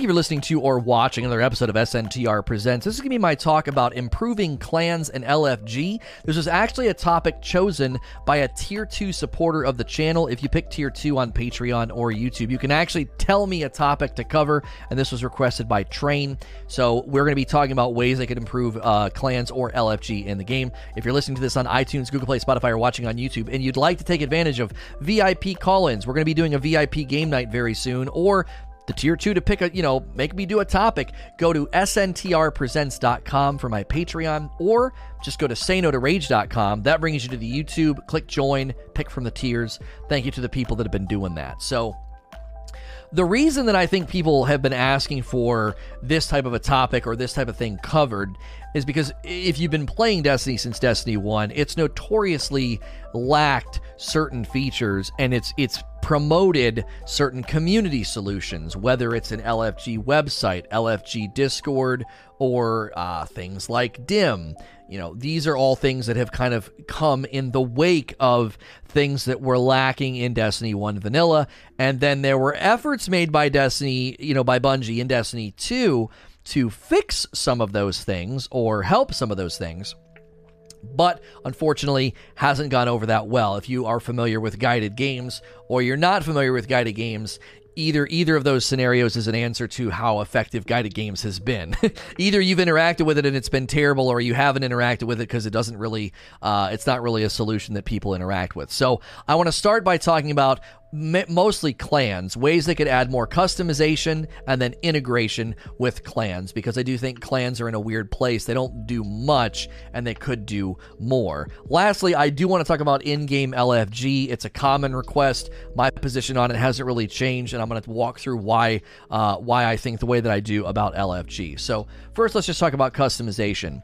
Thank you for listening to or watching another episode of SNTR Presents. This is going to be my talk about improving clans and LFG. This was actually a topic chosen by a tier 2 supporter of the channel. If you pick tier 2 on Patreon or YouTube, you can actually tell me a topic to cover, and this was requested by Train. So we're going to be talking about ways they could improve uh, clans or LFG in the game. If you're listening to this on iTunes, Google Play, Spotify, or watching on YouTube, and you'd like to take advantage of VIP call ins, we're going to be doing a VIP game night very soon, or the tier two to pick a, you know, make me do a topic, go to sntrpresents.com for my Patreon or just go to sayno to That brings you to the YouTube, click join, pick from the tiers. Thank you to the people that have been doing that. So, the reason that I think people have been asking for this type of a topic or this type of thing covered is because if you've been playing Destiny since Destiny 1, it's notoriously lacked certain features and it's it's promoted certain community solutions, whether it's an LFG website, LFG Discord, or uh, things like DIM. You know, these are all things that have kind of come in the wake of things that were lacking in Destiny 1 vanilla. And then there were efforts made by Destiny, you know, by Bungie in Destiny 2 to fix some of those things or help some of those things but unfortunately hasn't gone over that well. If you are familiar with guided games or you're not familiar with guided games, either either of those scenarios is an answer to how effective guided games has been. either you've interacted with it and it's been terrible, or you haven't interacted with it because it doesn't really, uh, it's not really a solution that people interact with. So I want to start by talking about mostly clans, ways they could add more customization and then integration with clans because I do think clans are in a weird place. They don't do much and they could do more. Lastly, I do want to talk about in game LFG. It's a common request. My position on it hasn't really changed, and I'm going to walk through why, uh, why I think the way that I do about LFG. So, first, let's just talk about customization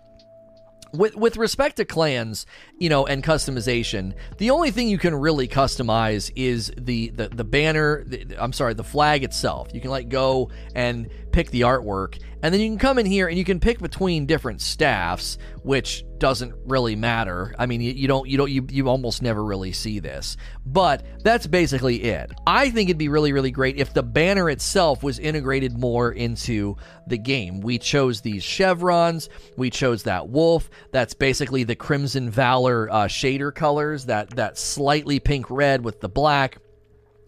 with with respect to clans, you know, and customization, the only thing you can really customize is the the, the banner. The, I'm sorry, the flag itself. You can like go and pick the artwork, and then you can come in here and you can pick between different staffs, which doesn't really matter. I mean, you, you don't you don't you you almost never really see this, but that's basically it. I think it'd be really really great if the banner itself was integrated more into the game. We chose these chevrons, we chose that wolf. That's basically the Crimson Valor uh, shader colors, that that slightly pink red with the black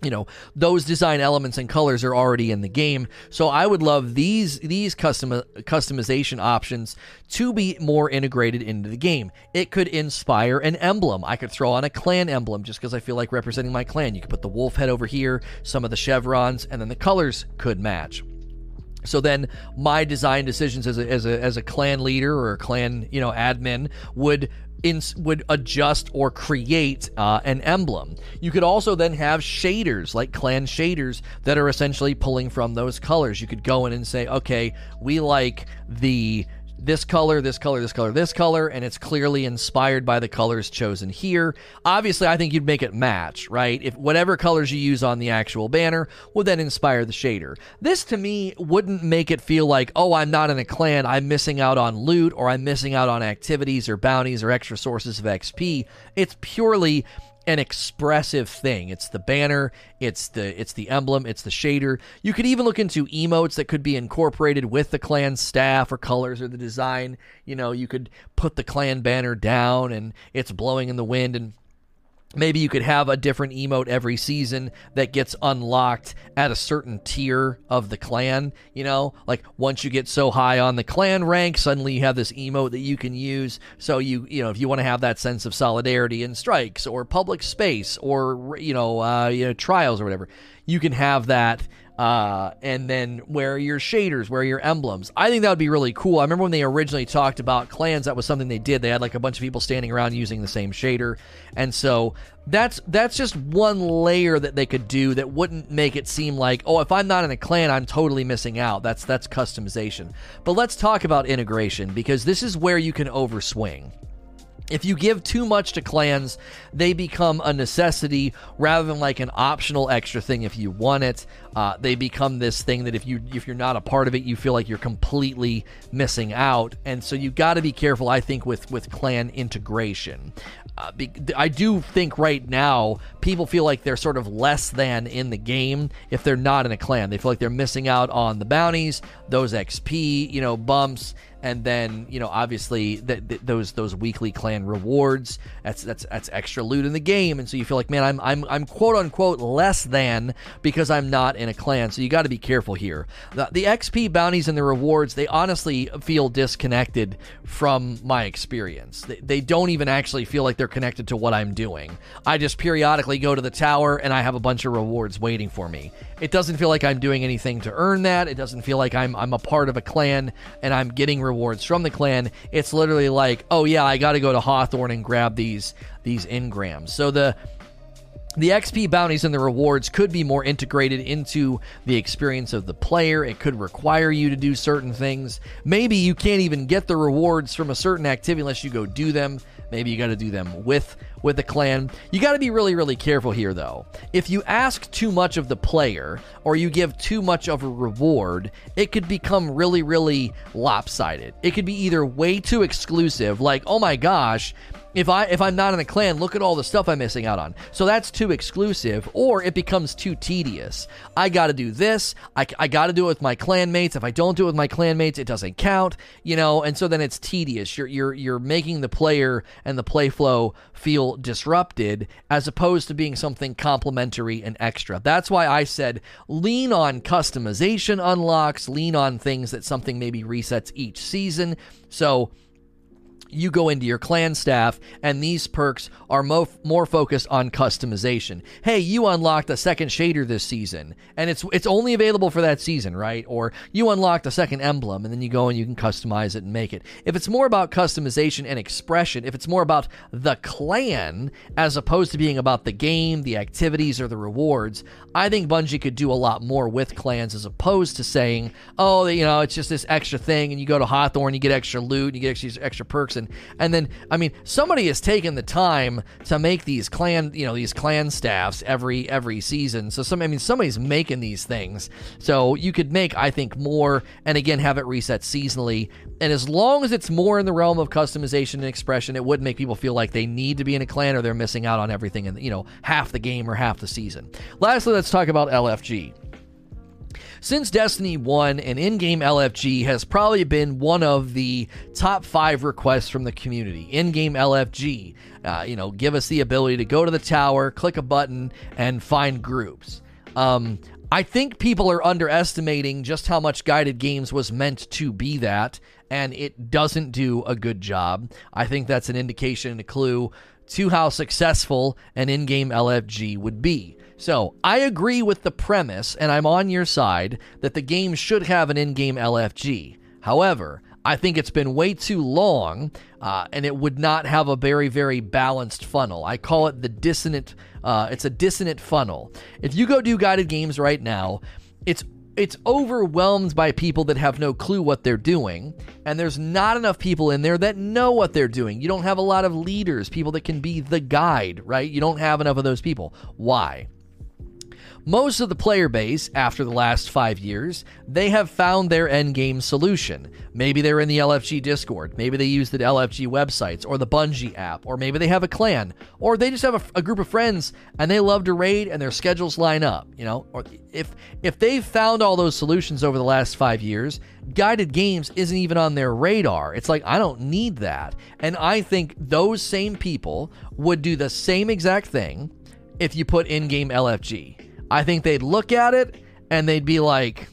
you know those design elements and colors are already in the game. So i would love these these custom customization options to be more integrated into the game. It could inspire an emblem. I could throw on a clan emblem just because i feel like representing my clan. You could put the wolf head over here some of the chevrons and then the colors could match. So then my design decisions as a, as a, as a clan leader or a clan you know admin would in, would adjust or create uh, an emblem. You could also then have shaders, like clan shaders, that are essentially pulling from those colors. You could go in and say, okay, we like the this color, this color, this color, this color, and it's clearly inspired by the colors chosen here. Obviously, I think you'd make it match, right? If whatever colors you use on the actual banner would then inspire the shader. This to me wouldn't make it feel like, oh, I'm not in a clan, I'm missing out on loot, or I'm missing out on activities or bounties or extra sources of XP. It's purely an expressive thing. It's the banner, it's the it's the emblem, it's the shader. You could even look into emotes that could be incorporated with the clan staff or colors or the design. You know, you could put the clan banner down and it's blowing in the wind and Maybe you could have a different emote every season that gets unlocked at a certain tier of the clan. You know, like once you get so high on the clan rank, suddenly you have this emote that you can use. So you, you know, if you want to have that sense of solidarity in strikes or public space or you know, uh, you know, trials or whatever, you can have that uh, and then where your shaders, where your emblems. I think that would be really cool. I remember when they originally talked about clans, that was something they did. They had like a bunch of people standing around using the same shader, and so that's that's just one layer that they could do that wouldn't make it seem like oh, if I'm not in a clan, I'm totally missing out. That's that's customization. But let's talk about integration because this is where you can overswing. If you give too much to clans, they become a necessity rather than like an optional extra thing if you want it. Uh, they become this thing that if you if you're not a part of it, you feel like you're completely missing out. And so you've got to be careful, I think, with with clan integration. Uh, be, I do think right now people feel like they're sort of less than in the game if they're not in a clan. They feel like they're missing out on the bounties, those XP, you know, bumps, and then you know obviously those those weekly clan rewards that's that's that's extra loot in the game and so you feel like man I'm I'm I'm quote unquote less than because I'm not in a clan so you got to be careful here. The, the XP bounties and the rewards they honestly feel disconnected from my experience. They, they don't even actually feel like they're connected to what I'm doing. I just periodically go to the tower and I have a bunch of rewards waiting for me. It doesn't feel like I'm doing anything to earn that. It doesn't feel like I'm I'm a part of a clan and I'm getting rewards from the clan. It's literally like, oh yeah, I got to go to Hawthorne and grab these these engrams. So the the XP bounties and the rewards could be more integrated into the experience of the player. It could require you to do certain things. Maybe you can't even get the rewards from a certain activity unless you go do them. Maybe you got to do them with with the clan. You got to be really really careful here though. If you ask too much of the player or you give too much of a reward, it could become really really lopsided. It could be either way too exclusive like, "Oh my gosh, if I if I'm not in the clan, look at all the stuff I'm missing out on. So that's too exclusive, or it becomes too tedious. I got to do this. I, I got to do it with my clanmates. If I don't do it with my clanmates, it doesn't count. You know, and so then it's tedious. You're you're you're making the player and the play flow feel disrupted, as opposed to being something complementary and extra. That's why I said lean on customization unlocks, lean on things that something maybe resets each season. So you go into your clan staff, and these perks are mo- more focused on customization. Hey, you unlocked a second shader this season, and it's it's only available for that season, right? Or you unlocked a second emblem, and then you go and you can customize it and make it. If it's more about customization and expression, if it's more about the clan as opposed to being about the game, the activities, or the rewards, I think Bungie could do a lot more with clans as opposed to saying, oh, you know, it's just this extra thing, and you go to Hawthorne, you get extra loot, and you get extra, extra perks and and then I mean somebody has taken the time to make these clan you know these clan staffs every every season. So some I mean somebody's making these things. So you could make I think more and again have it reset seasonally. And as long as it's more in the realm of customization and expression, it would make people feel like they need to be in a clan or they're missing out on everything and you know half the game or half the season. Lastly, let's talk about LFG. Since Destiny 1, an in game LFG has probably been one of the top five requests from the community. In game LFG, uh, you know, give us the ability to go to the tower, click a button, and find groups. Um, I think people are underestimating just how much guided games was meant to be that, and it doesn't do a good job. I think that's an indication and a clue to how successful an in game LFG would be. So, I agree with the premise, and I'm on your side, that the game should have an in game LFG. However, I think it's been way too long, uh, and it would not have a very, very balanced funnel. I call it the dissonant. Uh, it's a dissonant funnel. If you go do guided games right now, it's it's overwhelmed by people that have no clue what they're doing, and there's not enough people in there that know what they're doing. You don't have a lot of leaders, people that can be the guide, right? You don't have enough of those people. Why? Most of the player base, after the last five years, they have found their endgame solution. Maybe they're in the LFG Discord, maybe they use the LFG websites or the Bungie app, or maybe they have a clan, or they just have a, a group of friends and they love to raid and their schedules line up. You know, or if if they've found all those solutions over the last five years, guided games isn't even on their radar. It's like I don't need that, and I think those same people would do the same exact thing if you put in-game LFG. I think they'd look at it and they'd be like,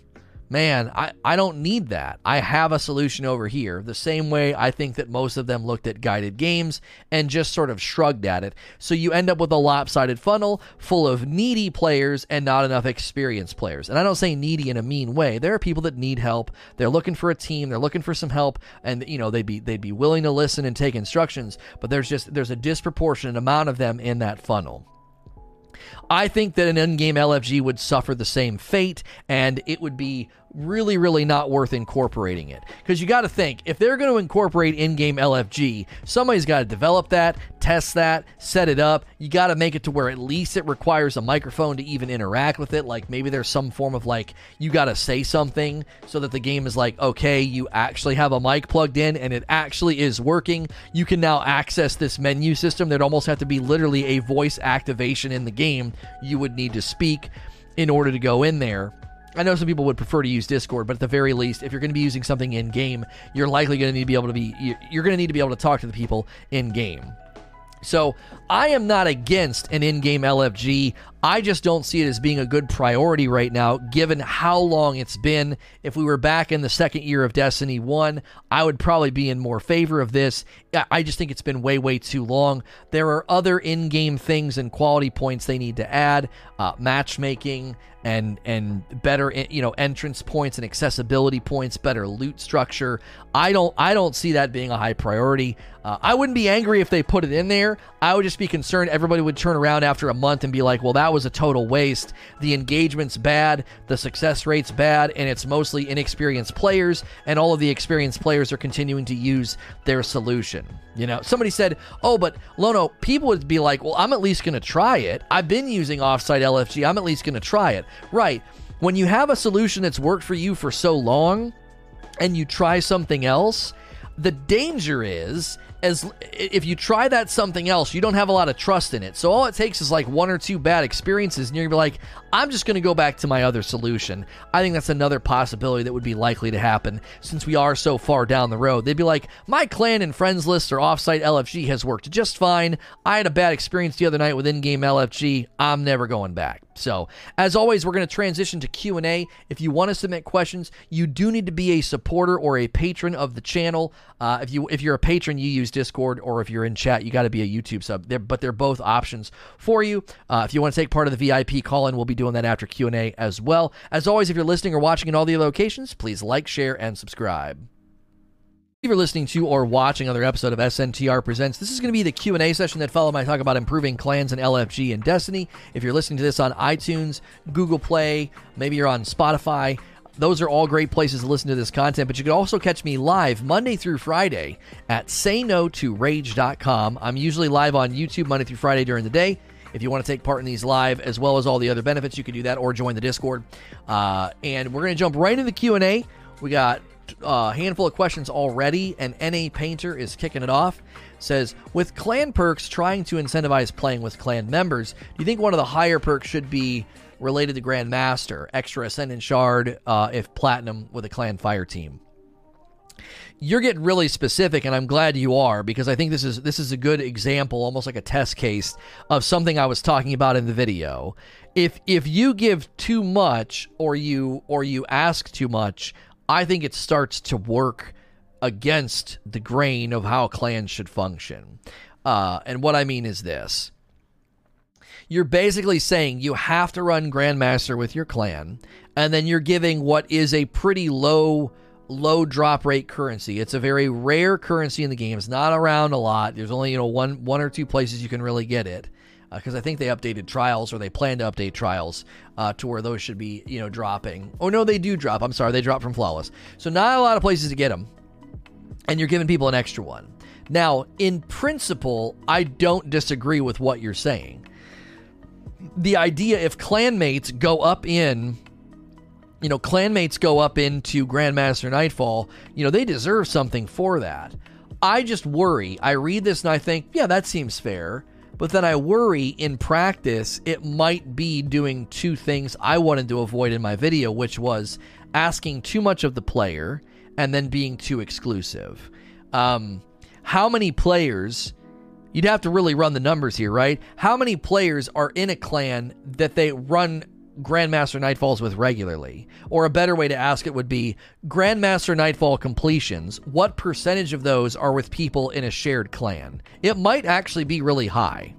man, I, I don't need that. I have a solution over here. The same way I think that most of them looked at guided games and just sort of shrugged at it. So you end up with a lopsided funnel full of needy players and not enough experienced players. And I don't say needy in a mean way. There are people that need help. They're looking for a team, they're looking for some help, and you know, they'd be they'd be willing to listen and take instructions, but there's just there's a disproportionate amount of them in that funnel. I think that an in game LFG would suffer the same fate, and it would be really, really not worth incorporating it. Because you got to think, if they're going to incorporate in game LFG, somebody's got to develop that, test that, set it up. You got to make it to where at least it requires a microphone to even interact with it. Like maybe there's some form of like, you got to say something so that the game is like, okay, you actually have a mic plugged in and it actually is working. You can now access this menu system. There'd almost have to be literally a voice activation in the game. You would need to speak in order to go in there. I know some people would prefer to use Discord, but at the very least, if you're going to be using something in game, you're likely going to need to be able to be you're going to need to be able to talk to the people in game. So I am not against an in-game LFG. I just don't see it as being a good priority right now, given how long it's been. If we were back in the second year of Destiny 1, I would probably be in more favor of this. I just think it's been way, way too long. There are other in game things and quality points they need to add uh, matchmaking and and better you know entrance points and accessibility points better loot structure i don't i don't see that being a high priority uh, i wouldn't be angry if they put it in there i would just be concerned everybody would turn around after a month and be like well that was a total waste the engagement's bad the success rate's bad and it's mostly inexperienced players and all of the experienced players are continuing to use their solution you know, somebody said, "Oh, but Lono, people would be like, well, I'm at least going to try it. I've been using offsite LFG. I'm at least going to try it." Right. When you have a solution that's worked for you for so long and you try something else, the danger is as if you try that something else, you don't have a lot of trust in it. So all it takes is like one or two bad experiences, and you're gonna be like, I'm just gonna go back to my other solution. I think that's another possibility that would be likely to happen since we are so far down the road. They'd be like, my clan and friends list or offsite LFG has worked just fine. I had a bad experience the other night with in-game LFG. I'm never going back. So, as always, we're going to transition to Q&A. If you want to submit questions, you do need to be a supporter or a patron of the channel. Uh, if you if you're a patron, you use Discord, or if you're in chat, you got to be a YouTube sub. They're, but they're both options for you. Uh, if you want to take part of the VIP call-in, we'll be doing that after Q&A as well. As always, if you're listening or watching in all the locations, please like, share, and subscribe you are listening to or watching another episode of SNTR Presents. This is going to be the Q&A session that followed my talk about improving clans and LFG and Destiny. If you're listening to this on iTunes, Google Play, maybe you're on Spotify, those are all great places to listen to this content, but you can also catch me live Monday through Friday at sayno2rage.com. I'm usually live on YouTube Monday through Friday during the day. If you want to take part in these live, as well as all the other benefits, you can do that or join the Discord. Uh, and we're going to jump right into the Q&A. We got uh, handful of questions already, and NA Painter is kicking it off. Says, with clan perks trying to incentivize playing with clan members, do you think one of the higher perks should be related to Grandmaster, extra Ascendant Shard, uh, if Platinum with a clan fire team? You're getting really specific, and I'm glad you are because I think this is this is a good example, almost like a test case of something I was talking about in the video. If if you give too much or you or you ask too much, I think it starts to work against the grain of how clans should function. Uh, and what I mean is this you're basically saying you have to run Grandmaster with your clan, and then you're giving what is a pretty low low drop rate currency. It's a very rare currency in the game. It's not around a lot. There's only you know one one or two places you can really get it because uh, I think they updated trials or they plan to update trials uh, to where those should be, you know, dropping. Oh no, they do drop. I'm sorry, they drop from flawless. So not a lot of places to get them, and you're giving people an extra one. Now, in principle, I don't disagree with what you're saying. The idea if clanmates go up in you know, clanmates go up into Grandmaster Nightfall, you know, they deserve something for that. I just worry. I read this and I think, yeah, that seems fair. But then I worry in practice it might be doing two things I wanted to avoid in my video, which was asking too much of the player and then being too exclusive. Um, how many players? You'd have to really run the numbers here, right? How many players are in a clan that they run Grandmaster Nightfalls with regularly? Or a better way to ask it would be Grandmaster Nightfall completions, what percentage of those are with people in a shared clan? It might actually be really high.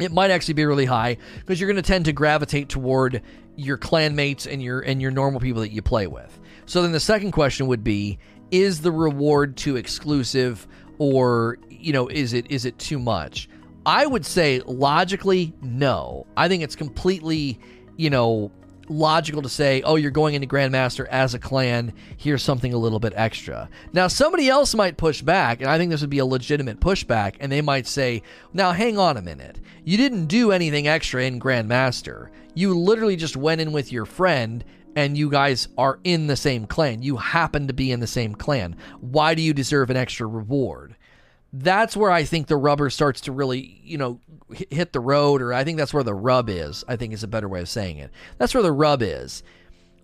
It might actually be really high because you're going to tend to gravitate toward your clanmates and your and your normal people that you play with. So then the second question would be is the reward too exclusive or you know is it is it too much? I would say logically no. I think it's completely you know, logical to say, oh, you're going into Grandmaster as a clan. Here's something a little bit extra. Now, somebody else might push back, and I think this would be a legitimate pushback, and they might say, now hang on a minute. You didn't do anything extra in Grandmaster. You literally just went in with your friend and you guys are in the same clan. You happen to be in the same clan. Why do you deserve an extra reward? That's where I think the rubber starts to really, you know, hit the road, or I think that's where the rub is. I think is a better way of saying it. That's where the rub is.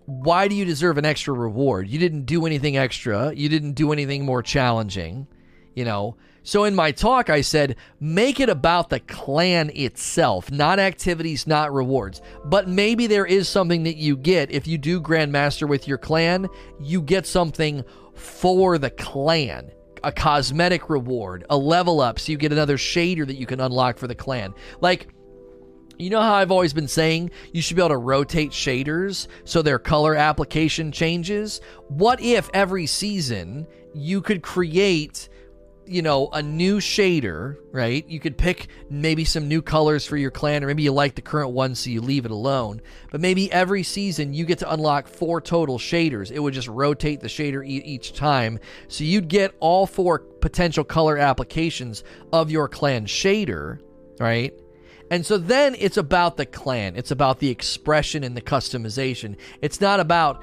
Why do you deserve an extra reward? You didn't do anything extra. You didn't do anything more challenging, you know. So in my talk, I said, make it about the clan itself, not activities, not rewards. But maybe there is something that you get if you do Grandmaster with your clan, you get something for the clan. A cosmetic reward, a level up, so you get another shader that you can unlock for the clan. Like, you know how I've always been saying you should be able to rotate shaders so their color application changes? What if every season you could create you know, a new shader, right? You could pick maybe some new colors for your clan, or maybe you like the current one, so you leave it alone. But maybe every season you get to unlock four total shaders. It would just rotate the shader e- each time. So you'd get all four potential color applications of your clan shader, right? And so then it's about the clan, it's about the expression and the customization. It's not about,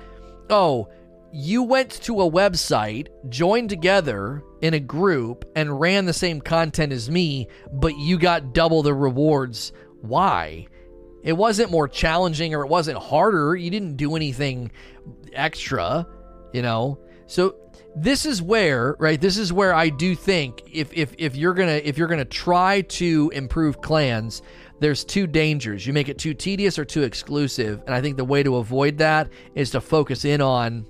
oh, you went to a website, joined together in a group, and ran the same content as me, but you got double the rewards. Why? It wasn't more challenging or it wasn't harder. You didn't do anything extra, you know? So this is where, right? This is where I do think if if if you're gonna if you're gonna try to improve clans, there's two dangers. You make it too tedious or too exclusive, and I think the way to avoid that is to focus in on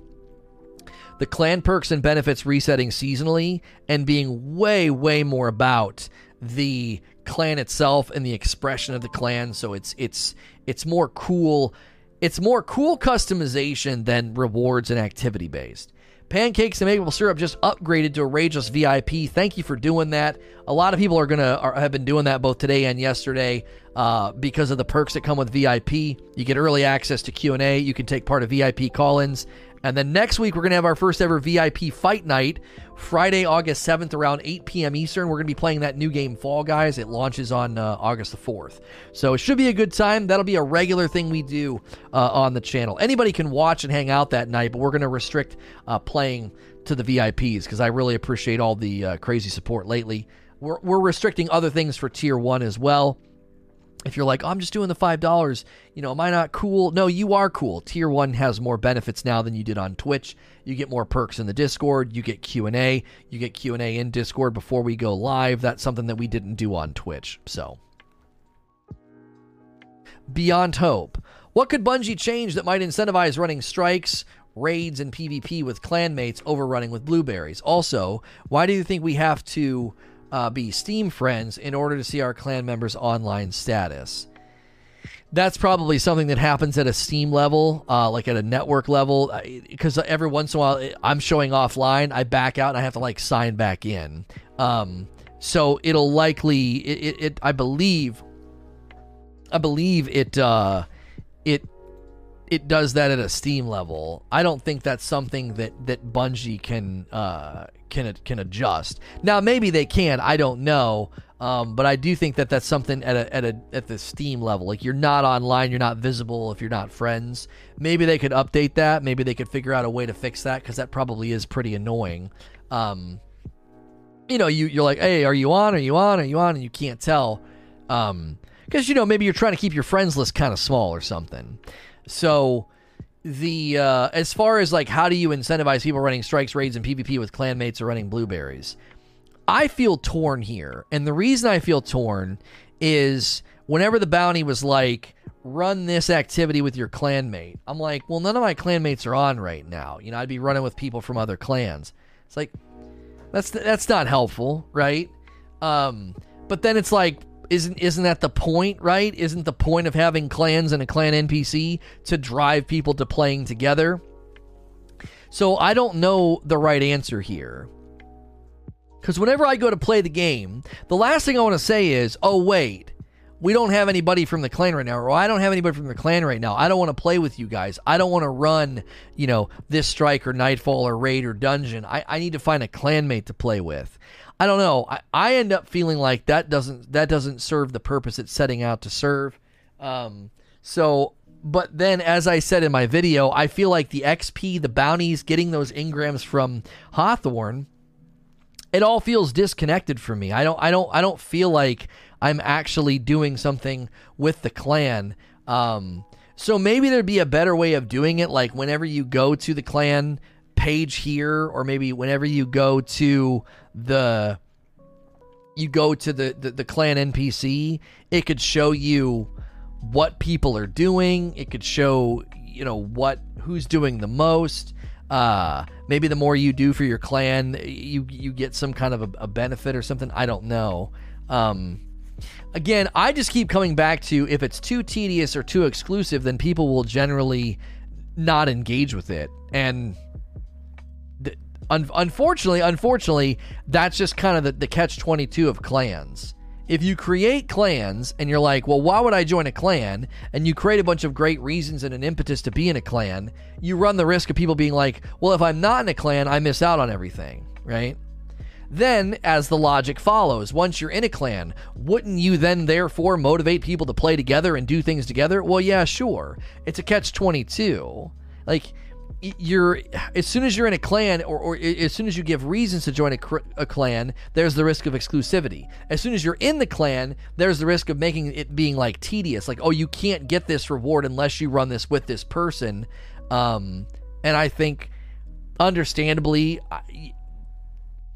the clan perks and benefits resetting seasonally and being way, way more about the clan itself and the expression of the clan. So it's it's it's more cool. It's more cool customization than rewards and activity based. Pancakes and maple syrup just upgraded to a Rageless VIP. Thank you for doing that. A lot of people are gonna are, have been doing that both today and yesterday uh, because of the perks that come with VIP. You get early access to Q and A. You can take part of VIP call-ins, and then next week, we're going to have our first ever VIP fight night, Friday, August 7th, around 8 p.m. Eastern. We're going to be playing that new game, Fall Guys. It launches on uh, August the 4th. So it should be a good time. That'll be a regular thing we do uh, on the channel. Anybody can watch and hang out that night, but we're going to restrict uh, playing to the VIPs because I really appreciate all the uh, crazy support lately. We're, we're restricting other things for Tier 1 as well if you're like, oh, I'm just doing the five dollars, you know, am I not cool? No, you are cool. Tier one has more benefits now than you did on Twitch. You get more perks in the Discord. You get Q and A. You get Q and A in Discord before we go live. That's something that we didn't do on Twitch. So, beyond hope, what could Bungie change that might incentivize running strikes, raids, and PvP with clanmates over running with blueberries? Also, why do you think we have to? Uh, be Steam friends in order to see our clan members' online status. That's probably something that happens at a Steam level, uh, like at a network level, because every once in a while I'm showing offline, I back out and I have to like sign back in. Um, so it'll likely, it, it, it, I believe, I believe it, uh, it it does that at a Steam level. I don't think that's something that that Bungie can uh, can it can adjust. Now maybe they can. I don't know. Um, but I do think that that's something at a, at a at the Steam level. Like you're not online, you're not visible if you're not friends. Maybe they could update that. Maybe they could figure out a way to fix that because that probably is pretty annoying. Um, you know, you you're like, hey, are you on? Are you on? Are you on? And you can't tell. Um, because you know maybe you're trying to keep your friends list kind of small or something. So the uh, as far as like how do you incentivize people running strikes, raids, and PvP with clanmates or running blueberries, I feel torn here, and the reason I feel torn is whenever the bounty was like run this activity with your clanmate, I'm like, well, none of my clanmates are on right now. You know, I'd be running with people from other clans. It's like that's that's not helpful, right? Um, but then it's like isn't isn't that the point, right? Isn't the point of having clans and a clan NPC to drive people to playing together? So I don't know the right answer here. Cuz whenever I go to play the game, the last thing I want to say is, "Oh wait, we don't have anybody from the clan right now, or I don't have anybody from the clan right now. I don't want to play with you guys. I don't want to run, you know, this strike or nightfall or raid or dungeon. I, I need to find a clanmate to play with. I don't know. I, I end up feeling like that doesn't that doesn't serve the purpose it's setting out to serve. Um, so, but then as I said in my video, I feel like the XP, the bounties, getting those engrams from Hawthorne, it all feels disconnected for me. I don't I don't I don't feel like I'm actually doing something with the clan. Um, so maybe there'd be a better way of doing it, like whenever you go to the clan page here, or maybe whenever you go to the you go to the, the, the clan NPC, it could show you what people are doing. It could show you know what who's doing the most. Uh, maybe the more you do for your clan, you you get some kind of a, a benefit or something. I don't know. Um, again, I just keep coming back to if it's too tedious or too exclusive, then people will generally not engage with it. And un- unfortunately, unfortunately, that's just kind of the, the catch 22 of clans. If you create clans and you're like, well, why would I join a clan? And you create a bunch of great reasons and an impetus to be in a clan, you run the risk of people being like, well, if I'm not in a clan, I miss out on everything, right? Then, as the logic follows, once you're in a clan, wouldn't you then therefore motivate people to play together and do things together? Well, yeah, sure. It's a catch 22. Like, you're as soon as you're in a clan or, or as soon as you give reasons to join a, a, clan there's the risk of exclusivity. As soon as you're in the clan there's the risk of making it being like tedious. Like oh you can't get this reward unless you run this with this person. Um, and i think understandably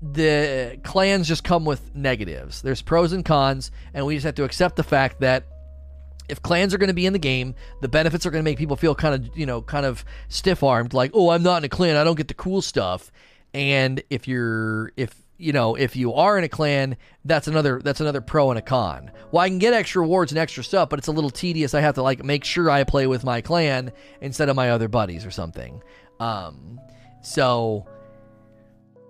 the clans just come with negatives. There's pros and cons, and we just have to accept the fact that if clans are going to be in the game, the benefits are going to make people feel kind of, you know, kind of stiff armed, like, oh, I'm not in a clan, I don't get the cool stuff. And if you're, if you know, if you are in a clan, that's another that's another pro and a con. Well, I can get extra rewards and extra stuff, but it's a little tedious. I have to like make sure I play with my clan instead of my other buddies or something. Um, so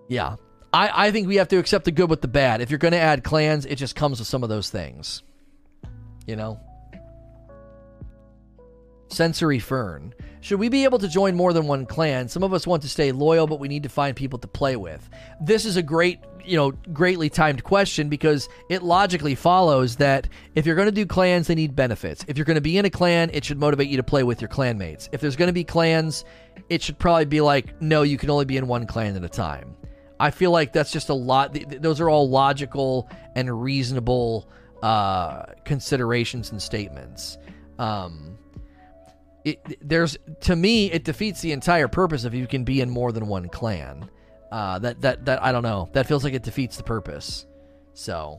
yeah, I, I think we have to accept the good with the bad. If you're going to add clans, it just comes with some of those things. You know? Sensory Fern. Should we be able to join more than one clan? Some of us want to stay loyal, but we need to find people to play with. This is a great, you know, greatly timed question because it logically follows that if you're going to do clans, they need benefits. If you're going to be in a clan, it should motivate you to play with your clanmates. If there's going to be clans, it should probably be like, no, you can only be in one clan at a time. I feel like that's just a lot. Those are all logical and reasonable uh, considerations and statements. Um, it, there's to me, it defeats the entire purpose if you can be in more than one clan. Uh, that that that I don't know. That feels like it defeats the purpose. So,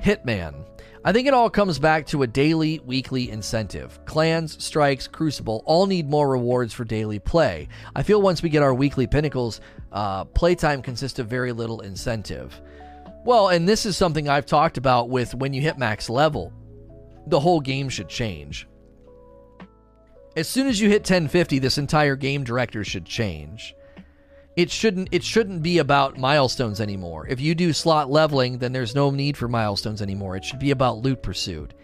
Hitman. I think it all comes back to a daily, weekly incentive. Clans, strikes, Crucible all need more rewards for daily play. I feel once we get our weekly pinnacles, uh, playtime consists of very little incentive. Well, and this is something I've talked about with when you hit max level, the whole game should change. As soon as you hit 1050, this entire game director should change it shouldn't it shouldn't be about milestones anymore. If you do slot leveling, then there's no need for milestones anymore. It should be about loot pursuit.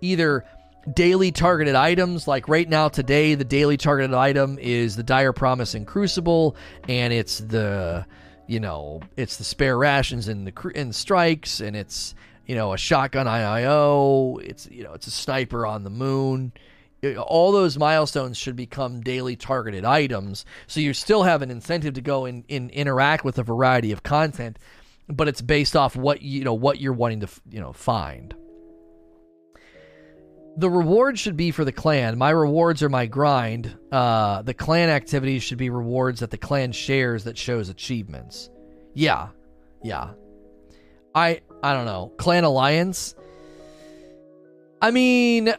Either daily targeted items, like right now today, the daily targeted item is the Dire Promise and Crucible, and it's the you know it's the spare rations and the and strikes, and it's you know a shotgun IIO. It's you know it's a sniper on the moon. All those milestones should become daily targeted items. So you still have an incentive to go and, interact with a variety of content but it's based off what you know what you're wanting to you know find. The reward should be for the clan. My rewards are my grind. Uh, the clan activities should be rewards that the clan shares that shows achievements. Yeah. Yeah. I i don't know clan alliance I mean,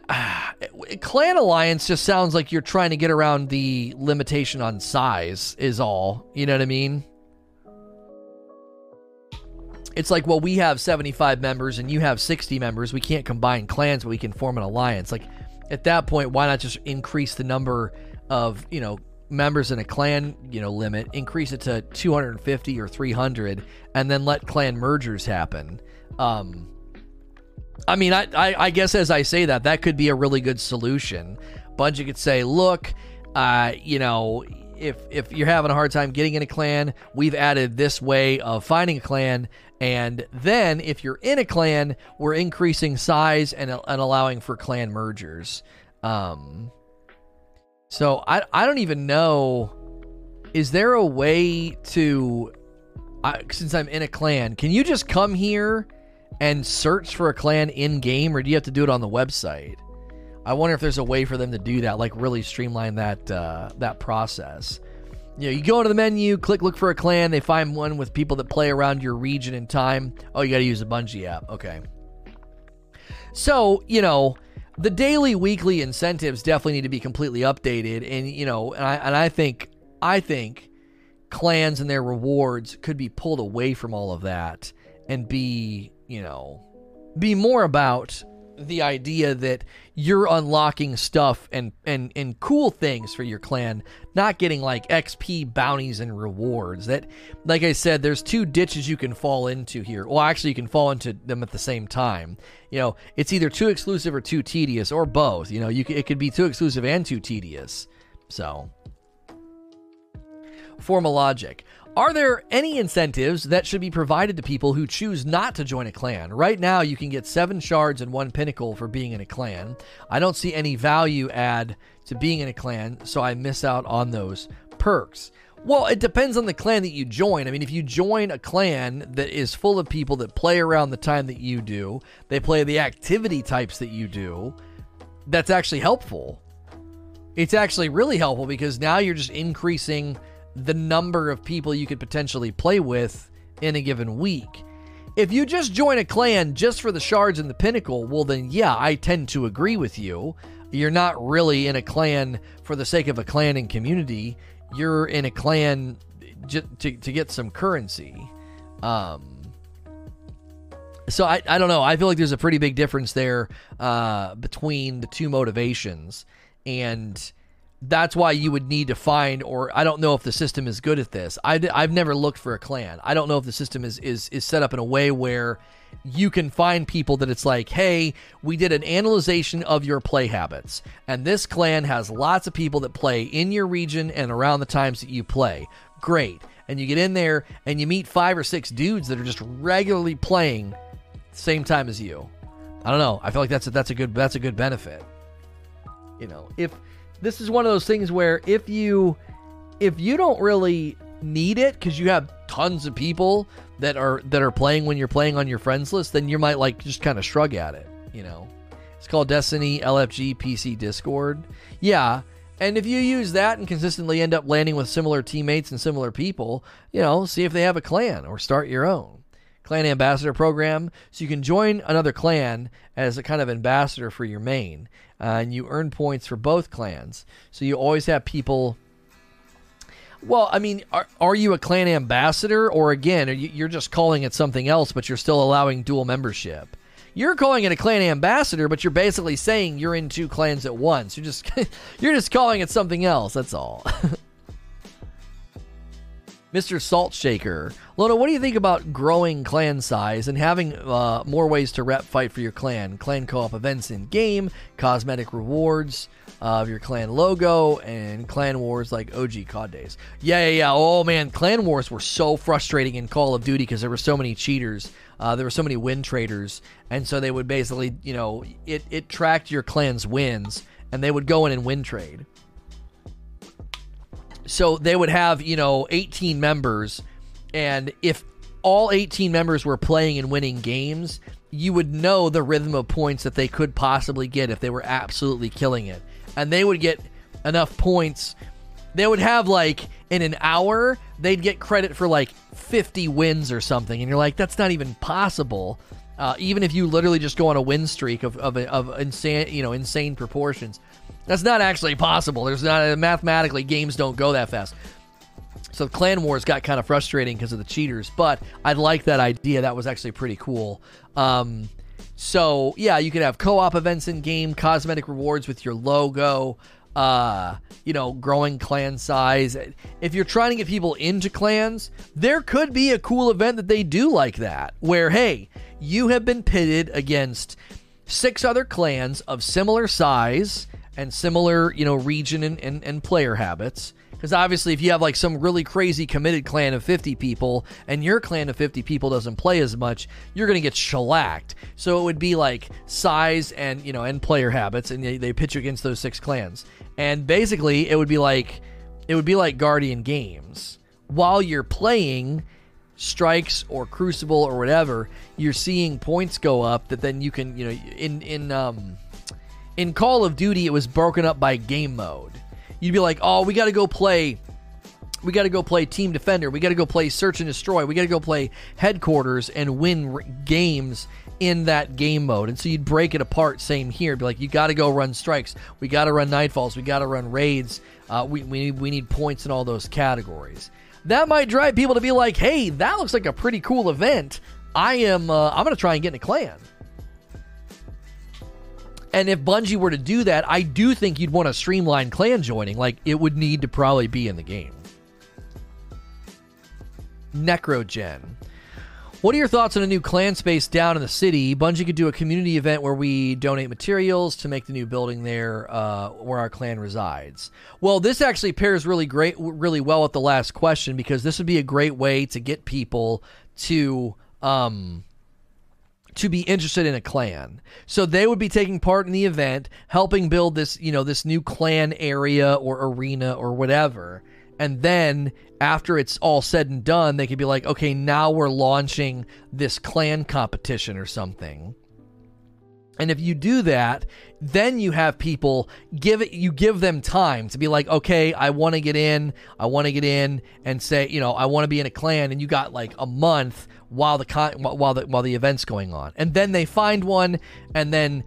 Clan Alliance just sounds like you're trying to get around the limitation on size, is all. You know what I mean? It's like, well, we have 75 members and you have 60 members. We can't combine clans, but we can form an alliance. Like, at that point, why not just increase the number of, you know, members in a clan, you know, limit, increase it to 250 or 300, and then let clan mergers happen? Um, I mean, I, I, I guess as I say that, that could be a really good solution. Bungie could say, look, uh, you know, if if you're having a hard time getting in a clan, we've added this way of finding a clan, and then if you're in a clan, we're increasing size and, and allowing for clan mergers. Um, so I I don't even know. Is there a way to, I, since I'm in a clan, can you just come here and search for a clan in game, or do you have to do it on the website? I wonder if there's a way for them to do that, like really streamline that uh, that process. You know, you go into the menu, click look for a clan. They find one with people that play around your region and time. Oh, you got to use the Bungie app. Okay. So you know, the daily, weekly incentives definitely need to be completely updated, and you know, and I and I think I think clans and their rewards could be pulled away from all of that and be you know be more about the idea that you're unlocking stuff and, and, and cool things for your clan, not getting like XP bounties and rewards. That, like I said, there's two ditches you can fall into here. Well, actually, you can fall into them at the same time. You know, it's either too exclusive or too tedious, or both. You know, you it could be too exclusive and too tedious. So, formal logic. Are there any incentives that should be provided to people who choose not to join a clan? Right now, you can get seven shards and one pinnacle for being in a clan. I don't see any value add to being in a clan, so I miss out on those perks. Well, it depends on the clan that you join. I mean, if you join a clan that is full of people that play around the time that you do, they play the activity types that you do, that's actually helpful. It's actually really helpful because now you're just increasing the number of people you could potentially play with in a given week. If you just join a clan just for the shards and the pinnacle, well, then yeah, I tend to agree with you. You're not really in a clan for the sake of a clan and community. You're in a clan j- to, to get some currency. Um, so I, I don't know. I feel like there's a pretty big difference there uh, between the two motivations. And that's why you would need to find or i don't know if the system is good at this. I, have never looked for a clan. I don't know if the system is, is is set up in a way where you can find people that it's like hey we did an analyzation of your play habits and this clan has lots of people that play in your region and around the times that you play. Great. And you get in there and you meet five or six dudes that are just regularly playing same time as you. I don't know. I feel like that's a, that's a good that's a good benefit. You know if this is one of those things where if you if you don't really need it because you have tons of people that are that are playing when you're playing on your friends list, then you might like just kind of shrug at it. You know, it's called Destiny LFG PC Discord. Yeah. And if you use that and consistently end up landing with similar teammates and similar people, you know, see if they have a clan or start your own clan ambassador program. So you can join another clan as a kind of ambassador for your main uh, and you earn points for both clans. So you always have people. Well, I mean, are, are you a clan ambassador, or again, you, you're just calling it something else, but you're still allowing dual membership? You're calling it a clan ambassador, but you're basically saying you're in two clans at once. You're just you're just calling it something else. That's all. Mr. Salt Shaker. Lona, what do you think about growing clan size and having uh, more ways to rep fight for your clan? Clan co op events in game, cosmetic rewards of your clan logo, and clan wars like OG COD days. Yeah, yeah, yeah. Oh, man. Clan wars were so frustrating in Call of Duty because there were so many cheaters. Uh, there were so many win traders. And so they would basically, you know, it, it tracked your clan's wins, and they would go in and win trade. So they would have, you know, 18 members, and if all 18 members were playing and winning games, you would know the rhythm of points that they could possibly get if they were absolutely killing it. And they would get enough points. They would have like in an hour, they'd get credit for like 50 wins or something. And you're like, that's not even possible. Uh, even if you literally just go on a win streak of, of, of insane, you know, insane proportions. That's not actually possible. There's not mathematically games don't go that fast. So Clan Wars got kind of frustrating because of the cheaters, but I like that idea. That was actually pretty cool. Um, so yeah, you could have co-op events in game, cosmetic rewards with your logo. uh, you know, growing clan size. If you're trying to get people into clans, there could be a cool event that they do like that, where, hey, you have been pitted against six other clans of similar size and similar, you know, region and, and, and player habits. Because obviously, if you have like some really crazy committed clan of 50 people and your clan of 50 people doesn't play as much, you're going to get shellacked. So it would be like size and, you know, and player habits, and they, they pitch against those six clans. And basically, it would be like, it would be like Guardian Games. While you're playing, strikes or crucible or whatever you're seeing points go up that then you can you know in in um in call of duty it was broken up by game mode. You'd be like oh we got to go play we got to go play team defender. We got to go play search and destroy. We got to go play headquarters and win r- games in that game mode. And so you'd break it apart same here. Be like you got to go run strikes. We got to run nightfalls. We got to run raids. Uh, we, we, we need points in all those categories. That might drive people to be like, "Hey, that looks like a pretty cool event. I am. Uh, I'm going to try and get in a clan." And if Bungie were to do that, I do think you'd want to streamline clan joining. Like it would need to probably be in the game. Necrogen. What are your thoughts on a new clan space down in the city? Bungie could do a community event where we donate materials to make the new building there uh, where our clan resides. Well, this actually pairs really great, really well with the last question because this would be a great way to get people to um, to be interested in a clan. So they would be taking part in the event, helping build this, you know, this new clan area or arena or whatever and then after it's all said and done, they could be like, okay, now we're launching this clan competition or something. And if you do that, then you have people give it you give them time to be like, "Okay, I want to get in. I want to get in and say, you know, I want to be in a clan." And you got like a month while the con- while the while the event's going on. And then they find one and then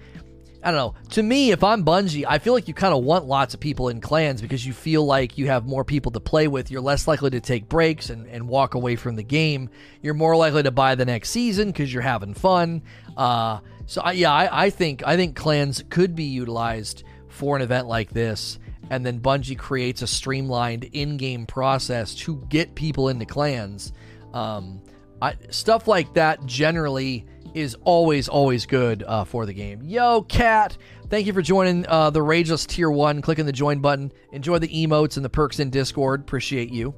I don't know. To me, if I'm Bungie, I feel like you kind of want lots of people in clans because you feel like you have more people to play with. You're less likely to take breaks and, and walk away from the game. You're more likely to buy the next season because you're having fun. Uh, so I, yeah, I, I think I think clans could be utilized for an event like this, and then Bungie creates a streamlined in-game process to get people into clans. Um, I, stuff like that generally is always, always good uh, for the game. Yo, Cat, thank you for joining uh, the Rageless Tier 1. Clicking the join button. Enjoy the emotes and the perks in Discord. Appreciate you.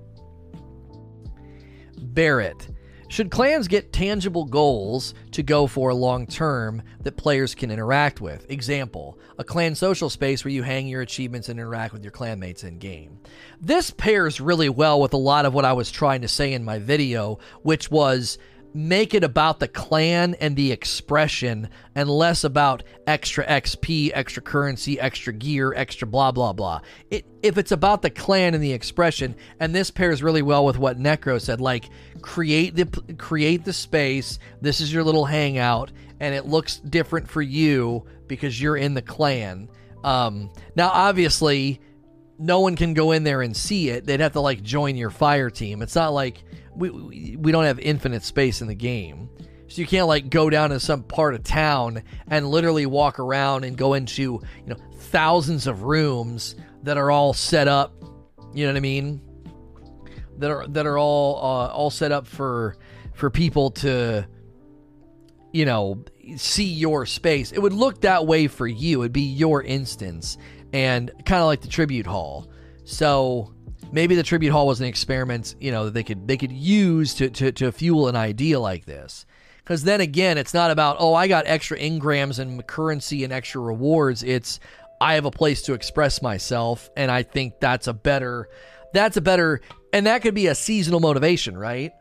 Barrett. Should clans get tangible goals to go for long term that players can interact with? Example, a clan social space where you hang your achievements and interact with your clanmates in game. This pairs really well with a lot of what I was trying to say in my video, which was make it about the clan and the expression and less about extra XP, extra currency, extra gear, extra blah blah blah. It, if it's about the clan and the expression, and this pairs really well with what Necro said, like create the create the space. This is your little hangout, and it looks different for you because you're in the clan. Um, now, obviously, no one can go in there and see it. They'd have to like join your fire team. It's not like we, we don't have infinite space in the game. So you can't like go down to some part of town and literally walk around and go into, you know, thousands of rooms that are all set up, you know what I mean? That are that are all uh, all set up for for people to you know, see your space. It would look that way for you. It'd be your instance and kind of like the tribute hall. So maybe the tribute hall was an experiment, you know, that they could they could use to to, to fuel an idea like this. Because then again, it's not about oh I got extra engrams and currency and extra rewards. It's I have a place to express myself, and I think that's a better that's a better and that could be a seasonal motivation, right?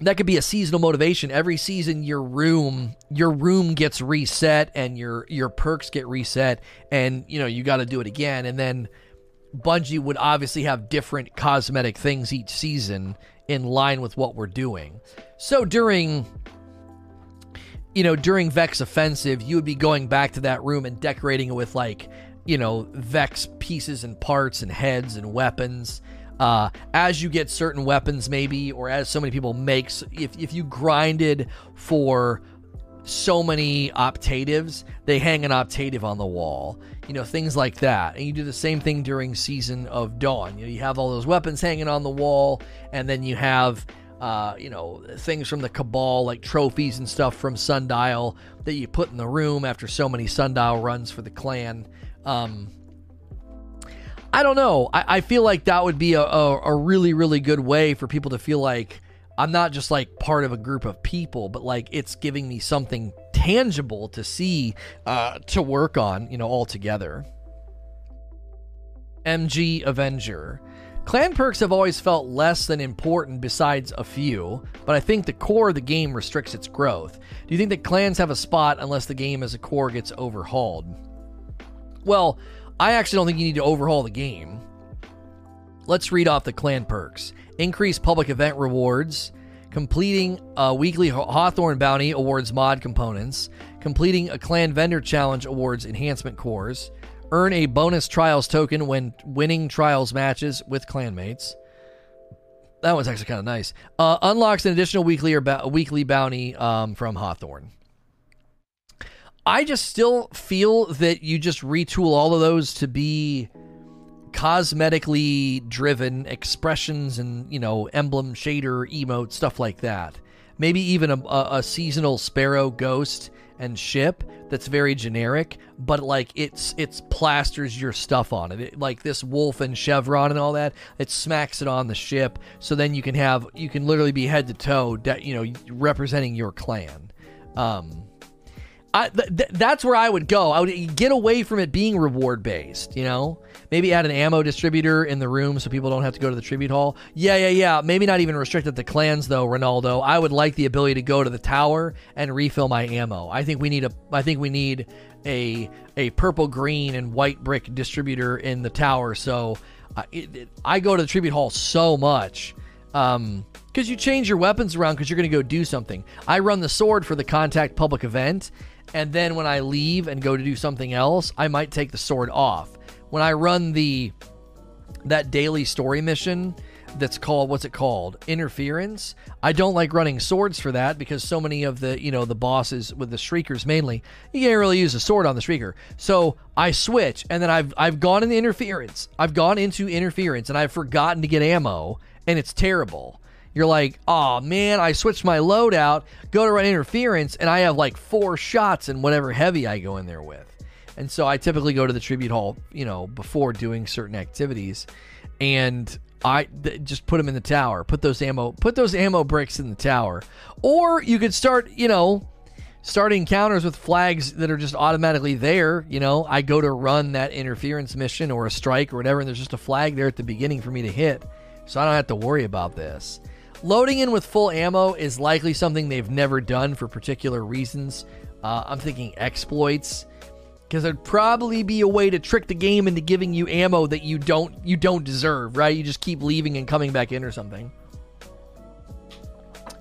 That could be a seasonal motivation. Every season your room your room gets reset and your your perks get reset and you know you got to do it again and then Bungie would obviously have different cosmetic things each season in line with what we're doing. So during you know, during Vex Offensive, you would be going back to that room and decorating it with like, you know, Vex pieces and parts and heads and weapons. Uh, as you get certain weapons, maybe, or as so many people make, if, if you grinded for so many optatives, they hang an optative on the wall. You know, things like that. And you do the same thing during Season of Dawn. You know, you have all those weapons hanging on the wall, and then you have uh, you know, things from the Cabal, like trophies and stuff from Sundial that you put in the room after so many Sundial runs for the clan. Um, I don't know. I, I, feel like that would be a, a, a really, really good way for people to feel like I'm not just like part of a group of people, but like it's giving me something tangible to see, uh, to work on, you know, all together. MG Avenger. Clan perks have always felt less than important besides a few, but I think the core of the game restricts its growth. Do you think that clans have a spot unless the game as a core gets overhauled? Well, I actually don't think you need to overhaul the game. Let's read off the clan perks. Increase public event rewards. Completing a weekly Hawthorne bounty awards mod components. Completing a clan vendor challenge awards enhancement cores. Earn a bonus trials token when winning trials matches with clanmates. That one's actually kind of nice. Uh, unlocks an additional weekly or ba- weekly bounty um, from Hawthorne. I just still feel that you just retool all of those to be cosmetically driven expressions and you know emblem shader emote stuff like that maybe even a, a, a seasonal sparrow ghost and ship that's very generic, but like it's it's plasters your stuff on it. it. Like this wolf and chevron and all that, it smacks it on the ship. So then you can have you can literally be head to toe, you know, representing your clan. Um, I, th- th- that's where I would go. I would get away from it being reward based, you know? Maybe add an ammo distributor in the room so people don't have to go to the tribute hall. Yeah, yeah, yeah. Maybe not even restricted to clans though, Ronaldo. I would like the ability to go to the tower and refill my ammo. I think we need a I think we need a a purple, green and white brick distributor in the tower so uh, it, it, I go to the tribute hall so much. Um, because you change your weapons around because you're going to go do something. I run the sword for the contact public event, and then when I leave and go to do something else, I might take the sword off. When I run the that daily story mission that's called what's it called? Interference. I don't like running swords for that because so many of the you know the bosses with the shriekers mainly you can't really use a sword on the shrieker. So i switch and then i've i've gone into interference. I've gone into interference and i've forgotten to get ammo and it's terrible you're like, oh man, I switched my loadout, go to run interference, and I have like four shots in whatever heavy I go in there with. And so I typically go to the tribute hall, you know, before doing certain activities, and I th- just put them in the tower. Put those ammo, put those ammo bricks in the tower, or you could start, you know, start encounters with flags that are just automatically there. You know, I go to run that interference mission or a strike or whatever, and there's just a flag there at the beginning for me to hit, so I don't have to worry about this. Loading in with full ammo is likely something they've never done for particular reasons. Uh, I'm thinking exploits, because there'd probably be a way to trick the game into giving you ammo that you don't you don't deserve, right? You just keep leaving and coming back in or something.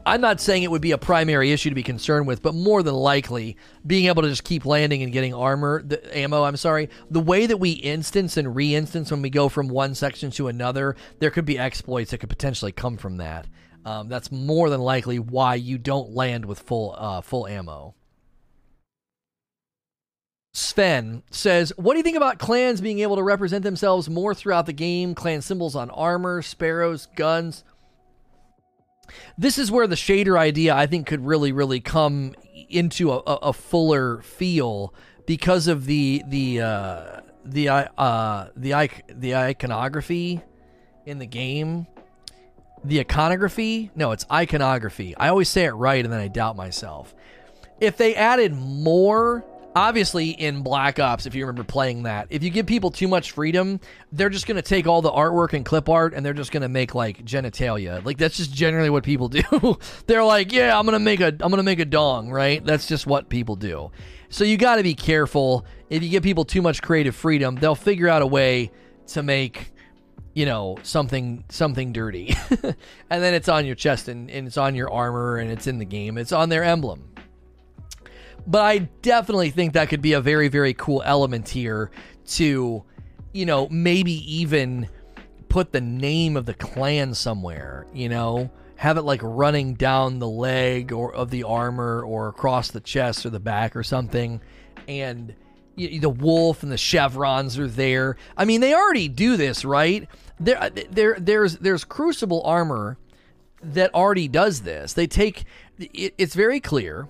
I'm not saying it would be a primary issue to be concerned with, but more than likely, being able to just keep landing and getting armor, the ammo, I'm sorry, the way that we instance and re-instance when we go from one section to another, there could be exploits that could potentially come from that. Um, that's more than likely why you don't land with full uh, full ammo. Sven says, What do you think about clans being able to represent themselves more throughout the game? Clan symbols on armor, sparrows, guns. This is where the shader idea, I think, could really, really come into a, a, fuller feel because of the the uh, the uh, the the iconography in the game the iconography. No, it's iconography. I always say it right and then I doubt myself. If they added more, obviously in Black Ops, if you remember playing that, if you give people too much freedom, they're just going to take all the artwork and clip art and they're just going to make like genitalia. Like that's just generally what people do. they're like, yeah, I'm going to make a I'm going to make a dong, right? That's just what people do. So you got to be careful. If you give people too much creative freedom, they'll figure out a way to make you know something something dirty. And then it's on your chest and, and it's on your armor and it's in the game. It's on their emblem. But i definitely think that could be a very very cool element here to you know maybe even put the name of the clan somewhere you know? Have it like running down the leg or of the armor or across the chest or the back or something, and the wolf and the chevrons are there. I mean, they already do this, right? There, uh, there, there's there's Crucible armor that already does this. They take it, it's very clear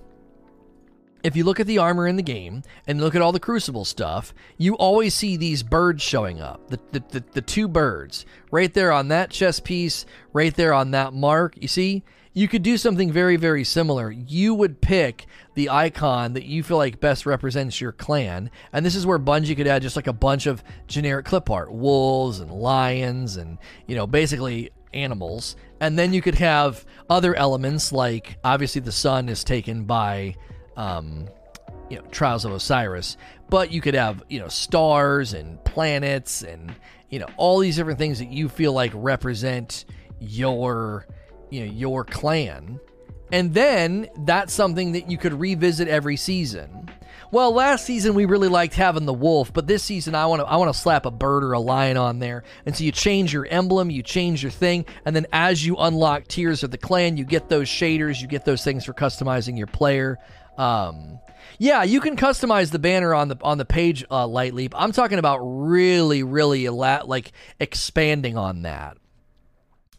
if you look at the armor in the game and look at all the crucible stuff, you always see these birds showing up. The, the, the, the, two birds right there on that chess piece, right there on that mark. You see, you could do something very, very similar. You would pick the icon that you feel like best represents your clan. And this is where Bungie could add just like a bunch of generic clip art wolves and lions and, you know, basically animals. And then you could have other elements like obviously the sun is taken by um, you know, Trials of Osiris. But you could have, you know, stars and planets and, you know, all these different things that you feel like represent your, you know, your clan. And then that's something that you could revisit every season. Well, last season we really liked having the wolf, but this season I want to I want to slap a bird or a lion on there. And so you change your emblem, you change your thing, and then as you unlock tiers of the clan, you get those shaders, you get those things for customizing your player. Um, yeah, you can customize the banner on the on the page, uh, Light Leap. I'm talking about really, really like expanding on that.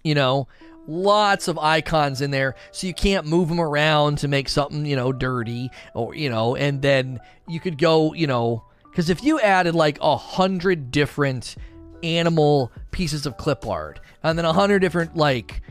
You know, lots of icons in there, so you can't move them around to make something you know dirty or you know, and then you could go you know because if you added like a hundred different animal pieces of clip art and then a hundred different like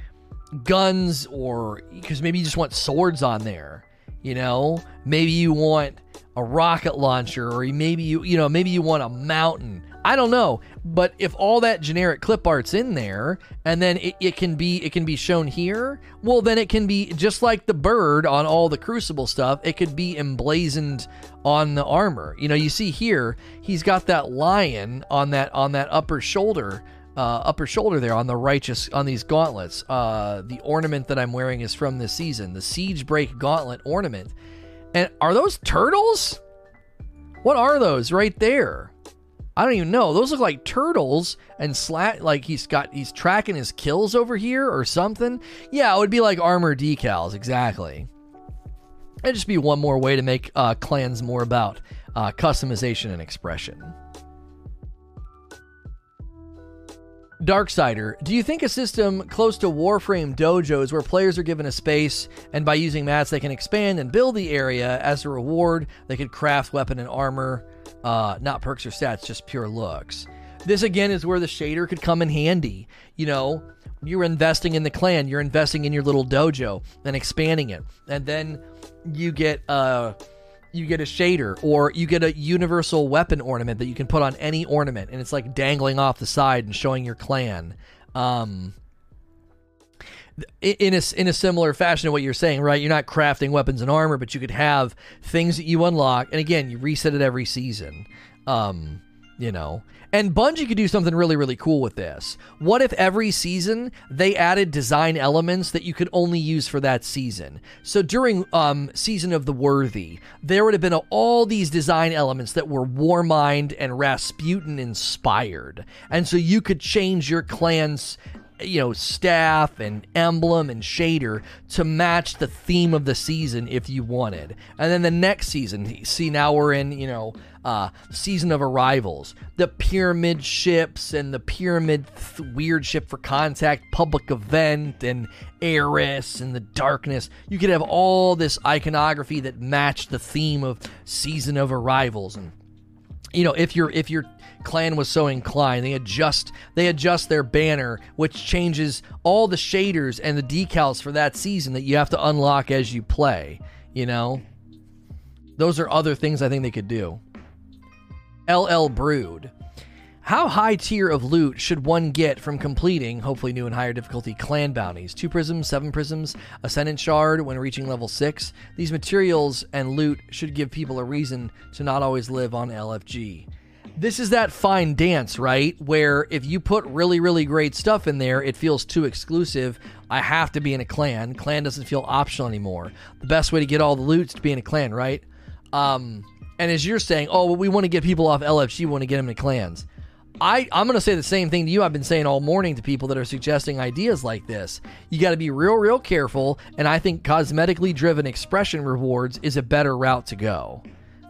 guns or because maybe you just want swords on there you know, maybe you want a rocket launcher, or maybe you, you know, maybe you want a mountain. I don't know, but if all that generic clip art's in there, and then it, it can be it can be shown here, well, then it can be just like the bird on all the Crucible stuff. It could be emblazoned on the armor. You know, you see here, he's got that lion on that on that upper shoulder uh, upper shoulder there on the righteous on these gauntlets. Uh, the ornament that I'm wearing is from this season, the Siege Break Gauntlet ornament. And are those turtles? What are those right there? I don't even know. Those look like turtles and slat like he's got he's tracking his kills over here or something. Yeah, it would be like armor decals, exactly. It'd just be one more way to make uh, clans more about uh, customization and expression. Darksider, do you think a system close to Warframe dojos where players are given a space and by using mats they can expand and build the area as a reward, they could craft weapon and armor, uh, not perks or stats, just pure looks? This again is where the shader could come in handy. You know, you're investing in the clan, you're investing in your little dojo and expanding it. And then you get uh you get a shader or you get a universal weapon ornament that you can put on any ornament and it's like dangling off the side and showing your clan um in a, in a similar fashion to what you're saying, right? You're not crafting weapons and armor, but you could have things that you unlock, and again, you reset it every season. Um, you know, and Bungie could do something really, really cool with this. What if every season they added design elements that you could only use for that season? So during um, Season of the Worthy, there would have been all these design elements that were Warmind and Rasputin inspired. And so you could change your clan's you know, staff and emblem and shader to match the theme of the season if you wanted. And then the next season, see, now we're in, you know, uh, season of arrivals. The pyramid ships and the pyramid th- weird ship for contact, public event, and Eris and the darkness. You could have all this iconography that matched the theme of season of arrivals and you know if you're if you're clan was so inclined. They adjust they adjust their banner, which changes all the shaders and the decals for that season that you have to unlock as you play. You know, those are other things I think they could do. LL Brood. How high tier of loot should one get from completing, hopefully new and higher difficulty, clan bounties? Two prisms, seven prisms, ascendant shard when reaching level six. These materials and loot should give people a reason to not always live on LFG this is that fine dance, right? Where if you put really, really great stuff in there, it feels too exclusive. I have to be in a clan. Clan doesn't feel optional anymore. The best way to get all the loot is to be in a clan, right? Um, and as you're saying, oh, well, we want to get people off LFG, we want to get them in clans. I, I'm going to say the same thing to you. I've been saying all morning to people that are suggesting ideas like this. You got to be real, real careful. And I think cosmetically driven expression rewards is a better route to go.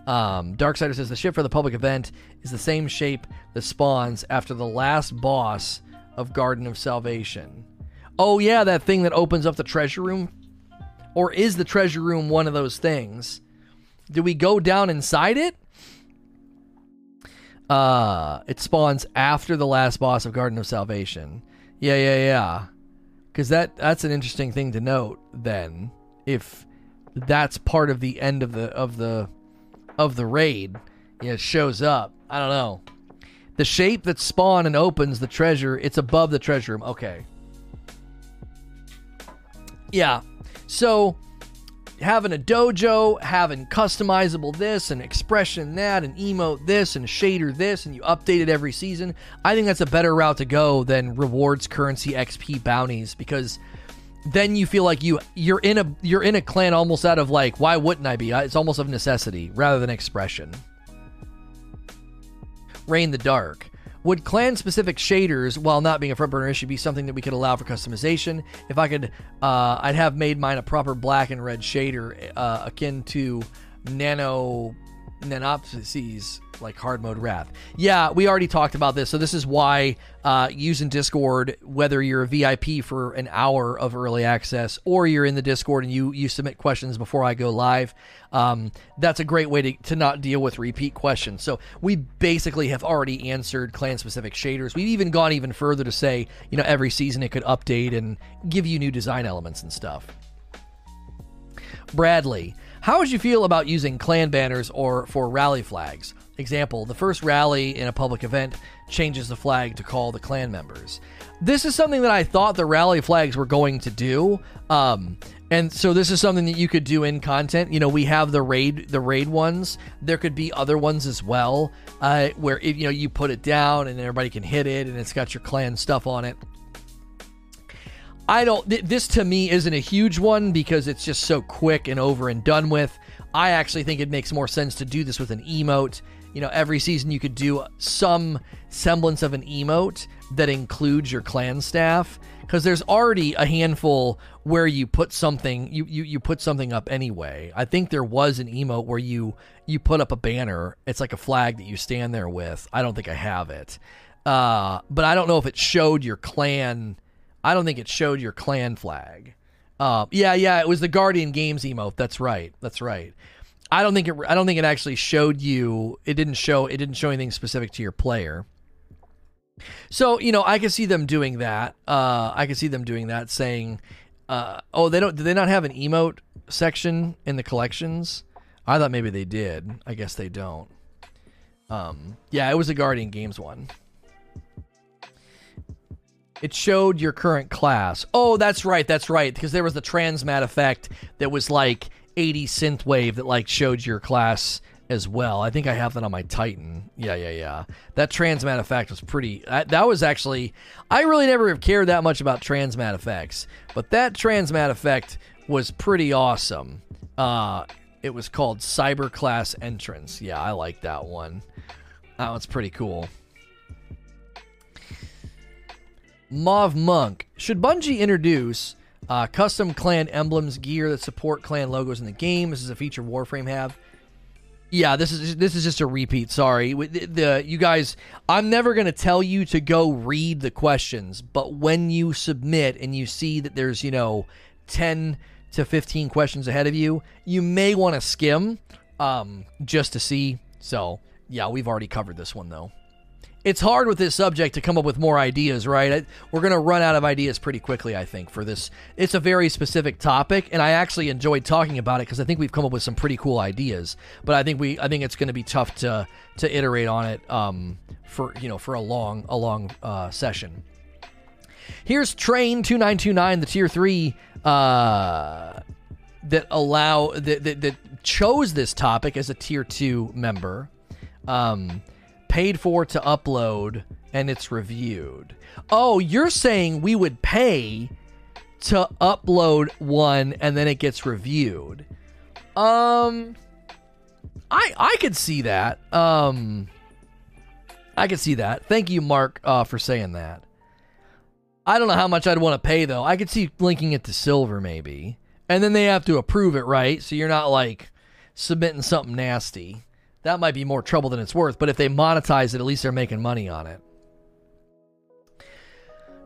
Um, Darksider says the ship for the public event is the same shape that spawns after the last boss of Garden of Salvation. Oh, yeah, that thing that opens up the treasure room? Or is the treasure room one of those things? Do we go down inside it? Uh, it spawns after the last boss of Garden of Salvation. Yeah, yeah, yeah. Because that that's an interesting thing to note. Then, if that's part of the end of the of the of the raid, yeah, it shows up. I don't know. The shape that spawn and opens the treasure, it's above the treasure room. Okay. Yeah. So having a dojo, having customizable this and expression that and emote this and shader this and you update it every season. I think that's a better route to go than rewards currency XP bounties because then you feel like you you're in a you're in a clan almost out of like why wouldn't I be? It's almost of necessity rather than expression. Rain the Dark. Would clan specific shaders, while not being a front burner issue, be something that we could allow for customization? If I could, uh, I'd have made mine a proper black and red shader uh, akin to nano nanopsies like hard mode wrath. Yeah, we already talked about this. So this is why uh, using Discord, whether you're a VIP for an hour of early access or you're in the Discord and you you submit questions before I go live, um, that's a great way to, to not deal with repeat questions. So we basically have already answered clan specific shaders. We've even gone even further to say, you know, every season it could update and give you new design elements and stuff. Bradley, how would you feel about using clan banners or for rally flags? Example, the first rally in a public event changes the flag to call the clan members. This is something that I thought the rally flags were going to do. Um, and so this is something that you could do in content. You know, we have the raid the raid ones. There could be other ones as well, uh, where if, you know you put it down and everybody can hit it, and it's got your clan stuff on it. I don't. Th- this to me isn't a huge one because it's just so quick and over and done with. I actually think it makes more sense to do this with an emote. You know, every season you could do some semblance of an emote that includes your clan staff because there's already a handful where you put something you, you you put something up anyway. I think there was an emote where you you put up a banner. It's like a flag that you stand there with. I don't think I have it, uh, but I don't know if it showed your clan I don't think it showed your clan flag. Uh, yeah, yeah, it was the Guardian Games emote. That's right. That's right. I don't think it. I don't think it actually showed you. It didn't show. It didn't show anything specific to your player. So you know, I can see them doing that. Uh, I can see them doing that, saying, uh, "Oh, they don't. Do they not have an emote section in the collections?" I thought maybe they did. I guess they don't. Um, yeah, it was a Guardian Games one. It showed your current class. Oh, that's right, that's right. Because there was the transmat effect that was like 80 synthwave that like showed your class as well. I think I have that on my Titan. Yeah, yeah, yeah. That transmat effect was pretty. That, that was actually. I really never have cared that much about transmat effects, but that transmat effect was pretty awesome. Uh, it was called Cyber Class Entrance. Yeah, I like that one. That one's pretty cool. Mauve Monk. Should Bungie introduce uh, custom clan emblems, gear that support clan logos in the game? This is a feature Warframe have. Yeah, this is this is just a repeat. Sorry, the, the you guys. I'm never gonna tell you to go read the questions, but when you submit and you see that there's you know ten to fifteen questions ahead of you, you may want to skim um, just to see. So yeah, we've already covered this one though it's hard with this subject to come up with more ideas, right? We're going to run out of ideas pretty quickly, I think, for this. It's a very specific topic, and I actually enjoyed talking about it because I think we've come up with some pretty cool ideas. But I think we, I think it's going to be tough to to iterate on it um, for you know for a long a long uh, session. Here's Train two nine two nine, the tier three uh, that allow that, that that chose this topic as a tier two member. Um, paid for to upload and it's reviewed. Oh, you're saying we would pay to upload one and then it gets reviewed. Um I I could see that. Um I could see that. Thank you, Mark, uh, for saying that. I don't know how much I'd want to pay though. I could see linking it to silver maybe, and then they have to approve it, right? So you're not like submitting something nasty. That might be more trouble than it's worth. But if they monetize it, at least they're making money on it.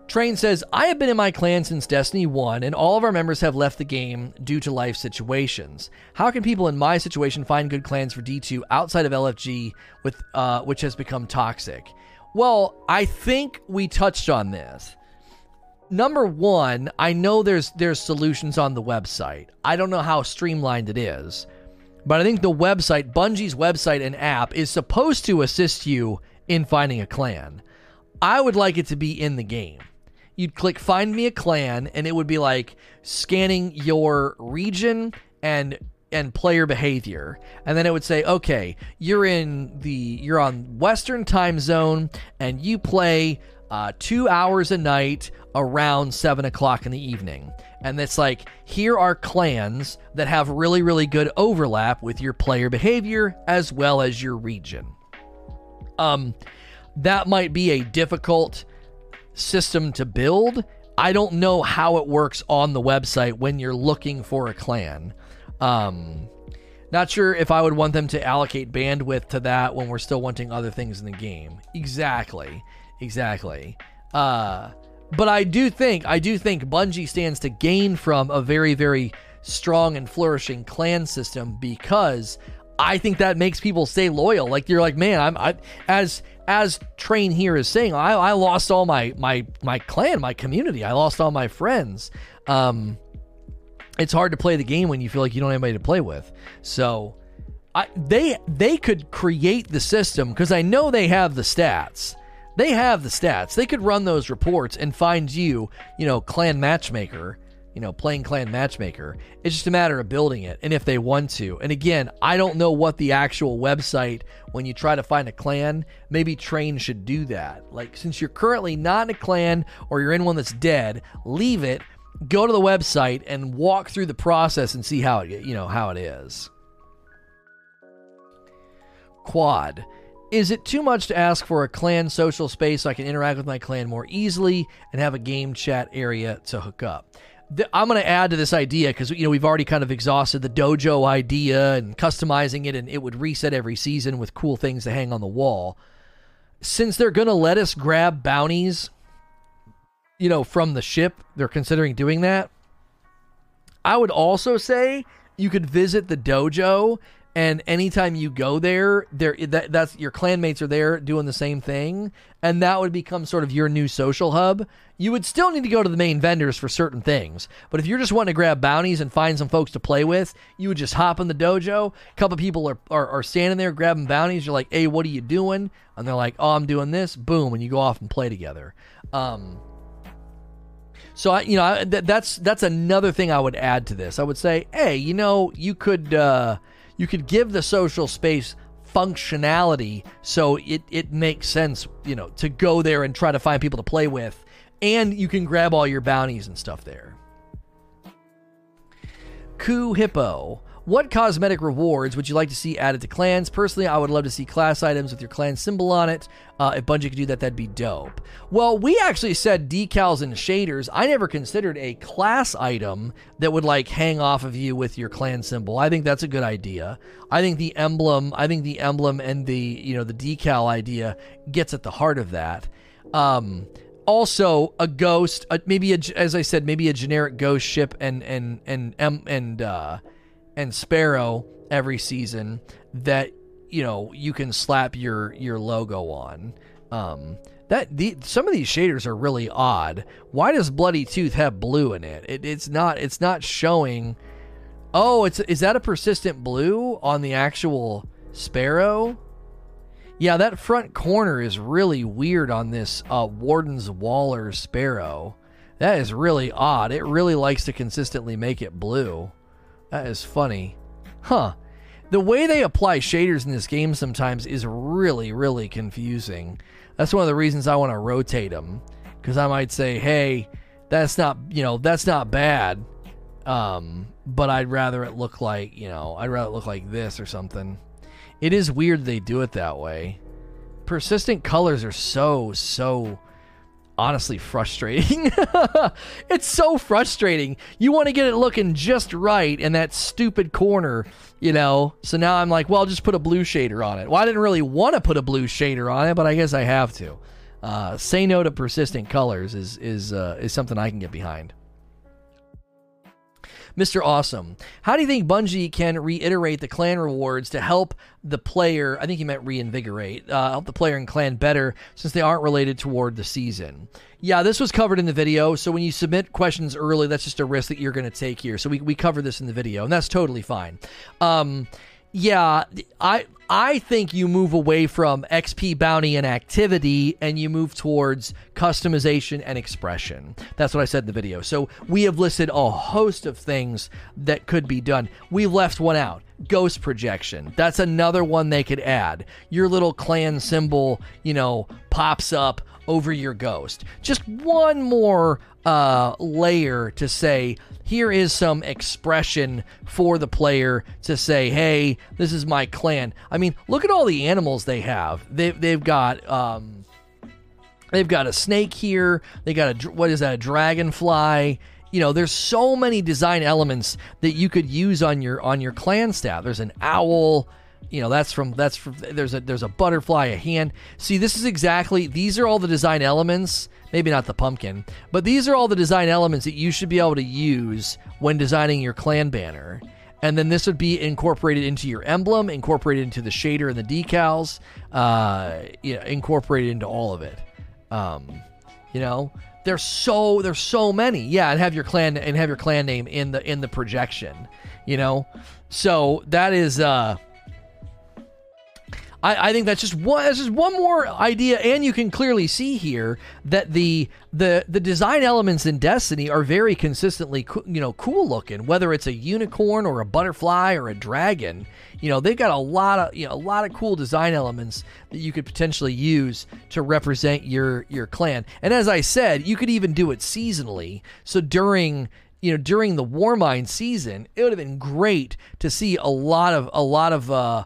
Train says, I have been in my clan since Destiny 1, and all of our members have left the game due to life situations. How can people in my situation find good clans for D2 outside of LFG, with uh, which has become toxic? Well, I think we touched on this. Number one, I know there's there's solutions on the website. I don't know how streamlined it is, but I think the website, Bungie's website and app, is supposed to assist you in finding a clan. I would like it to be in the game. You'd click find me a clan and it would be like scanning your region and and player behavior. And then it would say okay you're in the you're on western time zone and you play uh, two hours a night around seven o'clock in the evening and it's like here are clans that have really really good overlap with your player behavior as well as your region um that might be a difficult system to build. I don't know how it works on the website when you're looking for a clan. Um, not sure if I would want them to allocate bandwidth to that when we're still wanting other things in the game. Exactly. Exactly. Uh, but I do think I do think Bungie stands to gain from a very very strong and flourishing clan system because I think that makes people stay loyal. Like you're like, man, I'm I, as as Train here is saying, I, I lost all my my my clan, my community. I lost all my friends. Um, it's hard to play the game when you feel like you don't have anybody to play with. So, I, they they could create the system because I know they have the stats. They have the stats. They could run those reports and find you, you know, clan matchmaker you know, playing clan matchmaker. It's just a matter of building it and if they want to. And again, I don't know what the actual website when you try to find a clan, maybe Train should do that. Like since you're currently not in a clan or you're in one that's dead, leave it, go to the website and walk through the process and see how it, you know, how it is. Quad. Is it too much to ask for a clan social space so I can interact with my clan more easily and have a game chat area to hook up? I'm going to add to this idea because you know we've already kind of exhausted the dojo idea and customizing it, and it would reset every season with cool things to hang on the wall. Since they're going to let us grab bounties, you know, from the ship, they're considering doing that. I would also say you could visit the dojo and anytime you go there there that, that's your clanmates are there doing the same thing. And that would become sort of your new social hub. You would still need to go to the main vendors for certain things. But if you're just wanting to grab bounties and find some folks to play with you would just hop in the dojo. A couple people are, are, are standing there grabbing bounties. You're like hey what are you doing? And they're like oh i'm doing this. Boom and you go off and play together. Um, so I, you know, I, th- that's that's another thing I would add to this. I would say, hey, you know, you could uh, you could give the social space functionality so it, it makes sense, you know, to go there and try to find people to play with. And you can grab all your bounties and stuff there. Coup Hippo. What cosmetic rewards would you like to see added to clans? Personally, I would love to see class items with your clan symbol on it. Uh, if Bungie could do that, that'd be dope. Well, we actually said decals and shaders. I never considered a class item that would like hang off of you with your clan symbol. I think that's a good idea. I think the emblem, I think the emblem and the you know the decal idea gets at the heart of that. Um, also a ghost, uh, maybe a, as I said, maybe a generic ghost ship and and and and, and uh, and Sparrow every season that you know you can slap your your logo on. Um, that the some of these shaders are really odd. Why does Bloody Tooth have blue in it? it it's not it's not showing. Oh, it's is that a persistent blue on the actual Sparrow? Yeah, that front corner is really weird on this uh, Warden's Waller Sparrow. That is really odd. It really likes to consistently make it blue. That is funny. Huh. The way they apply shaders in this game sometimes is really, really confusing. That's one of the reasons I want to rotate them. Because I might say, hey, that's not, you know, that's not bad. Um, but I'd rather it look like, you know, I'd rather it look like this or something. It is weird they do it that way. persistent colors are so so honestly frustrating. it's so frustrating. You want to get it looking just right in that stupid corner, you know. So now I'm like, well, I'll just put a blue shader on it. Well, I didn't really want to put a blue shader on it, but I guess I have to. Uh, say no to persistent colors is is uh, is something I can get behind. Mr. Awesome, how do you think Bungie can reiterate the clan rewards to help the player? I think he meant reinvigorate, uh, help the player and clan better since they aren't related toward the season. Yeah, this was covered in the video. So when you submit questions early, that's just a risk that you're going to take here. So we, we cover this in the video, and that's totally fine. Um, yeah, I I think you move away from XP bounty and activity and you move towards customization and expression. That's what I said in the video. So we have listed a host of things that could be done. We left one out. Ghost projection. That's another one they could add. Your little clan symbol, you know, pops up over your ghost. Just one more uh, layer to say here is some expression for the player to say, "Hey, this is my clan." I mean, look at all the animals they have. They've they've got um, they've got a snake here. They got a what is that? A dragonfly. You know, there's so many design elements that you could use on your on your clan staff. There's an owl you know that's from that's from there's a there's a butterfly a hand. See this is exactly these are all the design elements maybe not the pumpkin but these are all the design elements that you should be able to use when designing your clan banner. And then this would be incorporated into your emblem incorporated into the shader and the decals uh you know, incorporated into all of it. Um you know there's so there's so many. Yeah and have your clan and have your clan name in the in the projection you know? So that is uh I, I think that's just one that's just one more idea, and you can clearly see here that the the the design elements in Destiny are very consistently co- you know cool looking. Whether it's a unicorn or a butterfly or a dragon, you know they've got a lot of you know a lot of cool design elements that you could potentially use to represent your your clan. And as I said, you could even do it seasonally. So during you know during the Warmind season, it would have been great to see a lot of a lot of uh,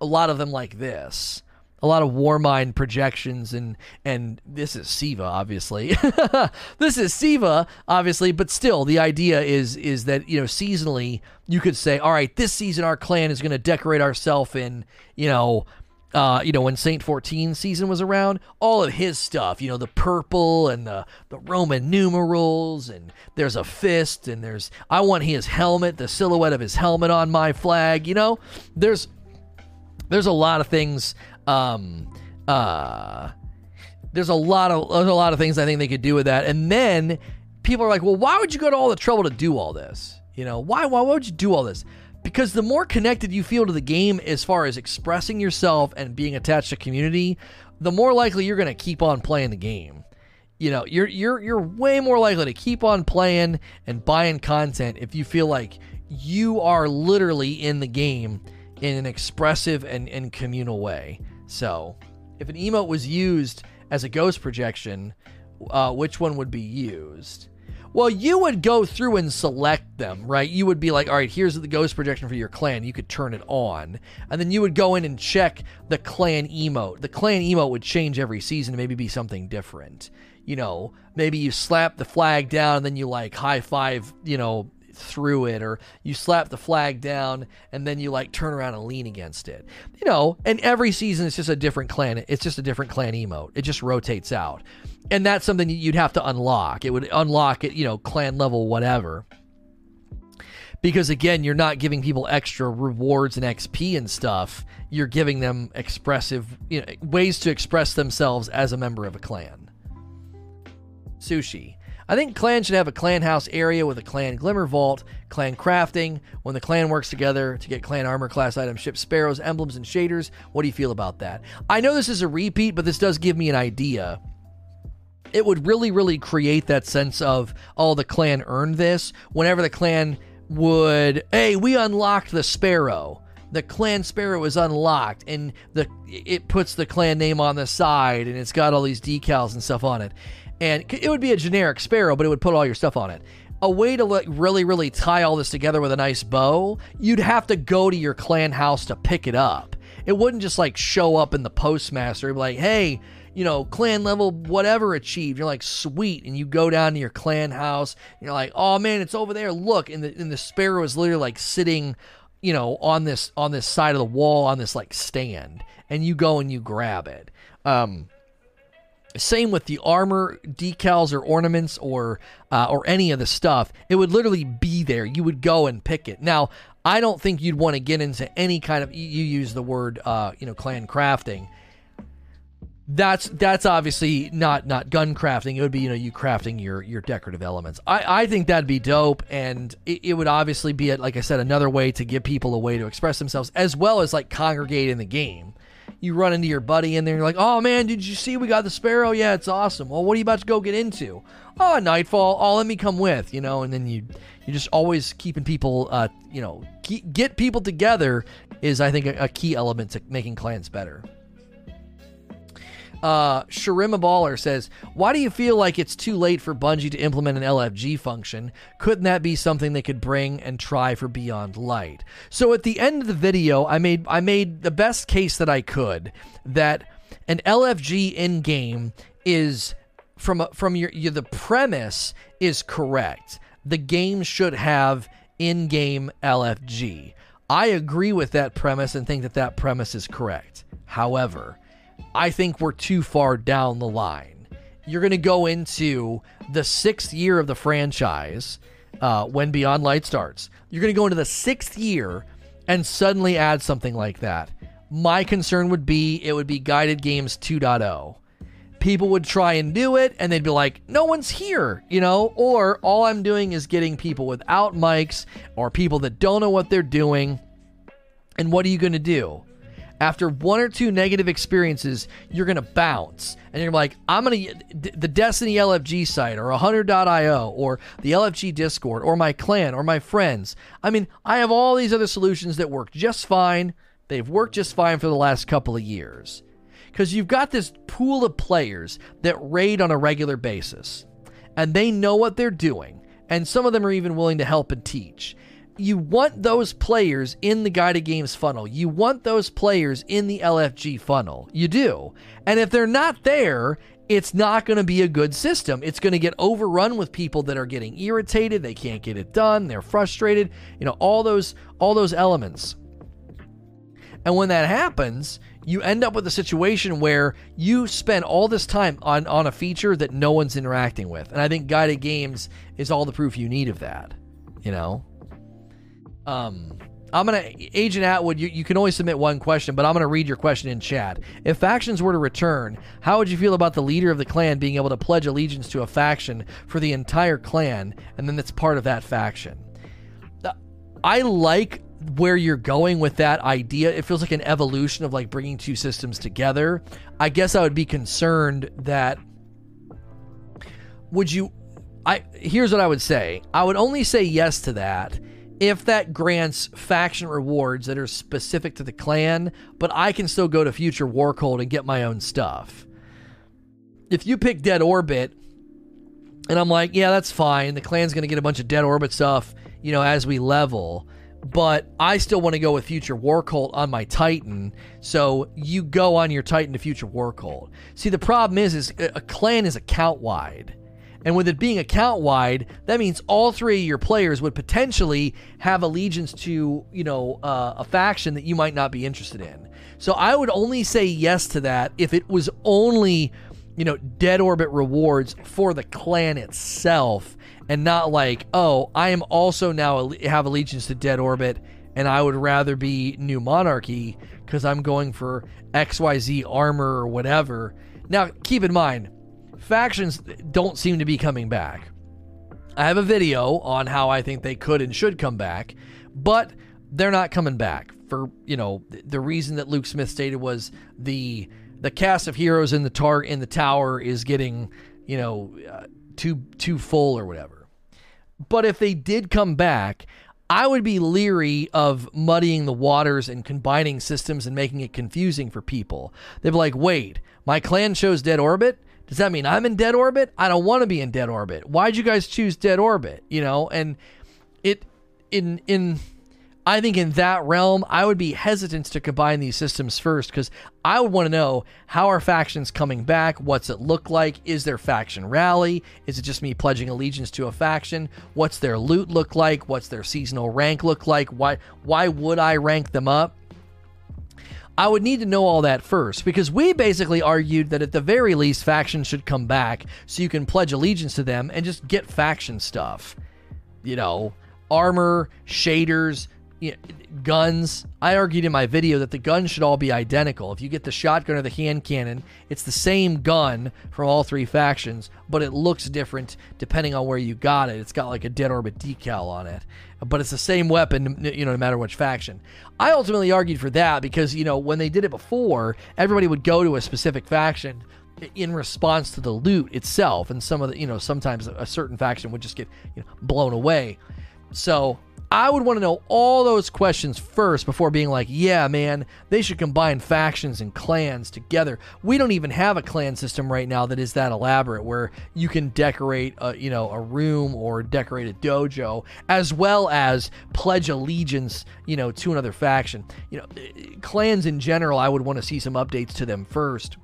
a lot of them like this. A lot of Warmind projections and and this is Siva obviously. this is Siva obviously, but still the idea is is that you know seasonally you could say, all right, this season our clan is going to decorate ourselves in you know uh, you know, when Saint 14 season was around, all of his stuff, you know, the purple and the, the Roman numerals, and there's a fist, and there's, I want his helmet, the silhouette of his helmet on my flag, you know, there's there's a lot of things. Um, uh, there's a lot of there's a lot of things I think they could do with that. And then people are like, well, why would you go to all the trouble to do all this? You know, why why would you do all this? Because the more connected you feel to the game as far as expressing yourself and being attached to community, the more likely you're going to keep on playing the game. You know, you're you're you're way more likely to keep on playing and buying content if you feel like you are literally in the game in an expressive and, and communal way. So, if an emote was used as a ghost projection, uh, which one would be used? Well, you would go through and select them, right? You would be like, all right, here's the ghost projection for your clan. You could turn it on. And then you would go in and check the clan emote. The clan emote would change every season maybe be something different. You know, maybe you slap the flag down and then you like high five, you know, through it or you slap the flag down and then you like turn around and lean against it. You know, and every season it's just a different clan. It's just a different clan emote. It just rotates out. And that's something you'd have to unlock. It would unlock it, you know, clan level whatever. Because again, you're not giving people extra rewards and XP and stuff. You're giving them expressive you know, ways to express themselves as a member of a clan. Sushi. I think clans should have a clan house area with a clan glimmer vault, clan crafting. When the clan works together to get clan armor class items, ship sparrows, emblems, and shaders. What do you feel about that? I know this is a repeat, but this does give me an idea it would really, really create that sense of, oh, the clan earned this. Whenever the clan would, hey, we unlocked the sparrow. The clan sparrow is unlocked, and the it puts the clan name on the side, and it's got all these decals and stuff on it and it would be a generic sparrow, but it would put all your stuff on it. A way to like really, really tie all this together with a nice bow, you'd have to go to your clan house to pick it up. It wouldn't just like show up in the postmaster. Like, hey, you know, clan level whatever achieved. You're like, sweet. And you go down to your clan house. you're like, oh man, it's over there. Look. And the, and the sparrow is literally like sitting, you know, on this, on this side of the wall on this like stand. And you go and you grab it. Um, same with the armor decals or ornaments or uh, or any of the stuff. It would literally be there. You would go and pick it. Now, I don't think you'd want to get into any kind of. You use the word, uh, you know, clan crafting that's that's obviously not not gun crafting. It would be you know you crafting your your decorative elements. I I think that'd be dope, and it, it would obviously be like I said another way to give people a way to express themselves as well as like congregate in the game. You run into your buddy in there, and you're like, "Oh man, did you see we got the sparrow? Yeah, it's awesome. Well, what are you about to go get into? Oh, nightfall. Oh, let me come with. You know, and then you you're just always keeping people, uh, you know, get people together is I think a, a key element to making clans better. Uh, Sharima Baller says, Why do you feel like it's too late for Bungie to implement an LFG function? Couldn't that be something they could bring and try for Beyond Light? So at the end of the video, I made I made the best case that I could that an LFG in game is from from your, your the premise is correct. The game should have in-game LFG. I agree with that premise and think that that premise is correct. However, I think we're too far down the line. You're going to go into the sixth year of the franchise uh, when Beyond Light starts. You're going to go into the sixth year and suddenly add something like that. My concern would be it would be Guided Games 2.0. People would try and do it and they'd be like, no one's here, you know? Or all I'm doing is getting people without mics or people that don't know what they're doing. And what are you going to do? After one or two negative experiences, you're going to bounce. And you're like, I'm going to, the Destiny LFG site or 100.io or the LFG Discord or my clan or my friends. I mean, I have all these other solutions that work just fine. They've worked just fine for the last couple of years. Because you've got this pool of players that raid on a regular basis, and they know what they're doing. And some of them are even willing to help and teach you want those players in the guided games funnel. You want those players in the LFG funnel. You do. And if they're not there, it's not going to be a good system. It's going to get overrun with people that are getting irritated, they can't get it done, they're frustrated, you know, all those all those elements. And when that happens, you end up with a situation where you spend all this time on on a feature that no one's interacting with. And I think guided games is all the proof you need of that, you know. Um, I'm gonna Agent Atwood. You, you can only submit one question, but I'm gonna read your question in chat. If factions were to return, how would you feel about the leader of the clan being able to pledge allegiance to a faction for the entire clan, and then it's part of that faction? I like where you're going with that idea. It feels like an evolution of like bringing two systems together. I guess I would be concerned that would you I here's what I would say. I would only say yes to that if that grants faction rewards that are specific to the clan, but I can still go to Future War Cult and get my own stuff. If you pick Dead Orbit, and I'm like, yeah, that's fine. The clan's going to get a bunch of Dead Orbit stuff, you know, as we level. But I still want to go with Future War Cult on my Titan, so you go on your Titan to Future War Cult. See, the problem is, is a clan is account wide. And with it being account wide, that means all three of your players would potentially have allegiance to, you know, uh, a faction that you might not be interested in. So I would only say yes to that if it was only, you know, dead orbit rewards for the clan itself and not like, oh, I am also now have allegiance to dead orbit and I would rather be new monarchy because I'm going for XYZ armor or whatever. Now, keep in mind, factions don't seem to be coming back. I have a video on how I think they could and should come back, but they're not coming back for, you know, the reason that Luke Smith stated was the the cast of heroes in the tar in the tower is getting, you know, uh, too too full or whatever. But if they did come back, I would be leery of muddying the waters and combining systems and making it confusing for people. They'd be like, "Wait, my clan chose Dead Orbit. Does that mean I'm in dead orbit? I don't want to be in dead orbit. Why'd you guys choose dead orbit? You know, and it in in I think in that realm, I would be hesitant to combine these systems first because I would want to know how are factions coming back? What's it look like? Is there faction rally? Is it just me pledging allegiance to a faction? What's their loot look like? What's their seasonal rank look like? Why why would I rank them up? I would need to know all that first because we basically argued that at the very least factions should come back so you can pledge allegiance to them and just get faction stuff. You know, armor, shaders, you know, guns. I argued in my video that the guns should all be identical. If you get the shotgun or the hand cannon, it's the same gun from all three factions, but it looks different depending on where you got it. It's got like a dead orbit decal on it, but it's the same weapon, you know, no matter which faction. I ultimately argued for that because, you know, when they did it before, everybody would go to a specific faction in response to the loot itself and some of the you know sometimes a certain faction would just get you know, blown away so I would want to know all those questions first before being like, yeah, man, they should combine factions and clans together. We don't even have a clan system right now that is that elaborate where you can decorate a, you know, a room or decorate a dojo as well as pledge allegiance, you know, to another faction. You know, clans in general, I would want to see some updates to them first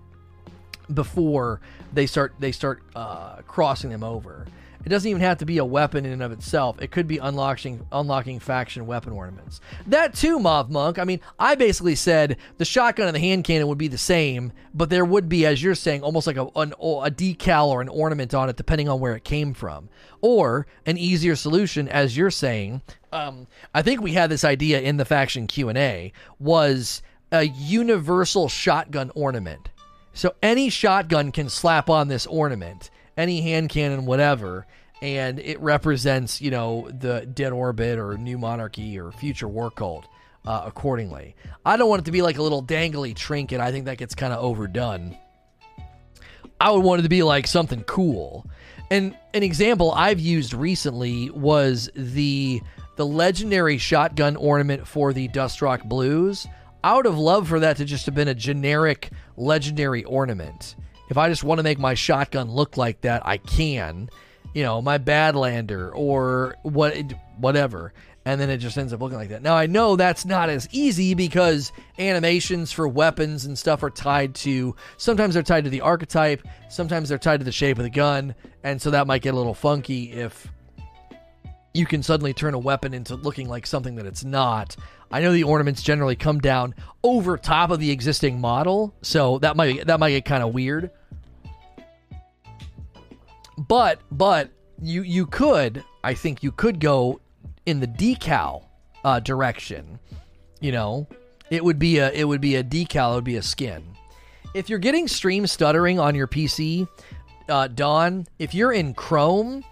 before they start they start uh, crossing them over. It doesn't even have to be a weapon in and of itself. It could be unlocking unlocking faction weapon ornaments. That too, Moth Monk. I mean, I basically said the shotgun and the hand cannon would be the same, but there would be, as you're saying, almost like a, an, a decal or an ornament on it, depending on where it came from. Or an easier solution, as you're saying. Um, I think we had this idea in the faction Q and A was a universal shotgun ornament. So any shotgun can slap on this ornament any hand cannon, whatever, and it represents, you know, the Dead Orbit or New Monarchy or Future War Cult uh, accordingly. I don't want it to be like a little dangly trinket. I think that gets kind of overdone. I would want it to be like something cool. And an example I've used recently was the the legendary shotgun ornament for the Dustrock Blues. I would have loved for that to just have been a generic legendary ornament. If I just want to make my shotgun look like that, I can. You know, my Badlander or what, whatever. And then it just ends up looking like that. Now I know that's not as easy because animations for weapons and stuff are tied to. Sometimes they're tied to the archetype. Sometimes they're tied to the shape of the gun, and so that might get a little funky if you can suddenly turn a weapon into looking like something that it's not. I know the ornaments generally come down over top of the existing model, so that might that might get kind of weird. But but you you could I think you could go in the decal uh, direction. You know, it would be a it would be a decal. It would be a skin. If you're getting stream stuttering on your PC, uh, Don, if you're in Chrome,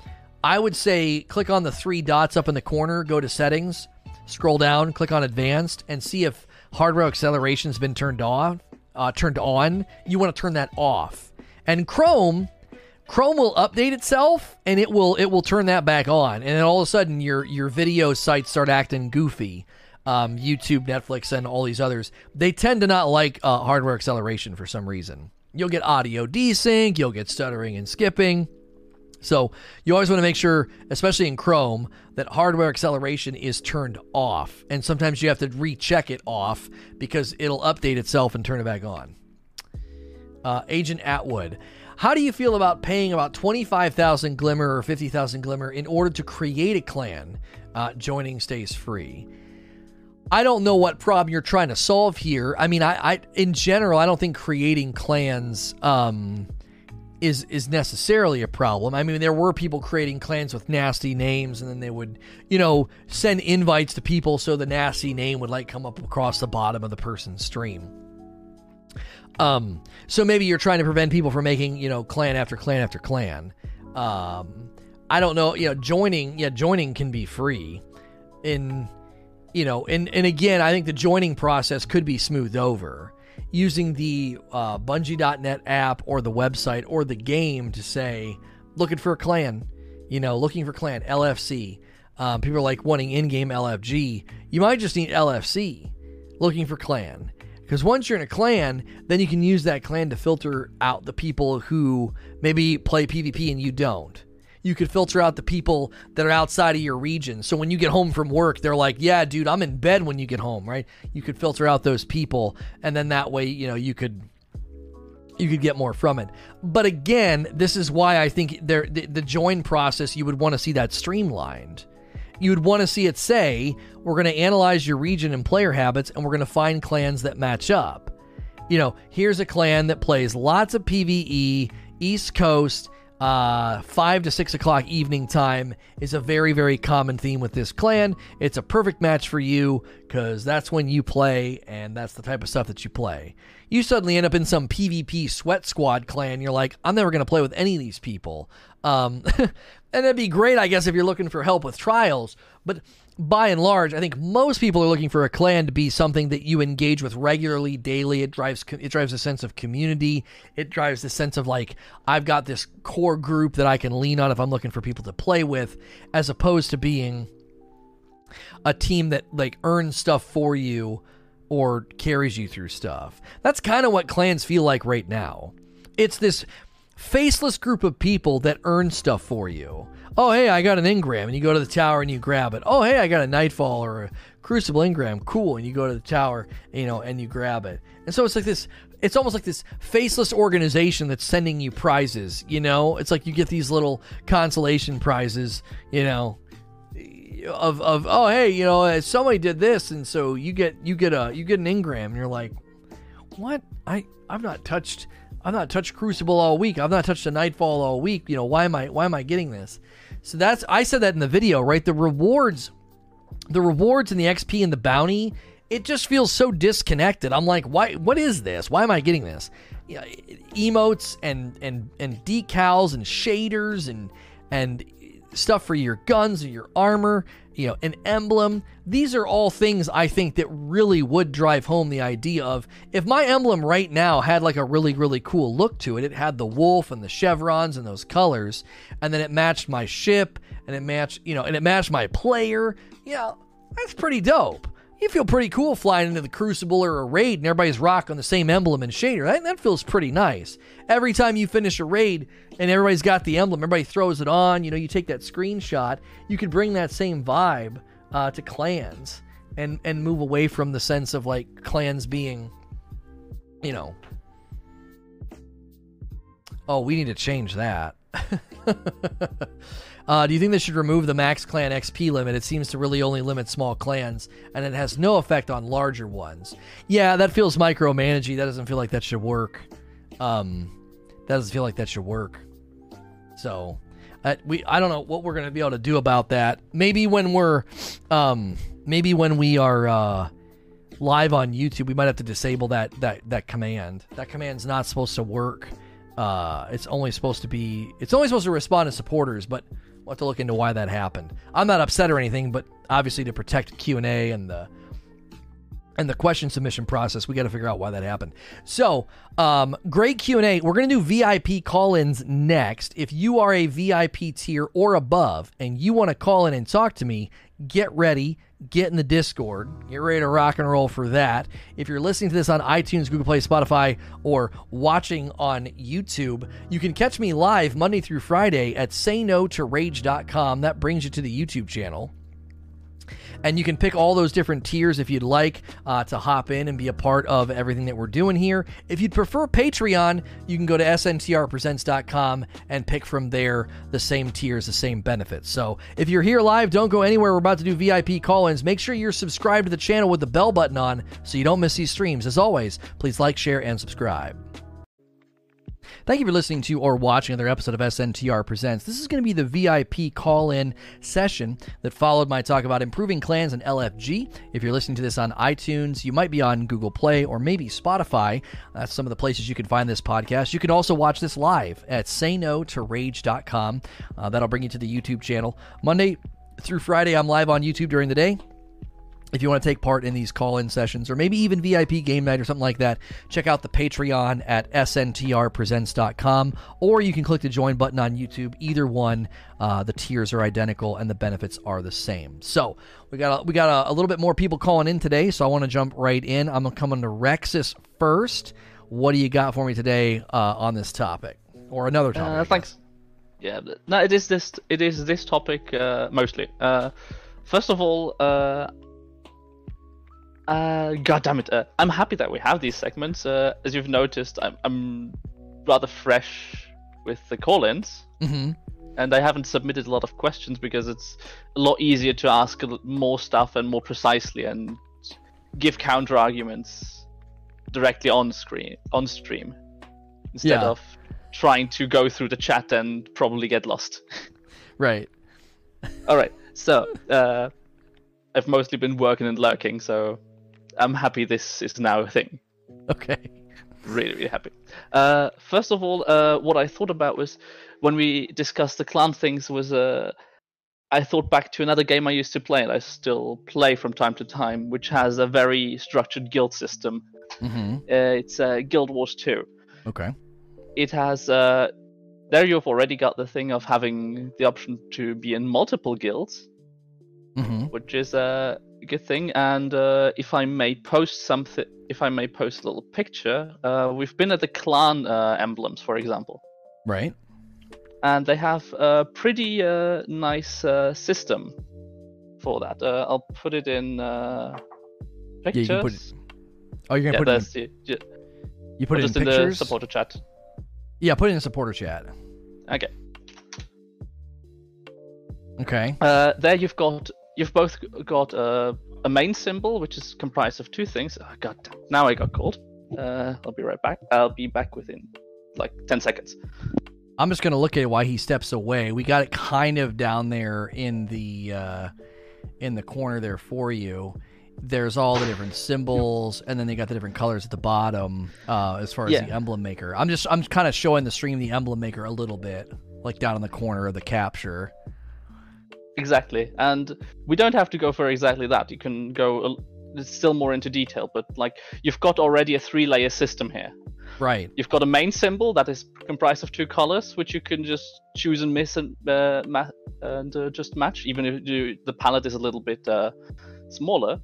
I would say click on the three dots up in the corner, go to settings, scroll down, click on advanced, and see if hardware acceleration has been turned off. Uh, turned on. You want to turn that off. And Chrome, Chrome will update itself, and it will it will turn that back on. And then all of a sudden, your your video sites start acting goofy. Um, YouTube, Netflix, and all these others, they tend to not like uh, hardware acceleration for some reason. You'll get audio desync, you'll get stuttering and skipping. So you always want to make sure, especially in Chrome, that hardware acceleration is turned off. And sometimes you have to recheck it off because it'll update itself and turn it back on. Uh, Agent Atwood. How do you feel about paying about 25,000 Glimmer or 50,000 Glimmer in order to create a clan? Uh, joining stays free. I don't know what problem you're trying to solve here. I mean, I, I in general, I don't think creating clans um, is is necessarily a problem. I mean, there were people creating clans with nasty names, and then they would, you know, send invites to people so the nasty name would like come up across the bottom of the person's stream. Um, so maybe you're trying to prevent people from making, you know, clan after clan after clan. Um, I don't know, you know, joining, yeah, joining can be free. In, you know, and and again, I think the joining process could be smoothed over using the uh, Bungie.net app or the website or the game to say, looking for a clan, you know, looking for clan, LFC. Um, people are like wanting in game LFG. You might just need LFC, looking for clan. Because once you're in a clan, then you can use that clan to filter out the people who maybe play PvP and you don't. You could filter out the people that are outside of your region. So when you get home from work, they're like, "Yeah, dude, I'm in bed when you get home," right? You could filter out those people, and then that way, you know, you could you could get more from it. But again, this is why I think there the, the join process you would want to see that streamlined. You would want to see it say, we're going to analyze your region and player habits and we're going to find clans that match up. You know, here's a clan that plays lots of PvE, East Coast, uh, 5 to 6 o'clock evening time is a very, very common theme with this clan. It's a perfect match for you because that's when you play and that's the type of stuff that you play. You suddenly end up in some PvP sweat squad clan. You're like, I'm never going to play with any of these people. Um, and it'd be great, I guess, if you're looking for help with trials. But by and large, I think most people are looking for a clan to be something that you engage with regularly, daily. It drives it drives a sense of community. It drives the sense of like I've got this core group that I can lean on if I'm looking for people to play with, as opposed to being a team that like earns stuff for you or carries you through stuff. That's kind of what clans feel like right now. It's this faceless group of people that earn stuff for you oh hey i got an engram. and you go to the tower and you grab it oh hey i got a nightfall or a crucible engram. cool and you go to the tower you know and you grab it and so it's like this it's almost like this faceless organization that's sending you prizes you know it's like you get these little consolation prizes you know of, of oh hey you know uh, somebody did this and so you get you get a you get an engram and you're like what i i've not touched I've not touched Crucible all week. I've not touched a Nightfall all week. You know, why am I why am I getting this? So that's I said that in the video, right? The rewards, the rewards and the XP and the bounty, it just feels so disconnected. I'm like, why? What is this? Why am I getting this? You know, emotes and and and decals and shaders and and stuff for your guns and your armor you know, an emblem. These are all things I think that really would drive home the idea of if my emblem right now had like a really, really cool look to it, it had the wolf and the chevrons and those colors, and then it matched my ship and it matched, you know, and it matched my player. Yeah, that's pretty dope. You feel pretty cool flying into the Crucible or a raid and everybody's rocking on the same emblem and shader. That, that feels pretty nice. Every time you finish a raid and everybody's got the emblem, everybody throws it on, you know, you take that screenshot, you could bring that same vibe uh, to clans and, and move away from the sense of like clans being, you know, oh, we need to change that. Uh, do you think they should remove the max clan XP limit? It seems to really only limit small clans, and it has no effect on larger ones. Yeah, that feels micromanaging. That doesn't feel like that should work. Um, that doesn't feel like that should work. So, uh, we I don't know what we're gonna be able to do about that. Maybe when we're, um, maybe when we are uh, live on YouTube, we might have to disable that that that command. That command's not supposed to work. Uh, it's only supposed to be. It's only supposed to respond to supporters, but We'll have to look into why that happened. I'm not upset or anything, but obviously to protect Q and A and the and the question submission process, we got to figure out why that happened. So, um, great Q and A. We're gonna do VIP call-ins next. If you are a VIP tier or above and you want to call in and talk to me, get ready get in the Discord. Get ready to rock and roll for that. If you're listening to this on iTunes, Google Play, Spotify, or watching on YouTube, you can catch me live Monday through Friday at sayno2rage.com. That brings you to the YouTube channel and you can pick all those different tiers if you'd like uh, to hop in and be a part of everything that we're doing here. If you'd prefer Patreon, you can go to sntrpresents.com and pick from there the same tiers, the same benefits. So if you're here live, don't go anywhere. We're about to do VIP call ins. Make sure you're subscribed to the channel with the bell button on so you don't miss these streams. As always, please like, share, and subscribe. Thank you for listening to or watching another episode of SNTR Presents. This is going to be the VIP call in session that followed my talk about improving clans and LFG. If you're listening to this on iTunes, you might be on Google Play or maybe Spotify. That's some of the places you can find this podcast. You can also watch this live at sayno2rage.com. Uh, that'll bring you to the YouTube channel. Monday through Friday, I'm live on YouTube during the day if you want to take part in these call-in sessions or maybe even VIP game night or something like that, check out the Patreon at sntrpresents.com or you can click the join button on YouTube. Either one, uh, the tiers are identical and the benefits are the same. So we got a, we got a, a little bit more people calling in today, so I want to jump right in. I'm coming to Rexus first. What do you got for me today uh, on this topic or another uh, topic? Uh, thanks. Yeah, no, it is this. It is this topic uh, mostly. Uh, first of all, uh, uh, God damn it! Uh, I'm happy that we have these segments. Uh, as you've noticed, I'm I'm rather fresh with the call-ins, Mm-hmm. and I haven't submitted a lot of questions because it's a lot easier to ask more stuff and more precisely and give counter arguments directly on screen on stream instead Yeah. of trying to go through the chat and probably get lost. Right. All right, so uh, I've mostly been working and lurking, so I'm happy this is now a thing. Okay. Really, really happy. Uh, first of all, uh, what I thought about was when we discussed the clan things was uh, I thought back to another game I used to play and I still play from time to time, which has a very structured guild system. Mm-hmm. Uh, it's uh, Guild Wars 2. Okay. It has uh, there you've already got the thing of having the option to be in multiple guilds, Mm-hmm. which is a good thing. And uh, if I may post something, if I may post a little picture, uh, we've been at the clan uh, emblems, for example, Right. and they have a pretty uh, nice uh, system for that. Uh, I'll put it in uh, you pictures. can put it Oh, you're gonna put it. there's the, In, you put it in just in the supporter chat. Yeah, put it in the supporter chat. Okay. Okay. Uh, there you've got you've both got uh, a main symbol which is comprised of two things. Oh, God, damn. now I got called. Uh, I'll be right back. I'll be back within like ten seconds. I'm just gonna look at why he steps away. We got it kind of down there in the uh, in the corner there for you. There's all the different symbols, and then they got the different colors at the bottom uh, as far as Yeah. the emblem maker. I'm just I'm kind of showing the stream the emblem maker a little bit, like down in the corner of the capture. Exactly, and we don't have to go for exactly that. You can go a, still more into detail, but like you've got already a three-layer system here. Right. You've got a main symbol that is comprised of two colors, which you can just choose and miss and uh, ma- and uh, just match, even if you, the palette is a little bit uh, smaller.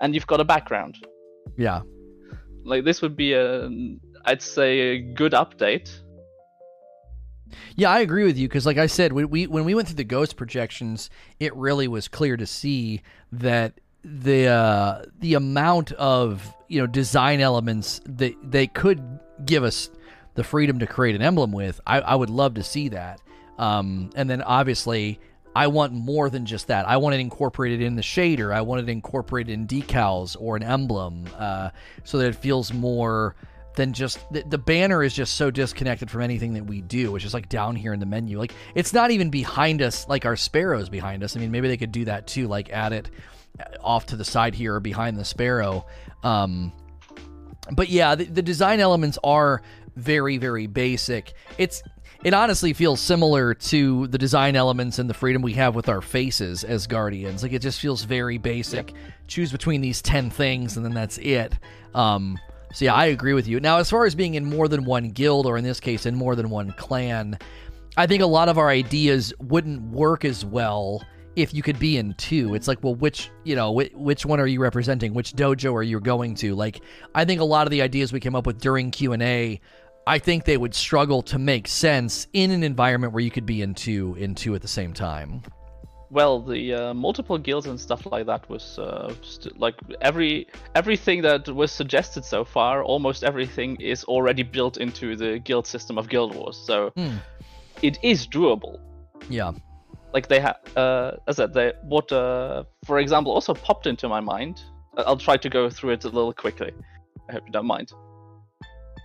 And you've got a background. Yeah. Like this would be a, I'd say, a good update. Yeah, I agree with you because, like I said, when we when we went through the ghost projections, it really was clear to see that the uh, the amount of you know design elements that they could give us the freedom to create an emblem with. I, I would love to see that. Um, and then obviously, I want more than just that. I want it incorporated in the shader. I want it incorporated in decals or an emblem, uh, so that it feels more than just the, the banner is just so disconnected from anything that we do. It's just like down here in the menu. Like it's not even behind us, like our sparrows behind us. I mean, maybe they could do that too, like add it off to the side here or behind the sparrow. Um, but yeah, the, the design elements are very, very basic. It's it honestly feels similar to the design elements and the freedom we have with our faces as guardians. Like it just feels very basic. Choose between these ten things, and then that's it. Um, so yeah, I agree with you. Now, as far as being in more than one guild, or in this case, in more than one clan, I think a lot of our ideas wouldn't work as well if you could be in two. It's like, well, which you know, which, one are you representing? Which dojo are you going to? Like, I think a lot of the ideas we came up with during Q and A, I think they would struggle to make sense in an environment where you could be in two, in two at the same time. Well, the uh, multiple guilds and stuff like that was uh, st- like every everything that was suggested so far. Almost everything is already built into the guild system of Guild Wars, so Hmm. it is doable. Yeah. like they have uh as I said they what uh for example also popped into my mind i'll try to go through it a little quickly i hope you don't mind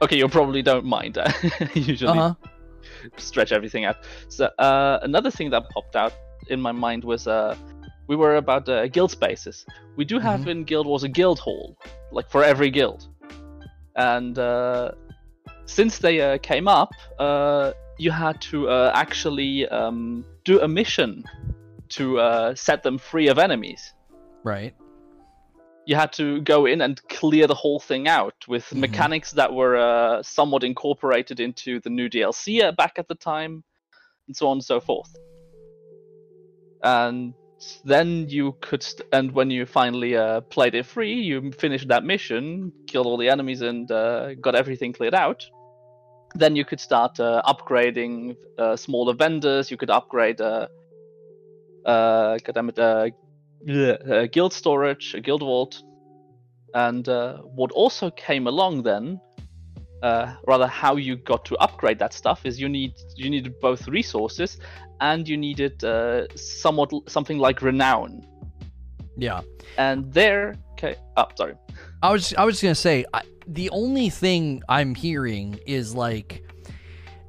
okay you probably don't mind usually Uh huh. stretch everything out so uh another thing that popped out in my mind was uh we were about uh, guild spaces we do have in guild wars a guild hall like for every guild and uh since they uh, came up uh you had to uh, actually um, do a mission to uh, set them free of enemies. Right. You had to go in and clear the whole thing out with Mhm. mechanics that were uh, somewhat incorporated into the new DLC back at the time, and so on and so forth. And then you could, st- and when you finally uh, played it free, you finished that mission, killed all the enemies, and uh, got everything cleared out. then you could start uh, upgrading uh, smaller vendors. You could upgrade, uh, uh, uh, uh, guild storage, a guild vault, and what also came along then, uh, rather how you got to upgrade that stuff is you need you needed both resources and you needed uh, somewhat something like renown. Yeah. And there, okay, oh, sorry. I was I was just gonna say I, the only thing I'm hearing is like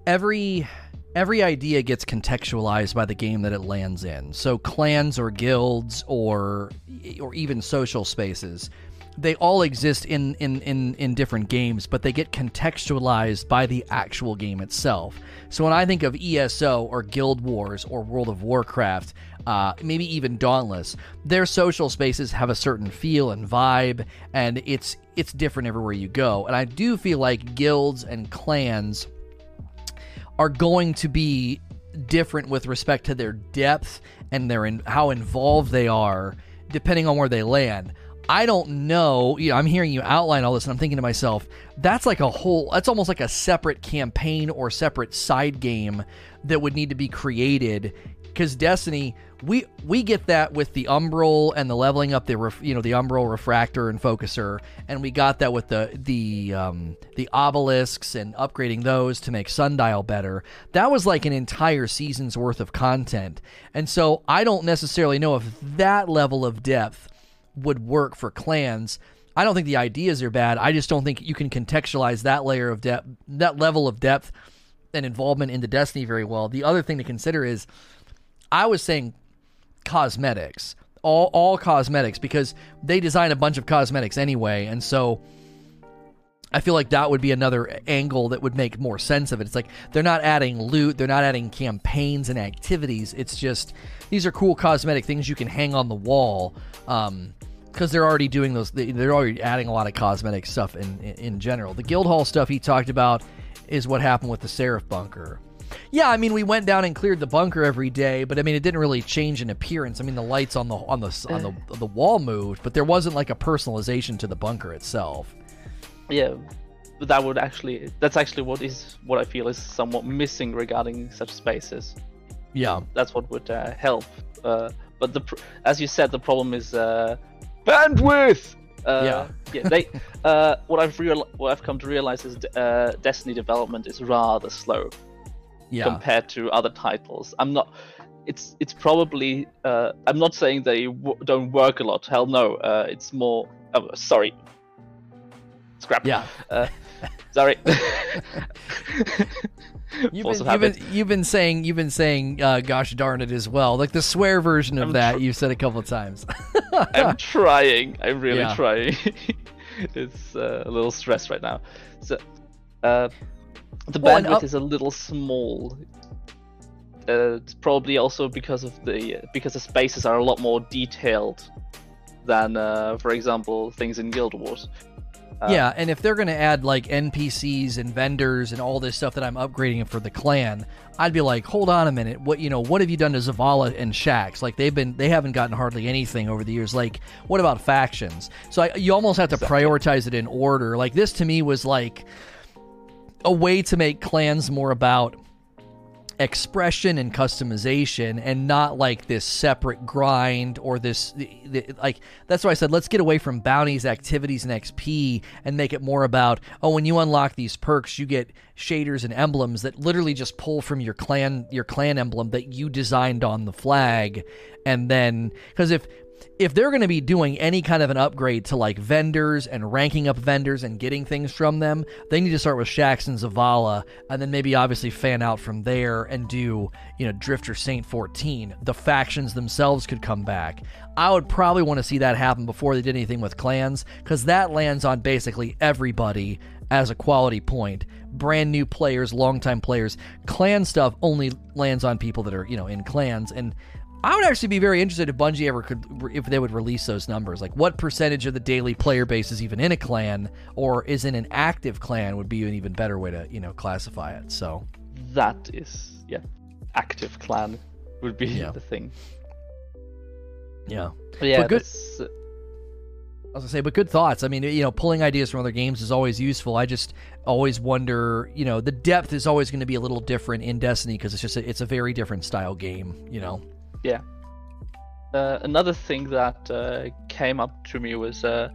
every every idea gets contextualized by the game that it lands in. So clans or guilds or or even social spaces, they all exist in in in in different games, but they get contextualized by the actual game itself. So when I think of ESO or Guild Wars or World of Warcraft, uh, maybe even Dauntless, their social spaces have a certain feel and vibe, and it's it's different everywhere you go. And I do feel like guilds and clans are going to be different with respect to their depth and their in, how involved they are, depending on where they land. I don't know. You know, I'm hearing you outline all this, and I'm thinking to myself, that's like a whole. That's almost like a separate campaign or separate side game that would need to be created. Because Destiny, we we get that with the Umbral and the leveling up the ref, you know the Umbral refractor and focuser, and we got that with the the um, the obelisks and upgrading those to make Sundial better. That was like an entire season's worth of content, and so I don't necessarily know if that level of depth would work for clans. I don't think the ideas are bad. I just don't think you can contextualize that layer of depth, that level of depth and involvement into Destiny very well. The other thing to consider is I was saying cosmetics. All all cosmetics because they design a bunch of cosmetics anyway, and so I feel like that would be another angle that would make more sense of it. It's like they're not adding loot, they're not adding campaigns and activities. It's just these are cool cosmetic things you can hang on the wall. Um, because they're already doing those, they- they're already adding a lot of cosmetic stuff in, in in general. The Guildhall stuff he talked about is what happened with the Seraph bunker. Yeah, I mean we went down and cleared the bunker every day, but I mean it didn't really change in appearance. I mean the lights on the on the on the the wall moved, but there wasn't like a personalization to the bunker itself. Yeah, but that would actually that's actually what is what I feel is somewhat missing regarding such spaces. Yeah, That's what would uh, help. Uh, but the as you said, the problem is uh, bandwidth. Uh, Yeah. yeah. They uh, what I've real what I've come to realize is uh, Destiny development is rather slow yeah, compared to other titles. I'm not. It's it's probably. Uh, I'm not saying they w- don't work a lot. Hell no. Uh, it's more. Oh, sorry. Scrap. yeah. Uh, sorry. You've been, you've been you've been saying you've been saying uh, gosh darn it as well. Like the swear version of I'm that tr- you've said a couple of times. I'm trying. I'm really Yeah. trying. it's uh, a little stressed right now. So, uh, the Well, bandwidth up- is a little small. Uh, it's probably also because of the because the spaces are a lot more detailed than, uh, for example, things in Guild Wars. Uh, yeah, and if they're going to add like NPCs and vendors and all this stuff that I'm upgrading for the clan, I'd be like, hold on a minute, what you know, what have you done to Zavala and Shax? Like they've been they haven't gotten hardly anything over the years. Like what about factions? So I, you almost have to prioritize it in order. Like this to me was like a way to make clans more about expression and customization and not like this separate grind or this the, the, like that's why I said let's get away from bounties activities and XP and make it more about oh when you unlock these perks you get shaders and emblems that literally just pull from your clan your clan emblem that you designed on the flag. And then cuz if if they're going to be doing any kind of an upgrade to like vendors and ranking up vendors and getting things from them, they need to start with Shax and Zavala, and then maybe obviously fan out from there and do, you know, Drifter Saint 14. The factions themselves could come back. I would probably want to see that happen before they did anything with clans, because that lands on basically everybody as a quality point. Brand new players, longtime players. Clan stuff only lands on people that are, you know, in clans. And I would actually be very interested if Bungie ever could, if they would release those numbers. Like, what percentage of the daily player base is even in a clan, or is in an active clan? Would be an even better way to, you know, classify it. So, That is, yeah, active clan would be Yeah. the thing. yeah, But yeah, good- that's, uh, I was gonna say, but good thoughts. I mean, you know, pulling ideas from other games is always useful. I just always wonder, you know, the depth is always going to be a little different in Destiny because it's just a, it's a very different style game. You know. Yeah. Uh, another thing that uh, came up to me was uh,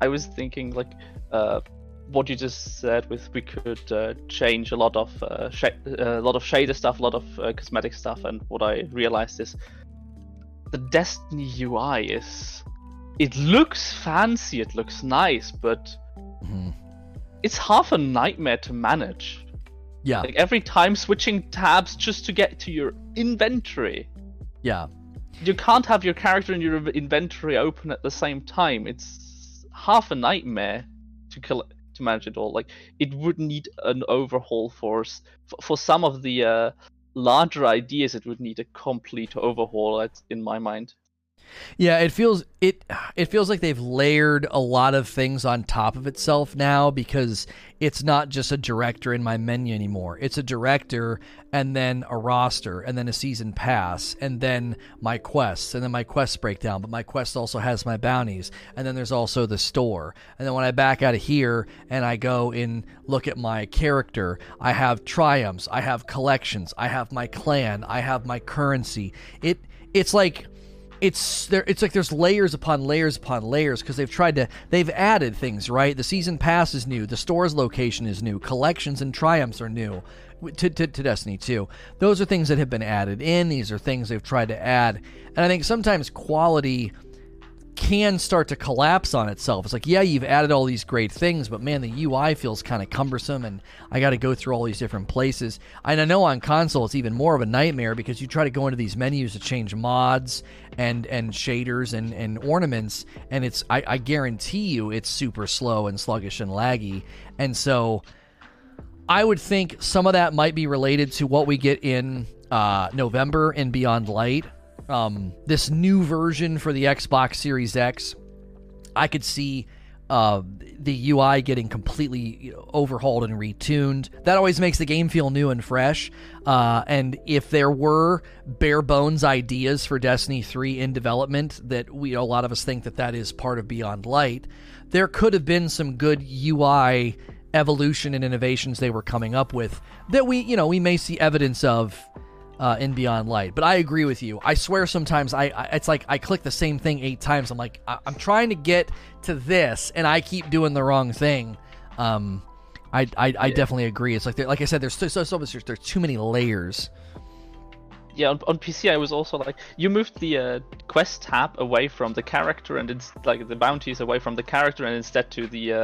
I was thinking like uh, what you just said with we could uh, change a lot of uh, sh- a lot of shader stuff, a lot of cosmetic stuff, and what I realized is the Destiny UI is it looks fancy, it looks nice, but mm-hmm. it's half a nightmare to manage. Yeah. Like every time switching tabs just to get to your inventory. Yeah. You can't have your character and your inventory open at the same time. It's half a nightmare to kill to manage it all. Like it would need an overhaul for for some of the uh, larger ideas. It would need a complete overhaul, in my mind. Yeah, it feels it it feels like they've layered a lot of things on top of itself now because it's not just a director in my menu anymore. It's a director and then a roster and then a season pass and then my quests and then my quest breakdown, but my quest also has my bounties and then there's also the store. And then when I back out of here and I go and look at my character, I have triumphs, I have collections, I have my clan, I have my currency. It it's like it's there it's like there's layers upon layers upon layers because they've tried to they've added things right? The season pass is new the store's location is new collections and triumphs are new to, to, to destiny 2 those are things that have been added in these are things they've tried to add. And i think sometimes quality can start to collapse on itself. It's like, yeah, you've added all these great things, but man, the UI feels kind of cumbersome and I got to go through all these different places. And I know on console it's even more of a nightmare because you try to go into these menus to change mods and and shaders and, and ornaments, and it's I, I guarantee you it's super slow and sluggish and laggy. And so I would think some of that might be related to what we get in uh, November and Beyond Light um, this new version for the Xbox Series X, I could see uh, the UI getting completely overhauled and retuned. That always makes the game feel new and fresh. Uh, and if there were bare bones ideas for Destiny 3 in development, that we a lot of us think that that is part of Beyond Light, there could have been some good UI evolution and innovations they were coming up with that we, you know, we may see evidence of uh, in Beyond Light. But I agree with you. I swear sometimes I, I it's like I click the same thing eight times. I'm like I, am trying to get to this, and I keep doing the wrong thing. Um, I I, I definitely agree. It's like like I said, there's so so, so there's, there's too many layers. Yeah, on, on PC I was also like you moved the uh, quest tab away from the character and it's like the bounties away from the character and instead to the uh,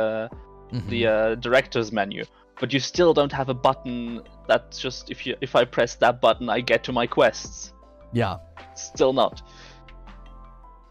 mm-hmm. the uh, director's menu but you still don't have a button that's just if you if I press that button I get to my quests. Yeah. Still not.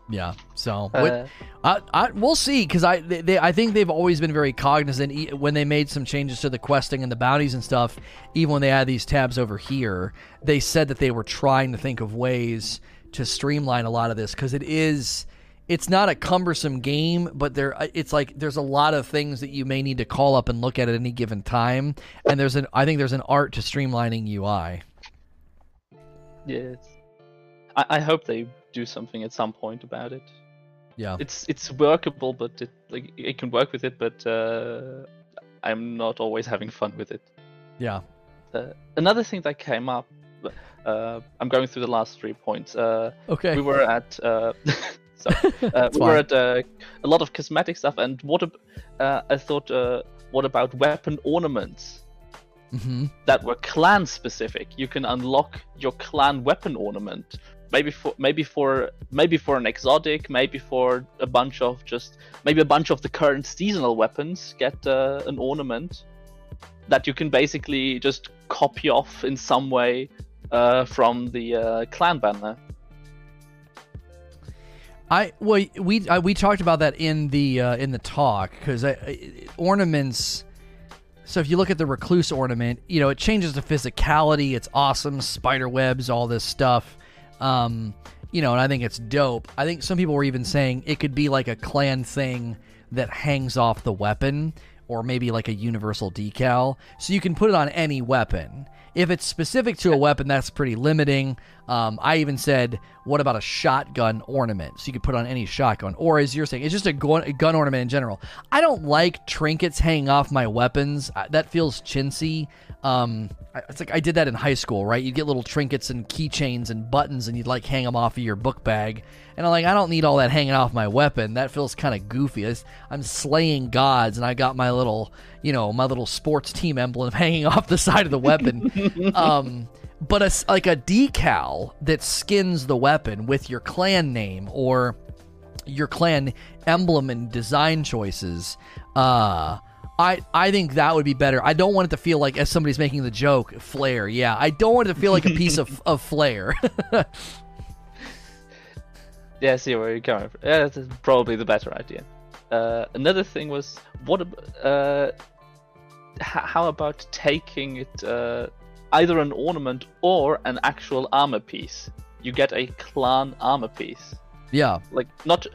Yeah. So uh, I, I, we'll see because I they, I think they've always been very cognizant when they made some changes to the questing and the bounties and stuff. Even when they had these tabs over here, they said that they were trying to think of ways to streamline a lot of this because it is it's not a cumbersome game, but there uh, it's like there's a lot of things that you may need to call up and look at at any given time, and there's an I think there's an art to streamlining UI. Yes, I, I hope they do something at some point about it. Yeah, it's it's workable, but it like it can work with it, but uh, I'm not always having fun with it. Yeah. Uh, another thing that came up uh, I'm going through the last three points. Uh, okay. We were at uh, So uh, we were at uh, a lot of cosmetic stuff, and what uh, I thought, uh, what about weapon ornaments mm-hmm. that were clan specific? You can unlock your clan weapon ornament, maybe for maybe for maybe for an exotic, maybe for a bunch of just maybe a bunch of the current seasonal weapons get uh, an ornament that you can basically just copy off in some way uh, from the clan banner. I well we I, we talked about that in the uh, in the talk because ornaments. So if you look at the recluse ornament, you know it changes the physicality. It's awesome, spider webs, all this stuff. Um, you know, and I think it's dope. I think some people were even saying it could be like a clan thing that hangs off the weapon, or maybe like a universal decal, so you can put it on any weapon. If it's specific to a weapon, that's pretty limiting. Um, I even said, what about a shotgun ornament? So you could put on any shotgun. Or as you're saying, it's just a gun, a gun ornament in general. I don't like trinkets hanging off my weapons. Uh, That feels chintzy. Um, I- it's like I did that in high school, right? You'd get little trinkets and keychains and buttons, and you'd like hang them off of your book bag. And I'm like, I don't need all that hanging off my weapon. That feels kind of goofy. It's- I'm slaying gods, and I got my little, you know, my little sports team emblem hanging off the side of the weapon. um, but a like a decal that skins the weapon with your clan name or your clan emblem and design choices. Uh, I I think that would be better. I don't want it to feel like as somebody's making the joke, flare. Yeah, I don't want it to feel like a piece of of flare. Yeah, I see where you're going. from. Yeah, that's probably the better idea. Uh, another thing was what? Uh, h- how about taking it uh, either an ornament or an actual armor piece? You get a clan armor piece, yeah, like not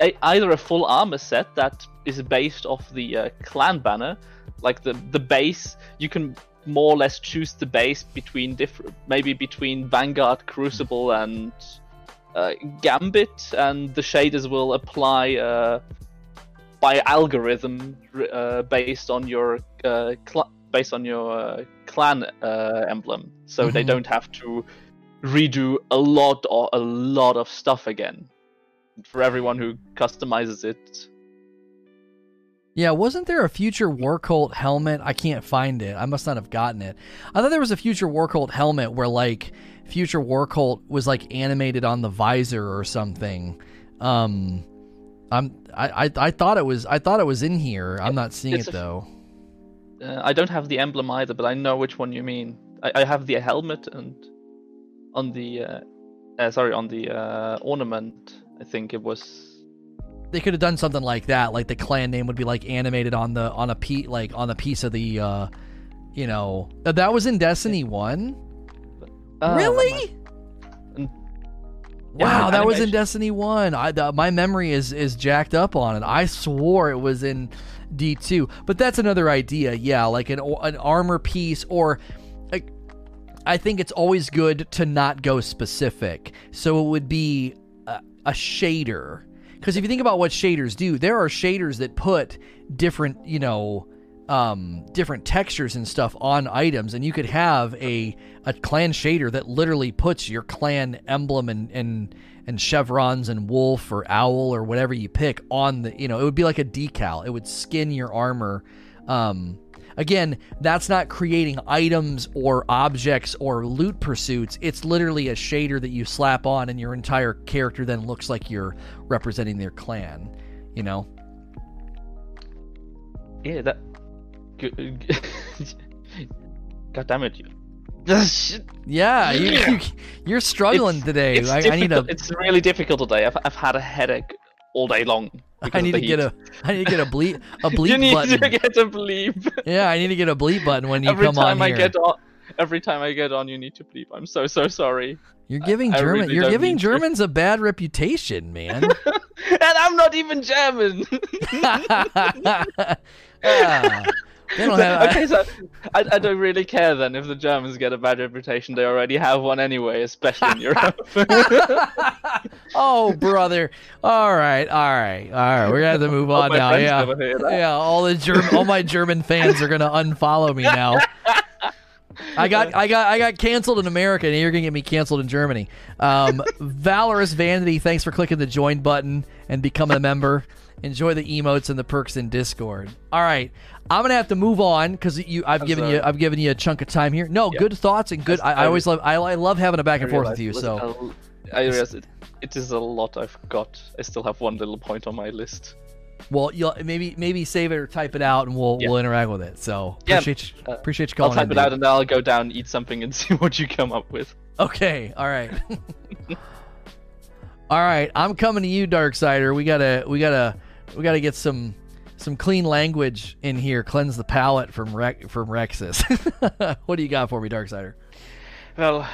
a, either a full armor set that is based off the uh, clan banner, like the the base. You can more or less choose the base between different, maybe between Vanguard, Crucible, and uh, Gambit, and the shaders will apply uh, by algorithm uh, based on your uh, cl- based on your uh, clan uh, emblem, so they Mhm. don't have to redo a lot or a lot of stuff again for everyone who customizes it. yeah. Wasn't there a future War Cult helmet? I can't find it. I must not have gotten it. I thought there was a future War Cult helmet where like future War Cult was like animated on the visor or something. Um, I'm I, I I thought it was I thought it was in here. I'm not seeing It's it a- though. Uh, I don't have the emblem either, but I know which one you mean. I, I have the helmet and on the uh, uh, sorry on the uh, ornament. I think it was. They could have done something like that like the clan name would be like animated on the on a pe- like on a piece of the uh you know. Uh, that was in destiny 1 Ah, really? And- Yeah, wow that was in destiny 1 i the, my memory is is jacked up on it. I swore it was in d2 but that's another idea yeah like an an armor piece or like I think it's always good to not go specific. So it would be a, a shader. Because if you think about what shaders do, there are shaders that put different, you know, um, different textures and stuff on items, and you could have a a clan shader that literally puts your clan emblem and and and chevrons and wolf or owl or whatever you pick on the, you know, it would be like a decal. It would skin your armor. Um, Again, that's not creating items or objects or loot pursuits. It's literally a shader that you slap on, and your entire character then looks like you're representing their clan. You know? yeah that. God damn it! You. Yeah, you, you, you're struggling It's- today. It's I, I need difficult- to. It's really difficult today. I've, I've had a headache all day long. I need to the get heat. a. I need to get a bleep. A bleep You need button. to get a bleep. Yeah, I need to get a bleep button when you every come time on I here. get on, every time I get on, you need to bleep. I'm so so sorry. You're giving I German. really you're giving need to. Germans a bad reputation, man. and I'm not even German. Ah, they don't have. okay, so I, I don't really care then if the Germans get a bad reputation. They already have one anyway, especially in Europe. oh, brother. All right, all right, all right. We're gonna have to move on now. Yeah, never hear that. yeah. All the German, all my German fans are gonna unfollow me now. I got, I got, I got canceled in America, and you're gonna get me canceled in Germany. Um, Valorous Vanity, thanks for clicking the join button and becoming a member. Enjoy the emotes and the perks in Discord. All right, I'm gonna have to move on because you, I've I'm given sorry. you, I've given you a chunk of time here. No, Yeah. good thoughts and good. I, I always love, I, I love having a back and forth with you. So. I realize it, it is a lot I've got. I still have one little point on my list. Well, you'll maybe maybe save it or type it out, and we'll Yeah. we'll interact with it. So Yeah, appreciate you, uh, appreciate you I'll type in. it out and then I'll go down, eat something, and see what you come up with. Okay, all right, all right. I'm coming to you, Darksider. We gotta we gotta we gotta get some some clean language in here. Cleanse the palate from Rex, from Rexus. what do you got for me, Darksider? Well,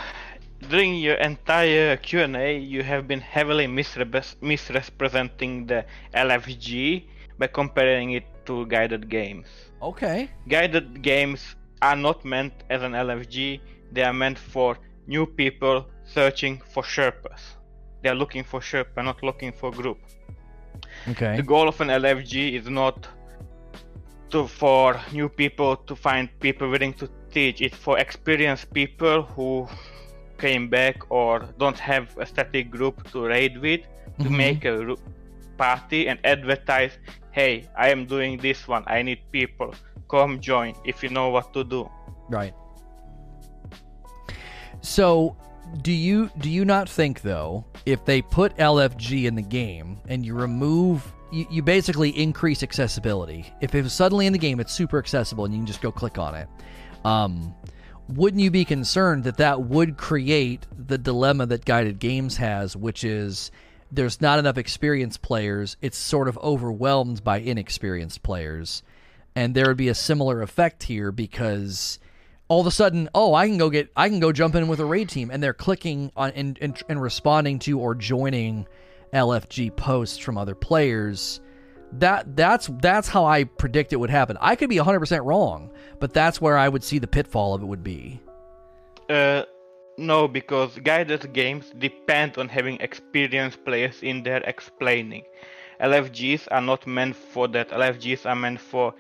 during your entire Q&A, you have been heavily misrepres- misrepresenting the LFG by comparing it to guided games. Okay. Guided games are not meant as an LFG, they are meant for new people searching for Sherpas. They are looking for Sherpa, not looking for group. Okay. The goal of an LFG is not to for new people to find people willing to teach. It's for experienced people who came back or don't have a static group to raid with to Mhm. make a party and advertise. Hey, I am doing this one. I need people. Come join if you know what to do. Right. So, do you do you not think though, if they put LFG in the game and you remove you, you basically increase accessibility. If it was suddenly in the game, it's super accessible and you can just go click on it. Um, wouldn't you be concerned that that would create the dilemma that guided games has, which is there's not enough experienced players. It's sort of overwhelmed by inexperienced players, and there would be a similar effect here because all of a sudden, oh, I can go get, I can go jump in with a raid team, and they're clicking on and and, and responding to or joining LFG posts from other players. That that's that's how I predict it would happen. I could be 100% wrong, but that's where I would see the pitfall of it would be. Uh, no, because guided games depend on having experienced players in there explaining. LFGs are not meant for that. LFGs are meant for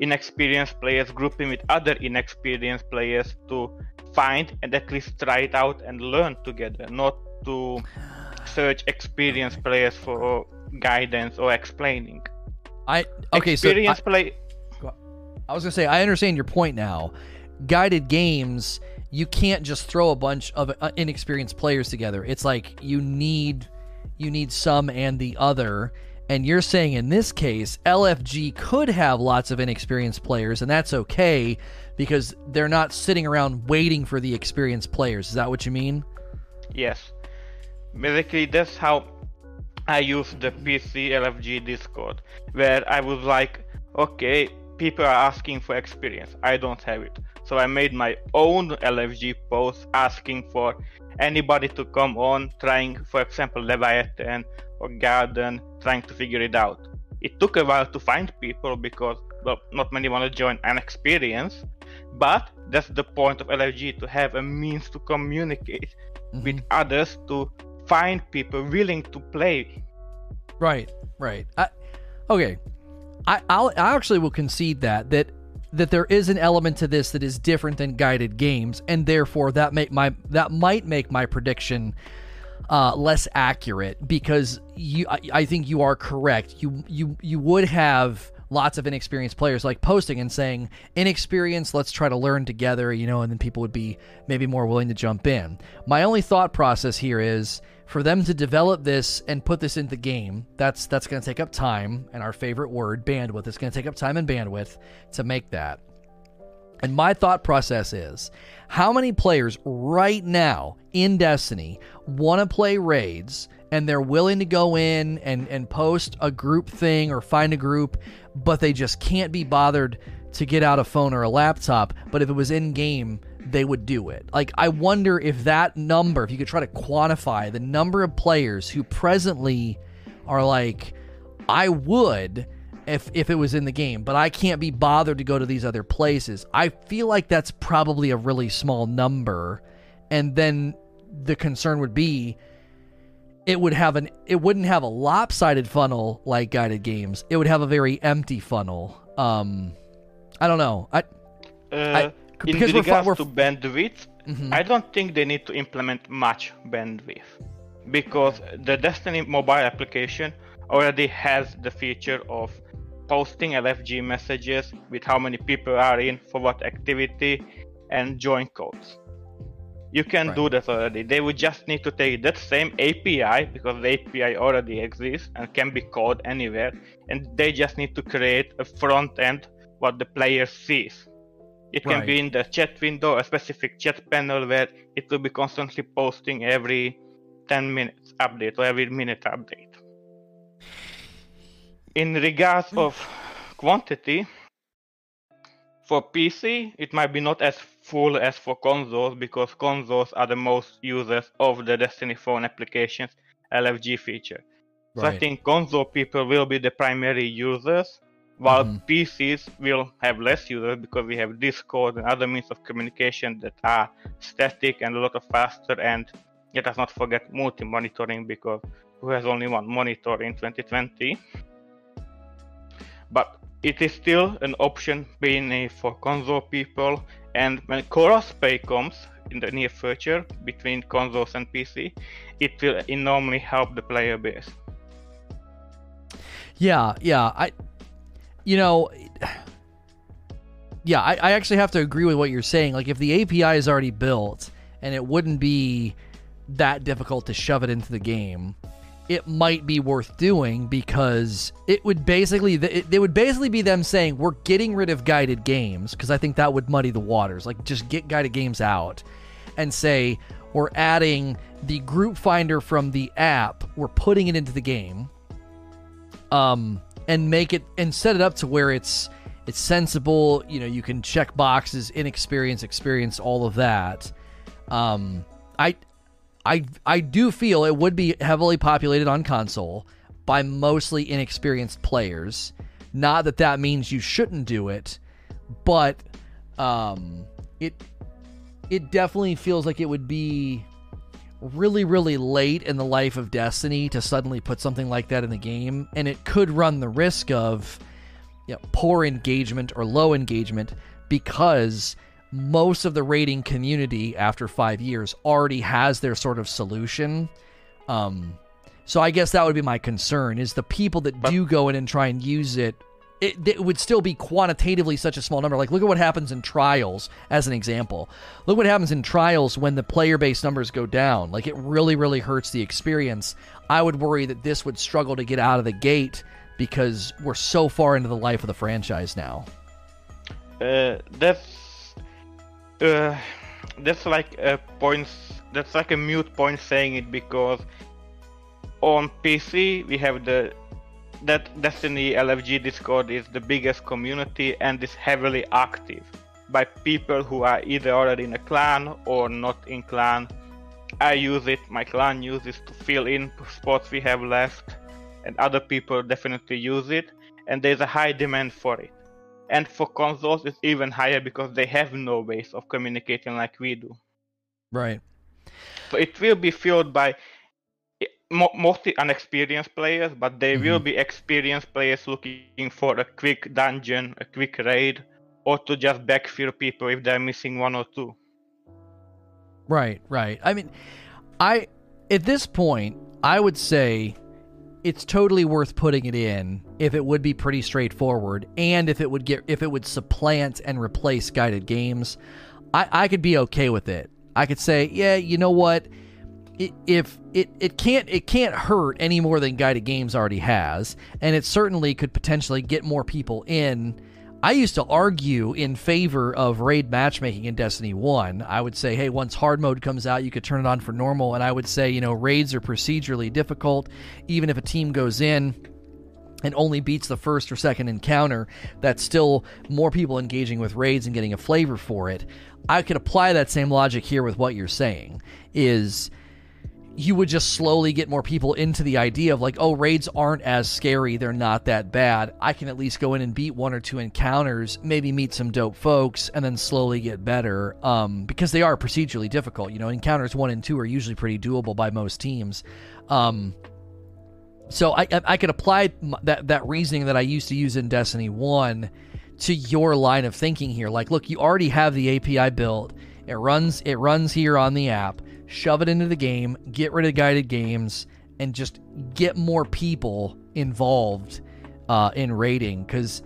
inexperienced players grouping with other inexperienced players to find and at least try it out and learn together, not to search experienced players for guidance or explaining. I okay, so I, play. I was gonna say I understand your point now. Guided games, you can't just throw a bunch of uh, inexperienced players together. It's like you need you need some and the other. And you're saying in this case, LFG could have lots of inexperienced players, and that's okay because they're not sitting around waiting for the experienced players. Is that what you mean? Yes. Basically, that's how I use the PC LFG Discord, where I was like, okay, people are asking for experience. I don't have it. So I made my own LFG post asking for anybody to come on, trying, for example, Leviathan or Garden, trying to figure it out. It took a while to find people because well, not many want to join an experience, but that's the point of LFG to have a means to communicate mm-hmm. with others to find people willing to play. Right, right. I, okay, I I'll, I actually will concede that that that there is an element to this that is different than guided games, and therefore that make my that might make my prediction uh, less accurate because you I, I think you are correct. You you you would have lots of inexperienced players like posting and saying inexperienced let's try to learn together you know and then people would be maybe more willing to jump in my only thought process here is for them to develop this and put this into the game that's that's going to take up time and our favorite word bandwidth it's going to take up time and bandwidth to make that and my thought process is how many players right now in Destiny want to play raids and they're willing to go in and, and post a group thing or find a group, but they just can't be bothered to get out a phone or a laptop. But if it was in game, they would do it. Like, I wonder if that number, if you could try to quantify the number of players who presently are like, I would if if it was in the game, but I can't be bothered to go to these other places. I feel like that's probably a really small number, and then the concern would be it would have an it wouldn't have a lopsided funnel like guided games. It would have a very empty funnel. Um, I don't know. I, Uh, I in regards we're to bandwidth, Mhm. I don't think they need to implement much bandwidth because the Destiny mobile application already has the feature of posting LFG messages with how many people are in for what activity and join codes. You can do that already. They would just need to take that same API because the API already exists and can be called anywhere, and they just need to create a front end what the player sees. It can Right. be in the chat window, a specific chat panel where it will be constantly posting every 10 minutes update or every minute update. In regards of quantity, for PC, it might be not as full as for consoles because consoles are the most users of the Destiny phone applications LFG feature. So I think console people will be the primary users, while Mhm. PCs will have less users because we have Discord and other means of communication that are static and a lot of faster. And let us not forget multi-monitoring because who has only one monitor in 2020? But it is still an option being for console people. And when crossplay comes in the near future between consoles and PC, it will enormously help the player base. Yeah, yeah. I, you know, yeah, I, I actually have to agree with what you're saying. Like, if the API is already built and it wouldn't be that difficult to shove it into the game, it might be worth doing because it would basically it, it would basically be them saying we're getting rid of guided games because I think that would muddy the waters. Like, just get guided games out and say we're adding the group finder from the app. We're putting it into the game um, and make it and set it up to where it's it's sensible. You know, you can check boxes, inexperience, experience, all of that. Um, I, I, I do feel it would be heavily populated on console by mostly inexperienced players. Not that that means you shouldn't do it, but um, it it definitely feels like it would be really, really late in the life of Destiny to suddenly put something like that in the game, and it could run the risk of you know, poor engagement or low engagement because most of the raiding community after five years already has their sort of solution. Um, so I guess that would be my concern: is the people that But- do go in and try and use it. It, it would still be quantitatively such a small number. Like, look at what happens in trials, as an example. Look what happens in trials when the player base numbers go down. Like, it really, really hurts the experience. I would worry that this would struggle to get out of the gate because we're so far into the life of the franchise now. Uh, that's uh, that's like a point. That's like a mute point saying it because on PC we have the that Destiny LFG Discord is the biggest community and is heavily active by people who are either already in a clan or not in clan. I use it, my clan uses to fill in spots we have left, and other people definitely use it, and there's a high demand for it. And for consoles, it's even higher because they have no ways of communicating like we do. Right. So it will be filled by mostly unexperienced players, but there mm-hmm. will be experienced players looking for a quick dungeon, a quick raid, or to just backfill people if they're missing one or two. Right, right. I mean, I at this point, I would say it's totally worth putting it in if it would be pretty straightforward and if it would get if it would supplant and replace guided games. I I could be okay with it. I could say, yeah, you know what? I- If it, it can't it can't hurt any more than guided games already has, and it certainly could potentially get more people in I used to argue in favor of raid matchmaking in Destiny 1. I would say, hey, once hard mode comes out, you could turn it on for normal. And I would say, you know, raids are procedurally difficult. Even if a team goes in and only beats the first or second encounter, that's still more people engaging with raids and getting a flavor for it. I could apply that same logic here with what you're saying is you would just slowly get more people into the idea of like, oh, raids aren't as scary. They're not that bad. I can at least go in and beat one or two encounters, maybe meet some dope folks, and then slowly get better. Um, because they are procedurally difficult. You know, encounters one and two are usually pretty doable by most teams. Um, so I, I could apply that that reasoning that I used to use in Destiny One to your line of thinking here. Like, look, you already have the API built. It runs it runs here on the app. Shove it into the game. Get rid of guided games and just get more people involved uh, in raiding because.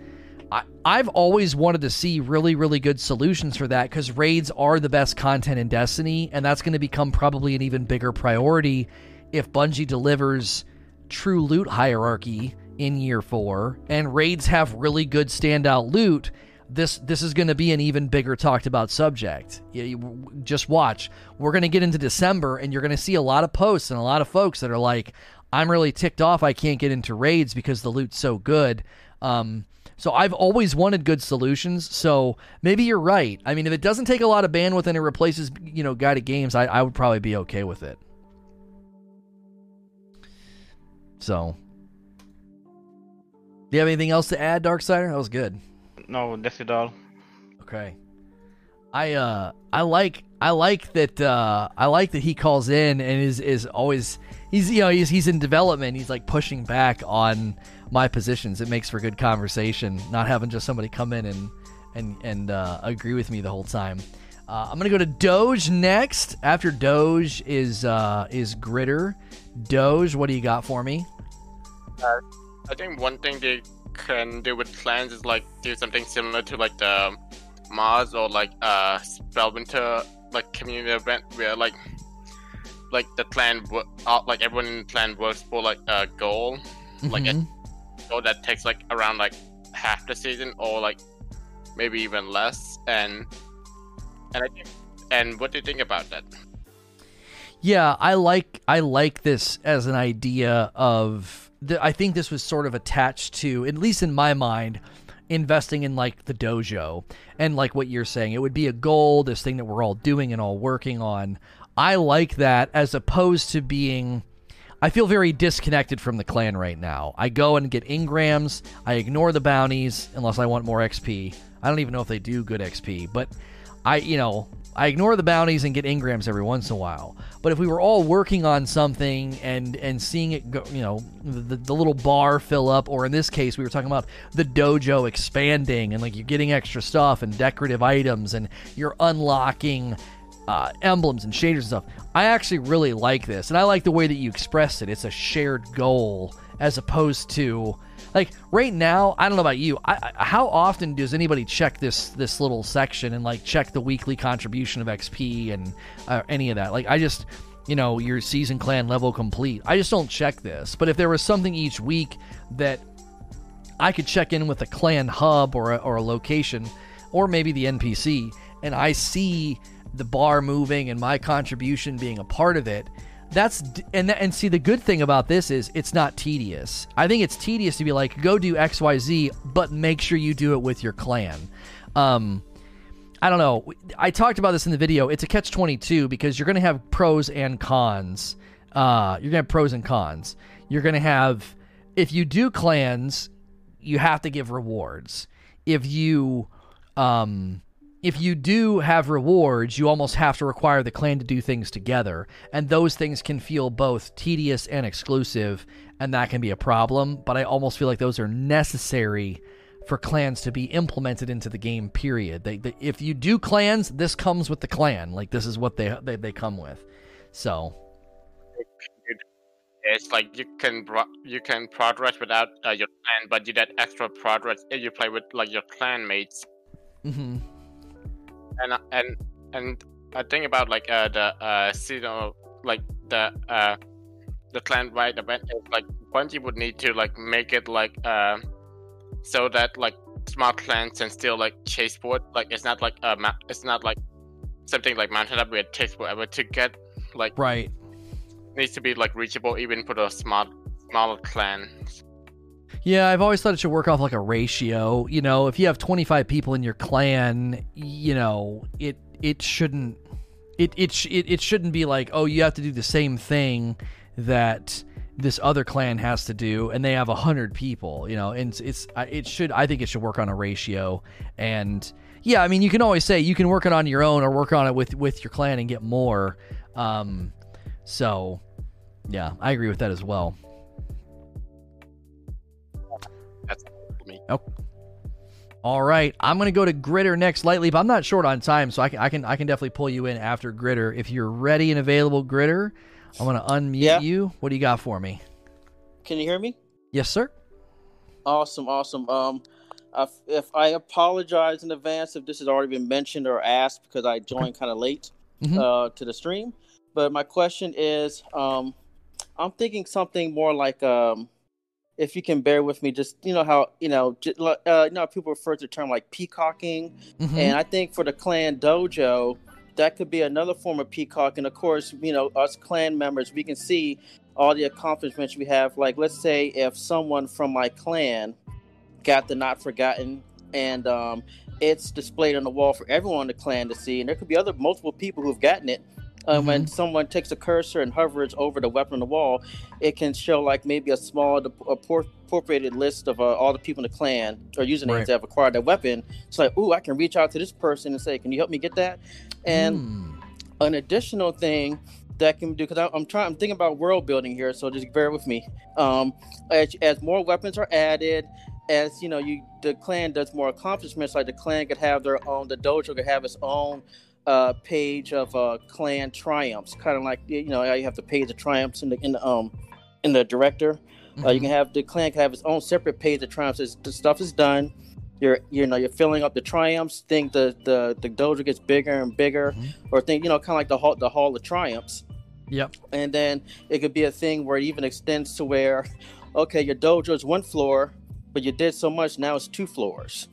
I've always wanted to see really, really good solutions for that because raids are the best content in Destiny, and that's going to become probably an even bigger priority if Bungie delivers true loot hierarchy in year four and raids have really good standout loot this this is going to be an even bigger talked about subject you, you- just watch we're going to get into december and you're going to see a lot of posts and a lot of folks that are like i'm really ticked off i can't get into raids because the loot's so good um, so I've always wanted good solutions. So maybe you're right. I mean, if it doesn't take a lot of bandwidth and it replaces, you know, guided games, I, I would probably be okay with it. So Do you have anything else to add, Darksider? That was good. No, that's it all. Okay. I uh I like I like that uh I like that he calls in and is is always he's you know he's he's in development. He's like pushing back on my positions. It makes for good conversation not having just somebody come in and and and uh, agree with me the whole time. Uh, I'm gonna go to Doge next. After Doge is uh is Gritter. Doge what do you got for me? I think one thing they can do with clans is like do something similar to like the Mars or like uh Spellwinter like community event where like like the clan uh, like everyone in the clan works for like a goal like a Mhm. goal that takes like around like half the season or like maybe even less and and I think and what do you think about that? Yeah, I like I like this as an idea of th- I think this was sort of attached to at least in my mind investing in like the dojo and like what you're saying it would be a goal this thing that we're all doing and all working on. I like that as opposed to being I feel very disconnected from the clan right now. I go and get engrams. I ignore the bounties unless I want more XP. I don't even know if they do good XP, but I, you know, I ignore the bounties and get engrams every once in a while. But if we were all working on something and and seeing it go, you know, the, the little bar fill up, or in this case, we were talking about the dojo expanding and like you're getting extra stuff and decorative items and you're unlocking uh, emblems and shaders and stuff. I actually really like this, and I like the way that you expressed it. It's a shared goal as opposed to like right now. I don't know about you. I, I, how often does anybody check this this little section and like check the weekly contribution of XP and uh, any of that? Like I just. You know, your season clan level complete. I just don't check this. But if there was something each week that I could check in with a clan hub or a, or a location, or maybe the NPC, and I see the bar moving and my contribution being a part of it. That's and and see the good thing about this is it's not tedious. I think it's tedious to be like go do X Y Z, but make sure you do it with your clan. Um, I don't know. I talked about this in the video. It's a catch 22 because you're going to have pros and cons. Uh, you're going to have pros and cons. You're going to have, if you do clans, you have to give rewards. If you, um, if you do have rewards, you almost have to require the clan to do things together. And those things can feel both tedious and exclusive, and that can be a problem. But I almost feel like those are necessary for clans to be implemented into the game period they, they, if you do clans this comes with the clan like this is what they they, they come with so It's like you can you can progress without uh, your clan, but you get extra progress if you play with like your clan mates. hmm And and and I think about like uh, the uh seasonal like the uh the clan wide event is like Bungie would need to like make it like uh so that like small clans can still like chase board like it's not like a map it's not like something like Mountaintop where it takes forever to get like right needs to be like reachable even for the small smaller clans. Yeah i've always thought it should work off like a ratio. You know if you have 25 people in your clan you know it it shouldn't it it, it, it shouldn't be like oh you have to do the same thing that this other clan has to do and they have 100 people you know and it's, it's it should i think it should work on a ratio. And yeah i mean you can always say you can work it on your own or work on it with with your clan and get more. Um so yeah i agree with that as well me. All right, I'm gonna go to Gritter next, lightly, but I'm not short on time, so I can I can I can definitely pull you in after Gritter if you're ready and available. Gritter, I'm gonna unmute Yeah. you. What do you got for me? Can you hear me? Yes, sir. Awesome, awesome. Um, if, if I apologize in advance if this has already been mentioned or asked because I joined kind of late Mhm. uh, to the stream. But my question is, um, I'm thinking something more like, um, if you can bear with me, just you know how you know, uh, you know, people refer to the term like peacocking, Mhm. and I think for the clan dojo, that could be another form of peacock. And of course, you know, us clan members, we can see all the accomplishments we have. Like, let's say if someone from my clan got the Not Forgotten, and um, it's displayed on the wall for everyone in the clan to see, and there could be other multiple people who've gotten it, Uh, When someone takes a cursor and hovers over the weapon on the wall, it can show like maybe a small appropriated list of uh, all the people in the clan or usernames Right. that have acquired that weapon. It's like, ooh, I can reach out to this person and say, "Can you help me get that?" And Hmm. an additional thing that can do because I'm trying I'm thinking about world building here, so just bear with me. Um, as, as more weapons are added, as you know, you the clan does more accomplishments. Like the clan could have their own, the dojo could have its own uh, page of uh, clan triumphs, kind of like you know how you have the page of triumphs in the in the um in the director. Uh, you Mhm. can have the clan can have its own separate page of triumphs. As the stuff is done, you're you know you're filling up the triumphs. Think the the the dojo gets bigger and bigger, Mhm. or think you know kind of like the hall the hall of triumphs. Yep. And then it could be a thing where it even extends to where, okay, your dojo is one floor, but you did so much now it's two floors,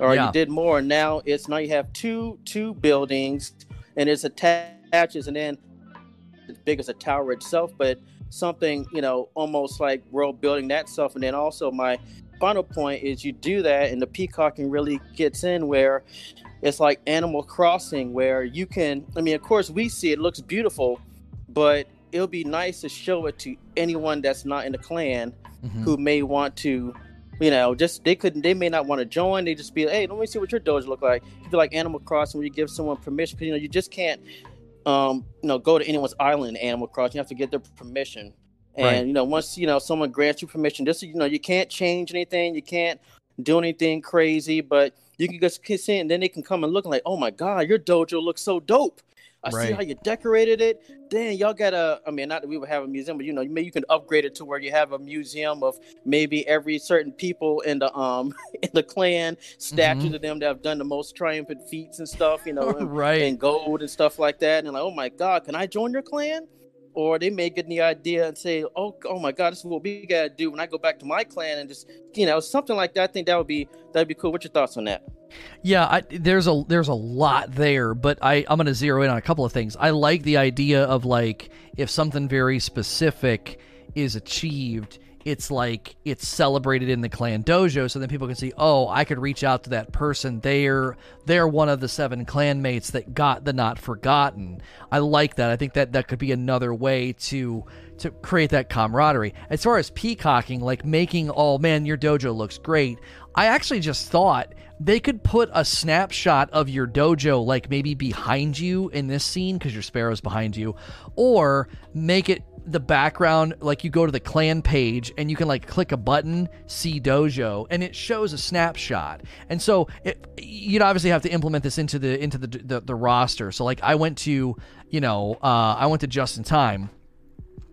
or Yeah. you did more And now it's now you have two two buildings, and it's attaches and then as big as a tower itself, but something you know almost like world building that stuff, and then also my final point is you do that and the peacocking really gets in where it's like animal crossing where you can i mean of course we see it looks beautiful but it'll be nice to show it to anyone that's not in the clan Mhm. who may want to you know just they couldn't they may not want to join they just be hey let me see what your dojo look like. You feel like animal crossing where you give someone permission because you know you just can't um you know go to anyone's island in animal crossing you have to get their permission. And Right. you know once you know someone grants you permission this you know you can't change anything you can't do anything crazy but you can just kiss in and then they can come and look like oh my god your dojo looks so dope i see how you decorated it. Then y'all got a i mean not that we would have a museum but you know maybe you can upgrade it to where you have a museum of maybe every certain people in the um in the clan statues Mhm. of them that have done the most triumphant feats and stuff you know and, right. and gold and stuff like that. And like oh my god can i join your clan? Or they may get the idea and say oh oh my god this is what we gotta do. When i go back to my clan and just you know something like that i think that would be that'd be cool. What's your thoughts on that Yeah, I, there's a there's a lot there, but I I'm gonna zero in on a couple of things. I like the idea of like if something very specific is achieved, it's like it's celebrated in the clan dojo, so then people can see, oh, I could reach out to that person. They're they're one of the seven clanmates that got the not forgotten. I like that. I think that that could be another way to to create that camaraderie. As far as peacocking, like making, oh man, your dojo looks great. I actually just thought they could put a snapshot of your dojo, like maybe behind you in this scene because your sparrow's behind you, or make it the background like you go to the clan page and you can like click a button see dojo and it shows a snapshot. And so it, you'd obviously have to implement this into the into the, the the roster. So like i went to you know uh i went to just in time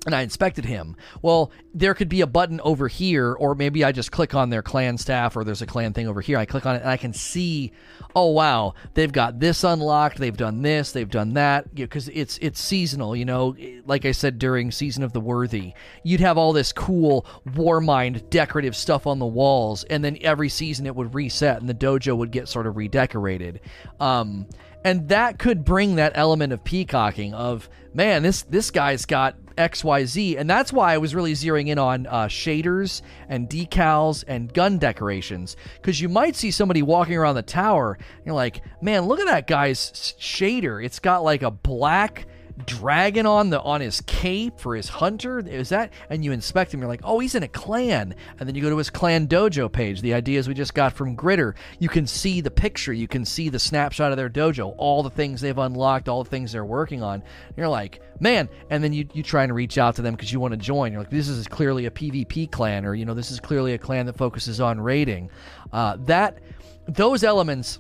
and I inspected him. Well, there could be a button over here, or maybe I just click on their clan staff, or there's a clan thing over here. I click on it, and I can see, oh wow, they've got this unlocked, they've done this, they've done that, because it's it's seasonal. You know, like I said during season of the worthy, you'd have all this cool Warmind decorative stuff on the walls, and then every season it would reset, and the dojo would get sort of redecorated. Um, and that could bring that element of peacocking of man this this guy's got xyz and that's why i was really zeroing in on uh, shaders and decals and gun decorations because you might see somebody walking around the tower and you're like man look at that guy's shader. It's got like a black dragon on the on his cape for his hunter? Is that and you inspect him you're like oh he's in a clan. And then you go to his clan dojo page the ideas we just got from gritter. You can see the picture. You can see the snapshot of their dojo all the things they've unlocked all the things they're working on. And you're like man. And then you, you try and reach out to them because you want to join. You're like this is clearly a pvp clan or you know this is clearly a clan that focuses on raiding. Uh, that those elements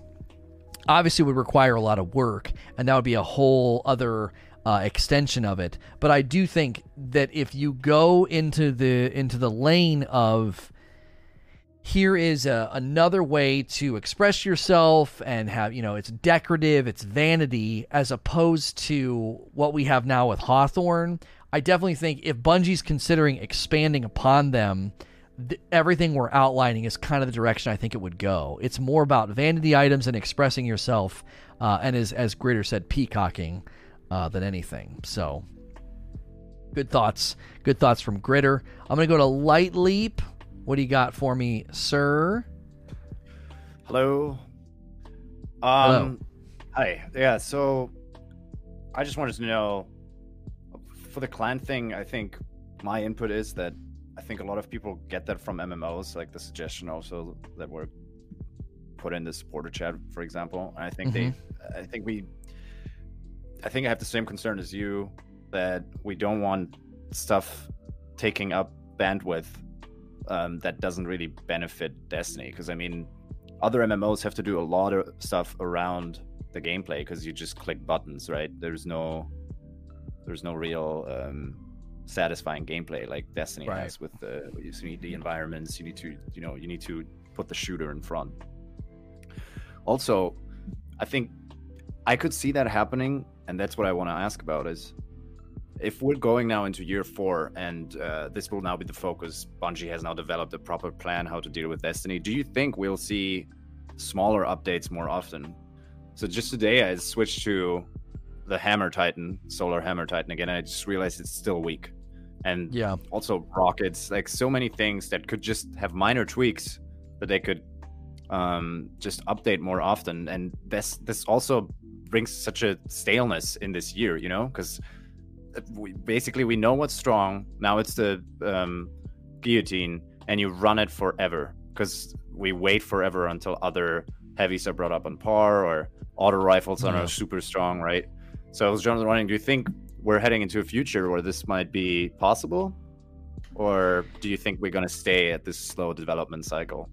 obviously would require a lot of work and that would be a whole other uh, extension of it but i do think that if you go into the into the lane of here is a, another way to express yourself and have you know it's decorative it's vanity as opposed to what we have now with hawthorne i definitely think if bungie's considering expanding upon them th- everything we're outlining is kind of the direction I think it would go. It's more about vanity items and expressing yourself, uh, and as as Gritter said, peacocking uh, than anything. So, good thoughts. Good thoughts from Gritter. I'm gonna go to Light Leap. What do you got for me, sir? Hello. Um, Hi. Yeah. So I just wanted to know for the clan thing. I think my input is that I think a lot of people get that from MMOs, like the suggestion also that were put in the supporter chat, for example. And I think they, I think we, I think I have the same concern as you that we don't want stuff taking up bandwidth um, that doesn't really benefit Destiny. Because I mean, other MMOs have to do a lot of stuff around the gameplay because you just click buttons, right? There's no, there's no real um, satisfying gameplay like Destiny Right. has with the you need the environments. You need to, you know, you need to put the shooter in front. Also, I think I could see that happening, and that's what I want to ask about is if we're going now into year four and uh, this will now be the focus, Bungie has now developed a proper plan how to deal with Destiny. Do you think we'll see smaller updates more often? So just today, I switched to the Hammer Titan, Solar Hammer Titan again, and I just realized it's still weak. And Yeah. also rockets, like so many things that could just have minor tweaks that they could um, just update more often. And this this also brings such a staleness in this year, you know, because we basically we know what's strong. Now it's the um, guillotine, and you run it forever because we wait forever until other heavies are brought up on par or auto rifles are super strong, right? So I was just wondering, do you think we're heading into a future where this might be possible? Or do you think we're going to stay at this slow development cycle?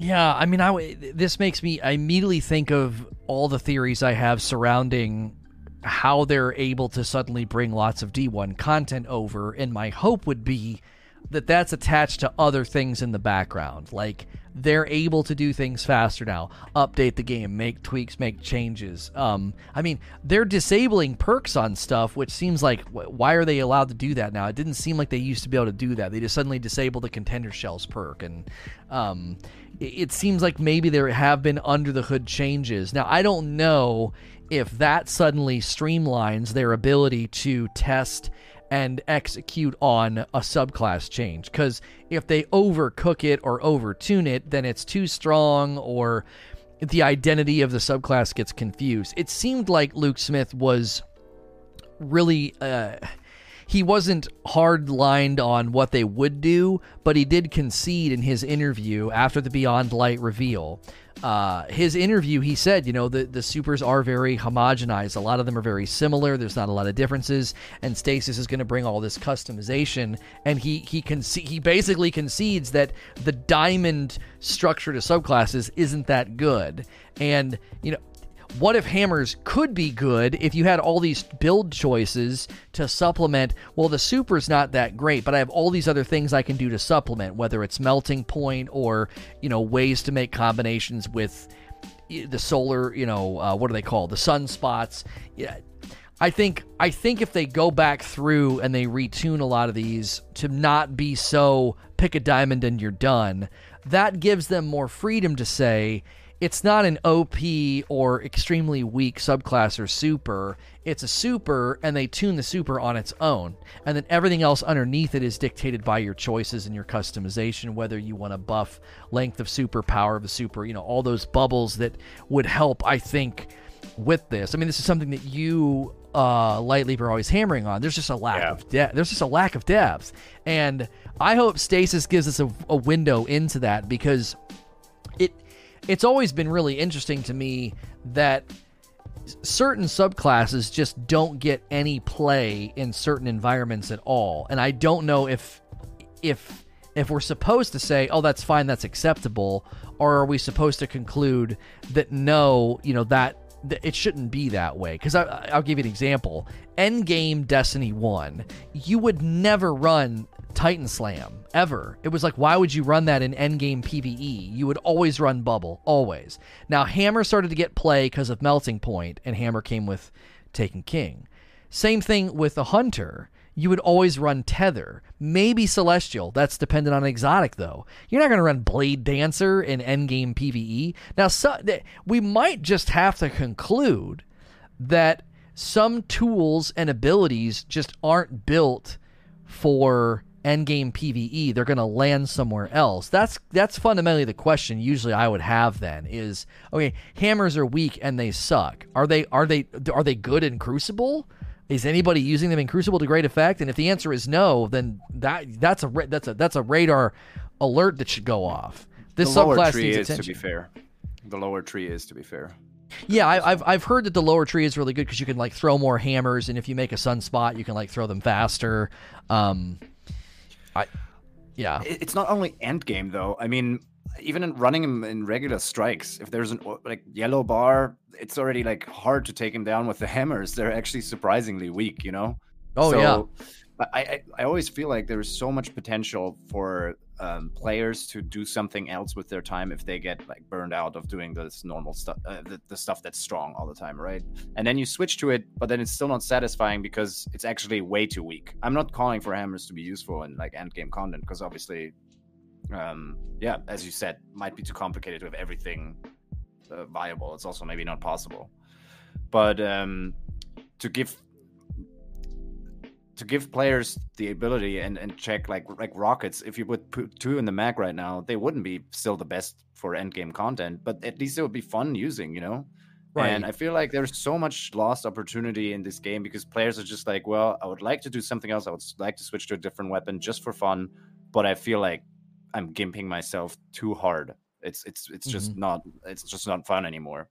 Yeah, I mean, I this makes me I immediately think of all the theories I have surrounding how they're able to suddenly bring lots of D1 content over, and my hope would be that that's attached to other things in the background. Like they're able to do things faster now, update the game, make tweaks, make changes. Um, I mean, they're disabling perks on stuff, which seems like why are they allowed to do that now? It didn't seem like they used to be able to do that. They just suddenly disabled the contender shells perk, and um, it, seems like maybe there have been under the hood changes. Now, I don't know if that suddenly streamlines their ability to test and execute on a subclass change. Because if they overcook it or overtune it, then it's too strong or the identity of the subclass gets confused. It seemed like Luke Smith was really. Uh, he wasn't hard lined on what they would do, but he did concede in his interview after the Beyond Light reveal. Uh, his interview, he said, you know, the, the supers are very homogenized. A lot of them are very similar. There's not a lot of differences, and Stasis is going to bring all this customization. And he he conce- he basically concedes that the diamond structure to subclasses isn't that good. And you know, what if hammers could be good if you had all these build choices to supplement? Well the super's not that great but i have all these other things i can do to supplement whether it's melting point or you know ways to make combinations with the solar you know uh, what are they called the sunspots yeah I think I think if they go back through and they retune a lot of these to not be so pick a diamond and you're done, that gives them more freedom to say it's not an OP or extremely weak subclass or super. It's a super, and they tune the super on its own. And then everything else underneath it is dictated by your choices and your customization, whether you want to buff length of super, power of the super, you know, all those bubbles that would help, I think, with this. I mean, this is something that you, uh, Light Leap, are always hammering on. There's just a lack Yeah. of depth. There's just a lack of depth. And I hope Stasis gives us a, a window into that because it's always been really interesting to me that certain subclasses just don't get any play in certain environments at all. And i don't know if if if we're supposed to say oh that's fine that's acceptable or are we supposed to conclude that no you know that, it shouldn't be that way? Because i'll give you an example. Endgame destiny 1 you would never run titan slam ever. It was like why would you run that in endgame pve you would always run bubble always. Now hammer started to get play because of melting point and hammer came with taken king. Same thing with the hunter. You would always run tether maybe celestial. That's dependent on exotic though. You're not going to run blade dancer in endgame pve now so, we might just have to conclude that some tools and abilities just aren't built for endgame PVE, they're going to land somewhere else. That's that's fundamentally the question. Usually, I would have then is okay. Hammers are weak and they suck. Are they are they are they good in Crucible? Is anybody using them in Crucible to great effect? And if the answer is no, then that that's a that's a that's a radar alert that should go off. This the lower subclass tree needs is, attention. to be fair. The lower tree is, to be fair. Yeah, I, I've I've heard that the lower tree is really good because you can like throw more hammers, and if you make a sunspot, you can like throw them faster. Um, I, yeah, It's not only end game though. I mean, even in running him in regular strikes, if there's an like yellow bar, it's already like hard to take him down with the hammers. They're actually surprisingly weak, you know. Oh, yeah. I, I I always feel like there's so much potential for um, players to do something else with their time if they get like burned out of doing this normal stuff, uh, the, the stuff that's strong all the time, right? And then you switch to it, but then it's still not satisfying because it's actually way too weak. I'm not calling for hammers to be useful in like end game content because obviously, um, yeah, as you said, might be too complicated to have everything uh, viable. It's also maybe not possible, but um, to give to give players the ability and, and check like like rockets if you would put two in the mag right now they wouldn't be still the best for end game content but at least it would be fun using you know? Right. and i feel like there's so much lost opportunity in this game because players are just like well i would like to do something else. I would like to switch to a different weapon just for fun but i feel like i'm gimping myself too hard. It's it's it's just mm-hmm. not it's just not fun anymore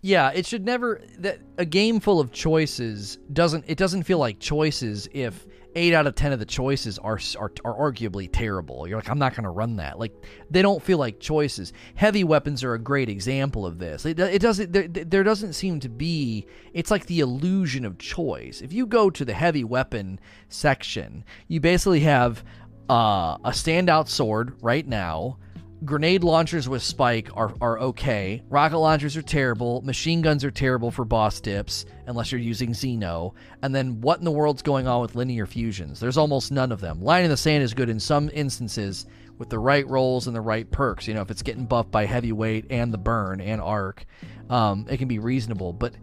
yeah. It should never that a game full of choices doesn't it doesn't feel like choices if eight out of ten of the choices are are, are arguably terrible. You're like, I'm not going to run that. Like they don't feel like choices. Heavy weapons are a great example of this. It, it doesn't there, there doesn't seem to be. It's like the illusion of choice. If you go to the heavy weapon section, you basically have uh, a standout sword right now. Grenade launchers with spike are, are okay. Rocket launchers are terrible. Machine guns are terrible for boss dips, unless you're using Xeno. And then what in the world's going on with linear fusions? There's almost none of them. Line in the sand is good in some instances with the right rolls and the right perks. You know, if it's getting buffed by heavyweight and the burn and arc, um, it can be reasonable. But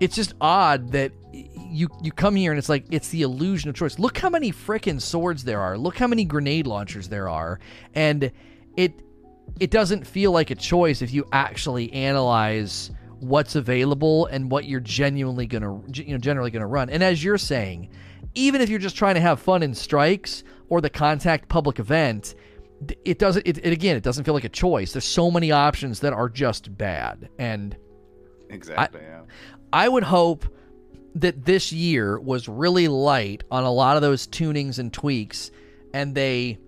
it's just odd that you you come here and it's like it's the illusion of choice. Look how many frickin' swords there are. Look how many grenade launchers there are, and it it doesn't feel like a choice if you actually analyze what's available and what you're genuinely gonna you know generally gonna run. And as you're saying, even if you're just trying to have fun in strikes or the contact public event. It doesn't. It, it again. It doesn't feel like a choice. There's so many options that are just bad, and exactly yeah I would hope that this year was really light on a lot of those tunings and tweaks, and they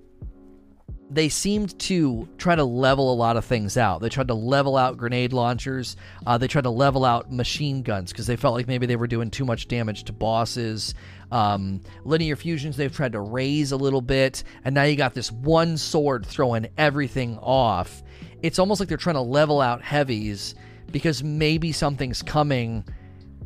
they seemed to try to level a lot of things out. They tried to level out grenade launchers. Uh, they tried to level out machine guns because they felt like maybe they were doing too much damage to bosses. Um, linear fusions they've tried to raise a little bit, and now you got this one sword throwing everything off. It's almost like they're trying to level out heavies because maybe something's coming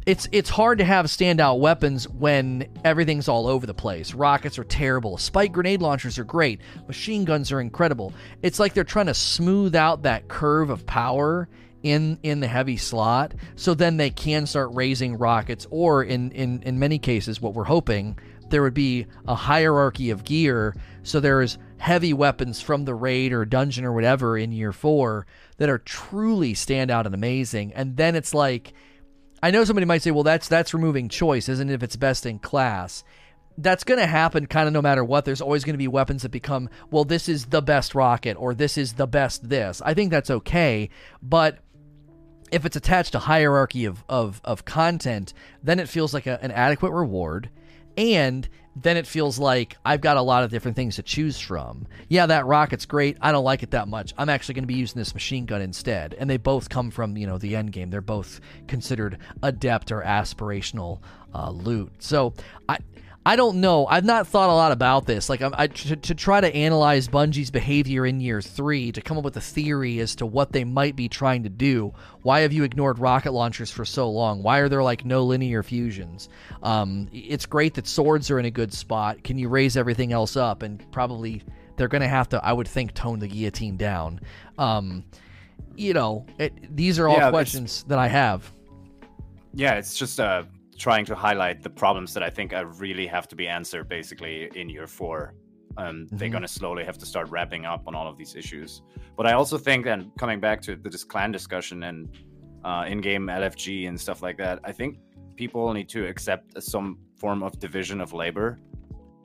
it's it's hard to have standout weapons when everything's all over the place. Rockets are terrible. Spike grenade launchers are great. Machine guns are incredible. It's like they're trying to smooth out that curve of power in in the heavy slot so then they can start raising rockets or in in in many cases what we're hoping there would be a hierarchy of gear so there's heavy weapons from the raid or dungeon or whatever in year 4 that are truly standout and amazing and then it's like I know somebody might say, "Well, that's that's removing choice, isn't it? If it's best in class." That's going to happen kind of no matter what. There's always going to be weapons that become, well, this is the best rocket or this is the best this. I think that's okay, but if it's attached to hierarchy of, of, of content, then it feels like a, an adequate reward. And then it feels like I've got a lot of different things to choose from. Yeah, that rocket's great. I don't like it that much. I'm actually going to be using this machine gun instead. And they both come from, you know, the end game. They're both considered adept or aspirational uh, loot. So I. I don't know. I've not thought a lot about this. Like, I'm, I, to, to try to analyze Bungie's behavior in year three, to come up with a theory as to what they might be trying to do. Why have you ignored rocket launchers for so long? Why are there like no linear fusions? Um, it's great that swords are in a good spot. Can you raise everything else up? And probably they're going to have to, I would think, tone the guillotine down. Um, you know, it, these are all Yeah, questions that I have. yeah it's just uh trying to highlight the problems that I think I really have to be answered basically in year four. Um, They're Mhm. going to slowly have to start wrapping up on all of these issues. But I also think, and coming back to the this clan discussion and uh, in-game LFG and stuff like that, I think people need to accept some form of division of labor.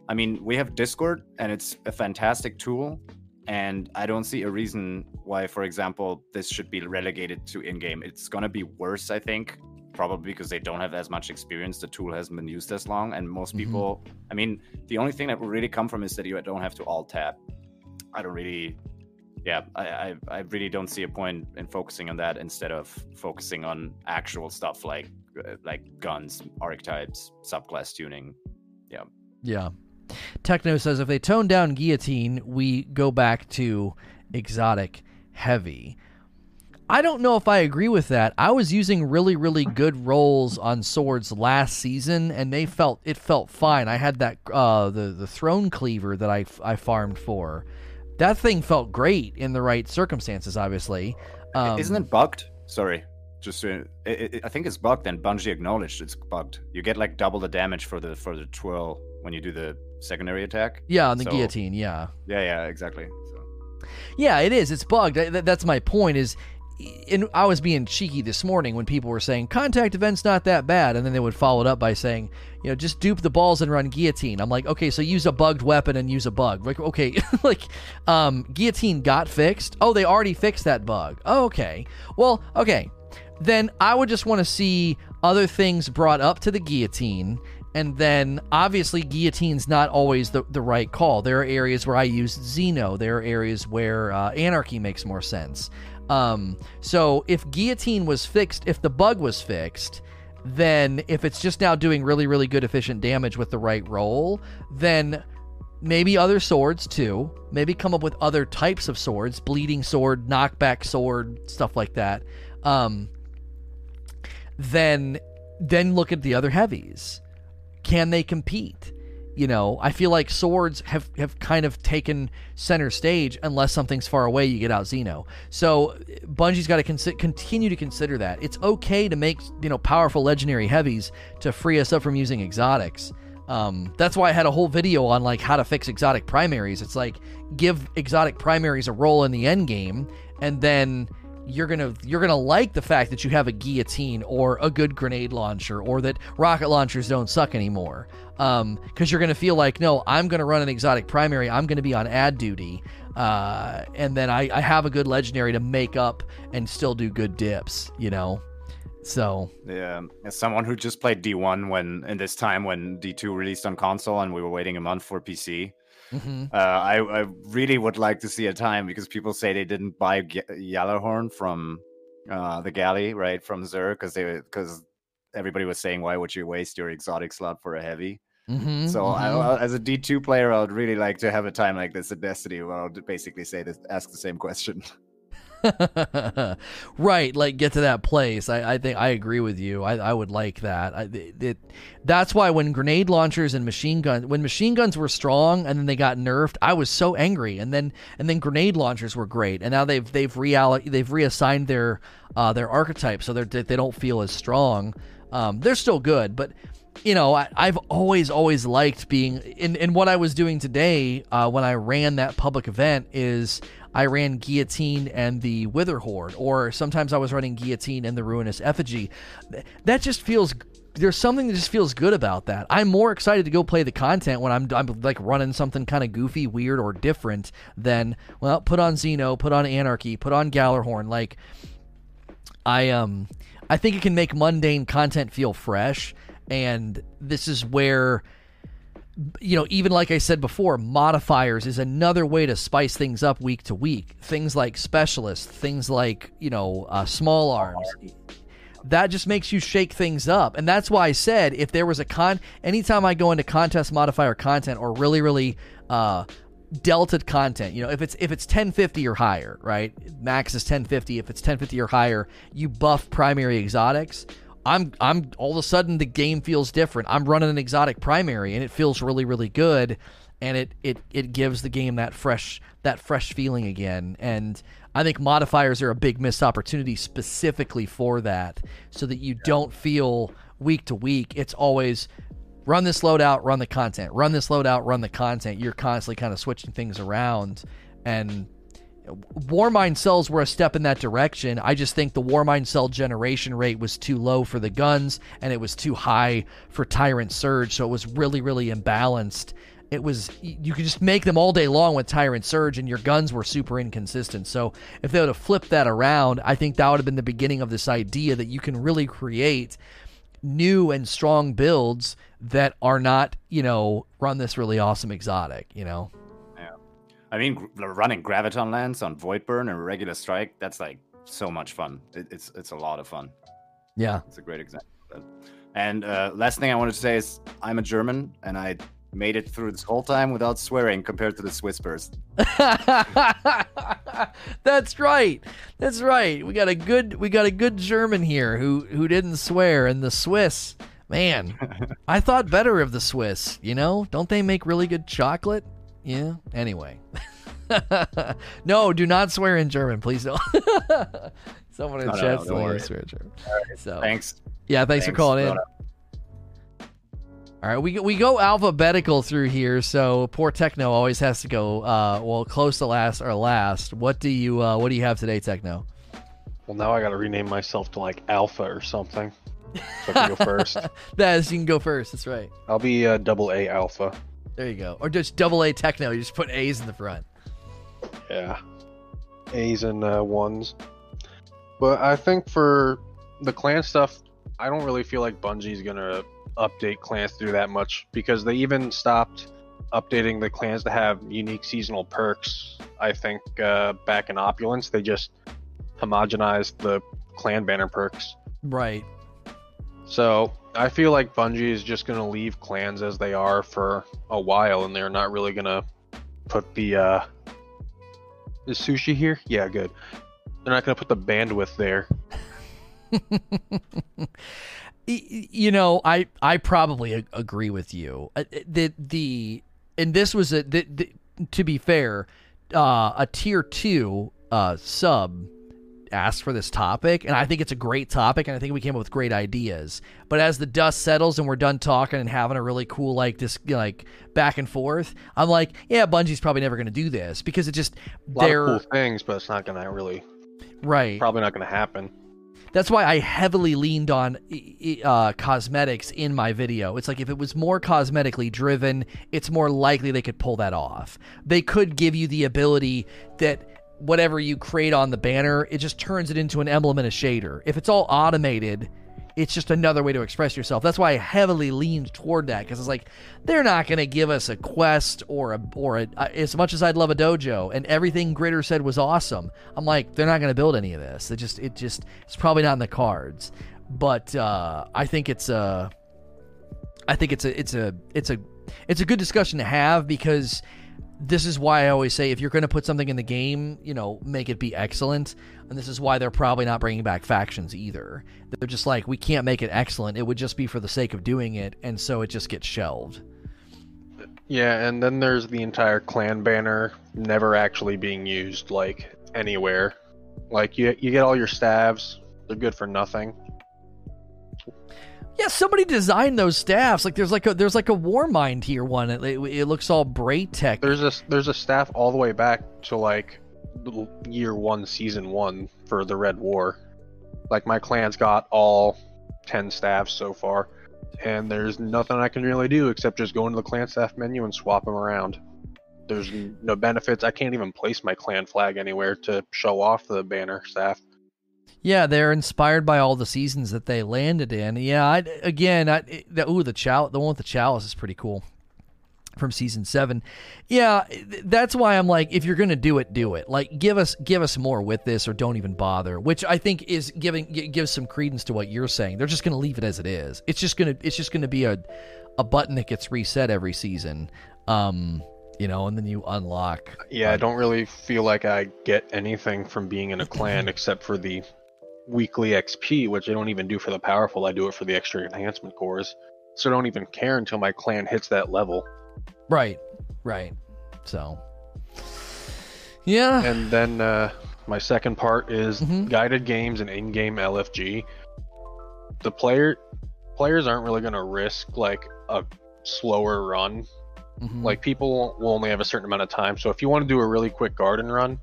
I mean, we have Discord, and it's a fantastic tool, and I don't see a reason why, for example, this should be relegated to in-game. It's gonna be worse, I think, probably because they don't have as much experience. The tool hasn't been used as long, and most Mhm. people. I mean, the only thing that will really come from is that you don't have to alt tab. I don't really. Yeah, I, I, I really don't see a point in focusing on that instead of focusing on actual stuff like uh, like guns, archetypes, subclass tuning. Yeah yeah. Techno says if they tone down guillotine, we go back to exotic heavy. I don't know if I agree with that. I was using really, really good rolls on swords last season, and they felt it felt fine. I had that uh, the the throne cleaver that I I farmed for. That thing felt great in the right circumstances. Obviously, um, Isn't it bugged? Sorry, just it, it, I think it's bugged, and Bungie acknowledged it's bugged. You get like double the damage for the for the twirl when you do the secondary attack. Yeah, on the So- guillotine. Yeah. Yeah, yeah, exactly. So. Yeah, it is. It's bugged. Th- th- That's my point. Is, and I was being cheeky this morning when people were saying contact event's not that bad, and then they would follow it up by saying, you know, just dupe the balls and run guillotine. I'm like, okay, so use a bugged weapon and use a bug. Like, okay, like, um, guillotine got fixed. Oh, they already fixed that bug. Oh, okay. Well, okay. Then I would just want to see other things brought up to the guillotine and then obviously guillotine's not always the, the right call there are areas where i use xeno there are areas where uh, anarchy makes more sense um, so if guillotine was fixed if the bug was fixed then if it's just now doing really really good efficient damage with the right roll then maybe other swords too. Maybe come up with other types of swords bleeding sword knockback sword stuff like that. Um, then then look at the other heavies. Can they compete? You know, I feel like swords have, have kind of taken center stage unless something's far away, you get out Xeno. So Bungie's got to continue to consider that. It's okay to make, you know, powerful legendary heavies to free us up from using exotics. Um, that's why I had a whole video on like how to fix exotic primaries. It's like give exotic primaries a role in the end game, and then you're gonna you're gonna like the fact that you have a guillotine or a good grenade launcher or that rocket launchers don't suck anymore. Um because you're gonna feel like no i'm gonna run an exotic primary i'm gonna be on ad duty uh and then I, I have a good legendary to make up and still do good dips you know? So Yeah, as someone who just played D1 when in this time when D2 released on console and we were waiting a month for PC, mhm. uh, I, I really would like to see a time because people say they didn't buy G- Gjallarhorn from uh, the galley, right, from Xur, because they because everybody was saying why would you waste your exotic slot for a heavy? Mhm, So I, mhm. I- as a D2 player, I would really like to have a time like this in Destiny where I'll basically say this, ask the same question. right, like get to that place. I, I think I agree with you. I, I would like that. I, it, that's why when grenade launchers and machine guns, when machine guns were strong and then they got nerfed, I was so angry. And then and then grenade launchers were great, and now they've they've realloc- they've reassigned their uh, their archetype so they're, they don't feel as strong. Um, they're still good, but you know, I, I've always, always liked being in, in what I was doing today uh, when I ran that public event is I ran Guillotine and the Witherhoard, or sometimes I was running Guillotine and the Ruinous Effigy. That just feels there's something that just feels good about that. I'm more excited to go play the content when I'm, I'm like running something kind of goofy, weird, or different than well, put on Xeno, put on Anarchy, put on Gjallarhorn. Like I um I think it can make mundane content feel fresh and this is where you know even like I said before modifiers is another way to spice things up week to week. Things like specialists things like you know uh, small arms. That just makes you shake things up. And that's why I said if there was a con anytime I go into contest modifier content or really really uh delta content you know if it's if it's 1050 or higher right? Max is 1050 if it's 1050 or higher you buff primary exotics i'm i'm all of a sudden the game feels different. I'm running an exotic primary and it feels really really good. And it it it gives the game that fresh that fresh feeling again. And i think modifiers are a big missed opportunity specifically for that so that you don't feel week to week, it's always run this loadout, run the content, run this loadout, run the content. You're constantly kind of switching things around, and Warmind cells were a step in that direction. I just think the Warmind cell generation rate was too low for the guns, and it was too high for Tyrant Surge, so it was really, really imbalanced. It was you could just make them all day long with Tyrant Surge, and your guns were super inconsistent. So if they would have flipped that around, I think that would have been the beginning of this idea that you can really create new and strong builds that are not, you know, run this really awesome exotic, you know. I mean, running graviton lance on void burn and regular strike, that's like so much fun. It, it's it's a lot of fun. Yeah. It's a great example. And uh, last thing I wanted to say is I'm a German and I made it through this whole time without swearing compared to the Swiss person. That's right. That's right. We got a good we got a good German here who who didn't swear and the Swiss. Man, I thought better of the Swiss, you know? Don't they make really good chocolate? Yeah. Anyway. no, do not swear in German, please don't. Someone in No, no, chat no, saying don't I worry. swear in German. So Thanks. yeah, thanks, for calling in. All right, we we go alphabetical through here, so poor Techno always has to go uh well close to last or last. What do you uh what do you have today, Techno? Well, now I got to rename myself to like Alpha or something. So I can go first. That is, you can go first. That's right. I'll be uh, double A Alpha. There you go. Or just double A Techno. You just put A's in the front. Yeah. A's and uh, ones. But I think for the clan stuff, I don't really feel like Bungie's gonna update clans through that much because they even stopped updating the clans to have unique seasonal perks. I think uh, back in Opulence, they just homogenized the clan banner perks. Right. So I feel like Bungie is just gonna leave clans as they are for a while, and they're not really gonna put the. uh Is sushi here? Yeah, good. They're not gonna put the bandwidth there. You know, I I probably agree with you. Uh, The the and this was a the, the, to be fair, uh, a tier two uh, sub asked for this topic, and I think it's a great topic, and I think we came up with great ideas. But as the dust settles and we're done talking and having a really cool like this like back and forth, I'm like, yeah, Bungie's probably never going to do this because it just they're cool things, but it's not gonna really, right. probably not gonna happen. That's why I heavily leaned on uh, cosmetics in my video. It's like if it was more cosmetically driven, it's more likely they could pull that off. They could give you the ability that whatever you create on the banner, it just turns it into an emblem and a shader. If it's all automated, it's just another way to express yourself. That's why I heavily leaned toward that because it's like they're not going to give us a quest or a or a, uh, as much as I'd love a dojo and everything Gritter said was awesome. I'm like they're not going to build any of this. It just it just it's probably not in the cards. But uh, I think it's a I think it's a it's a it's a it's a good discussion to have because this is why I always say if you're going to put something in the game, you know, make it be excellent. And this is why they're probably not bringing back factions either. They're just like, we can't make it excellent. It would just be for the sake of doing it, and so it just gets shelved. Yeah, and then there's the entire clan banner never actually being used like anywhere. Like you you get all your staves, they're good for nothing. Yeah, somebody designed those staffs. Like there's like a there's like a Warmind here one. It, it, it looks all BrayTech. There's a there's a staff all the way back to like year one, season one for the Red War. Like my clan's got all ten staffs so far, and there's nothing I can really do except just go into the clan staff menu and swap them around. There's no benefits. I can't even place my clan flag anywhere to show off the banner staff. Yeah, they're inspired by all the seasons that they landed in. Yeah, I, again, I, the, ooh, the chow, the one with the chalice is pretty cool from season seven. Yeah, th- that's why I'm like, if you're gonna do it, do it. Like, give us give us more with this, or don't even bother. Which I think is giving g- gives some credence to what you're saying. They're just gonna leave it as it is. It's just gonna it's just gonna be a a button that gets reset every season. Um, you know, and then you unlock. Yeah, I don't really feel like I get anything from being in a clan except for the weekly XP, which I don't even do for the powerful. I do it for the extra enhancement cores. So I don't even care until my clan hits that level. Right, right. So, yeah, And then uh, my second part is Mhm. guided games and in-game LFG. The player, players aren't really going to risk like a slower run. Mhm. Like people will only have a certain amount of time. So if you want to do a really quick garden run,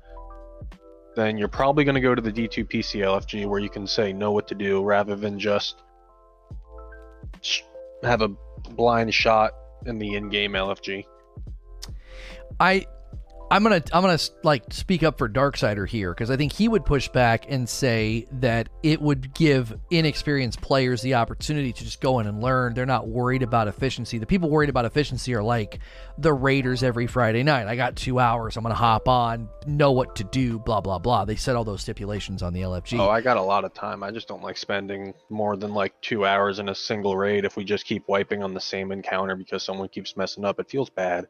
then you're probably going to go to the D2 PC LFG where you can say know what to do rather than just have a blind shot in the in-game LFG. I I'm gonna I'm gonna like speak up for Darksider here because I think he would push back and say that it would give inexperienced players the opportunity to just go in and learn. They're not worried about efficiency. The people worried about efficiency are like the Raiders every Friday night. I got two hours. I'm gonna hop on, know what to do. Blah blah blah. They set all those stipulations on the LFG. Oh, I got a lot of time. I just don't like spending more than like two hours in a single raid. If we just keep wiping on the same encounter because someone keeps messing up, it feels bad.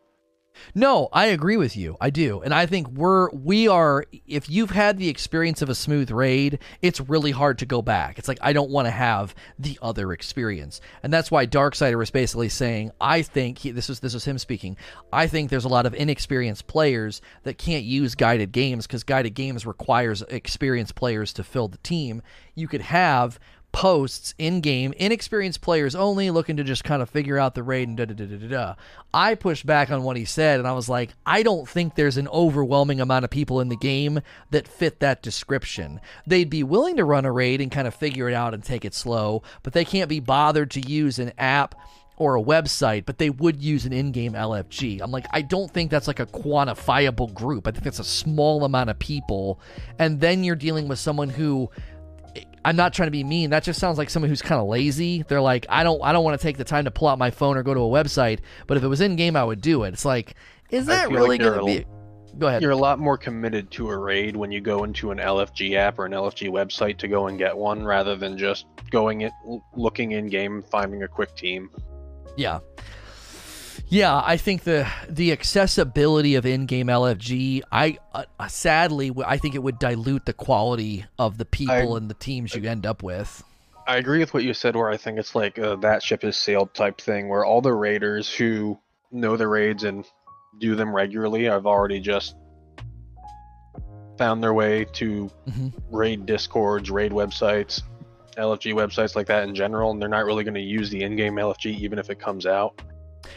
No, I agree with you. I do. And I think we're we are if you've had the experience of a smooth raid, it's really hard to go back. It's like I don't want to have the other experience. And that's why Darksider was basically saying, I think he, this was this was him speaking. I think there's a lot of inexperienced players that can't use guided games because guided games requires experienced players to fill the team. You could have posts in game, inexperienced players only looking to just kind of figure out the raid and da da da da da. I pushed back on what he said and I was like, I don't think there's an overwhelming amount of people in the game that fit that description. They'd be willing to run a raid and kind of figure it out and take it slow, but they can't be bothered to use an app or a website, but they would use an in-game LFG. I'm like, I don't think that's like a quantifiable group. I think it's a small amount of people, and then you're dealing with someone who I'm not trying to be mean. That just sounds like someone who's kind of lazy. They're like, I don't, I don't want to take the time to pull out my phone or go to a website. But if it was in game, I would do it. It's like, is that really like going to be? Go ahead. You're a lot more committed to a raid when you go into an LFG app or an LFG website to go and get one rather than just going it looking in game finding a quick team. Yeah. Yeah, I think the the accessibility of in-game LFG, I uh, sadly, I think it would dilute the quality of the people I- and the teams you end up with. I agree with what you said, where I think it's like that ship has sailed type thing, where all the raiders who know the raids and do them regularly I've already just found their way to Mhm. raid discords, raid websites, LFG websites like that in general, and they're not really going to use the in-game LFG even if it comes out,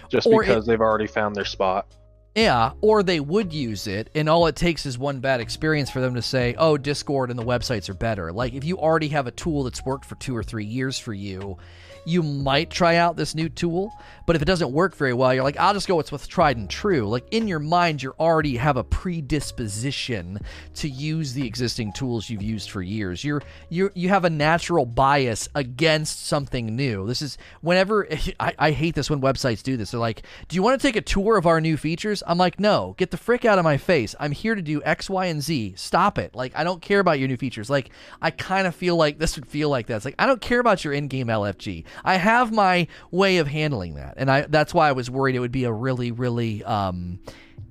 just Or it- because they've already found their spot. Yeah, or they would use it, and all it takes is one bad experience for them to say, "Oh, Discord and the websites are better." Like if you already have a tool that's worked for two or three years for you, you might try out this new tool. But if it doesn't work very well, you're like, "I'll just go with what's tried and true." Like in your mind, you already have a predisposition to use the existing tools you've used for years. You're you you have a natural bias against something new. This is whenever I, I hate this when websites do this. They're like, "Do you want to take a tour of our new features?" I'm like, "No, get the frick out of my face. I'm here to do X, Y, and Z. Stop it. Like I don't care about your new features. Like I kind of feel like this would feel like that. It's like I don't care about your in-game LFG. I have my way of handling that, and I that's why I was worried it would be a really really um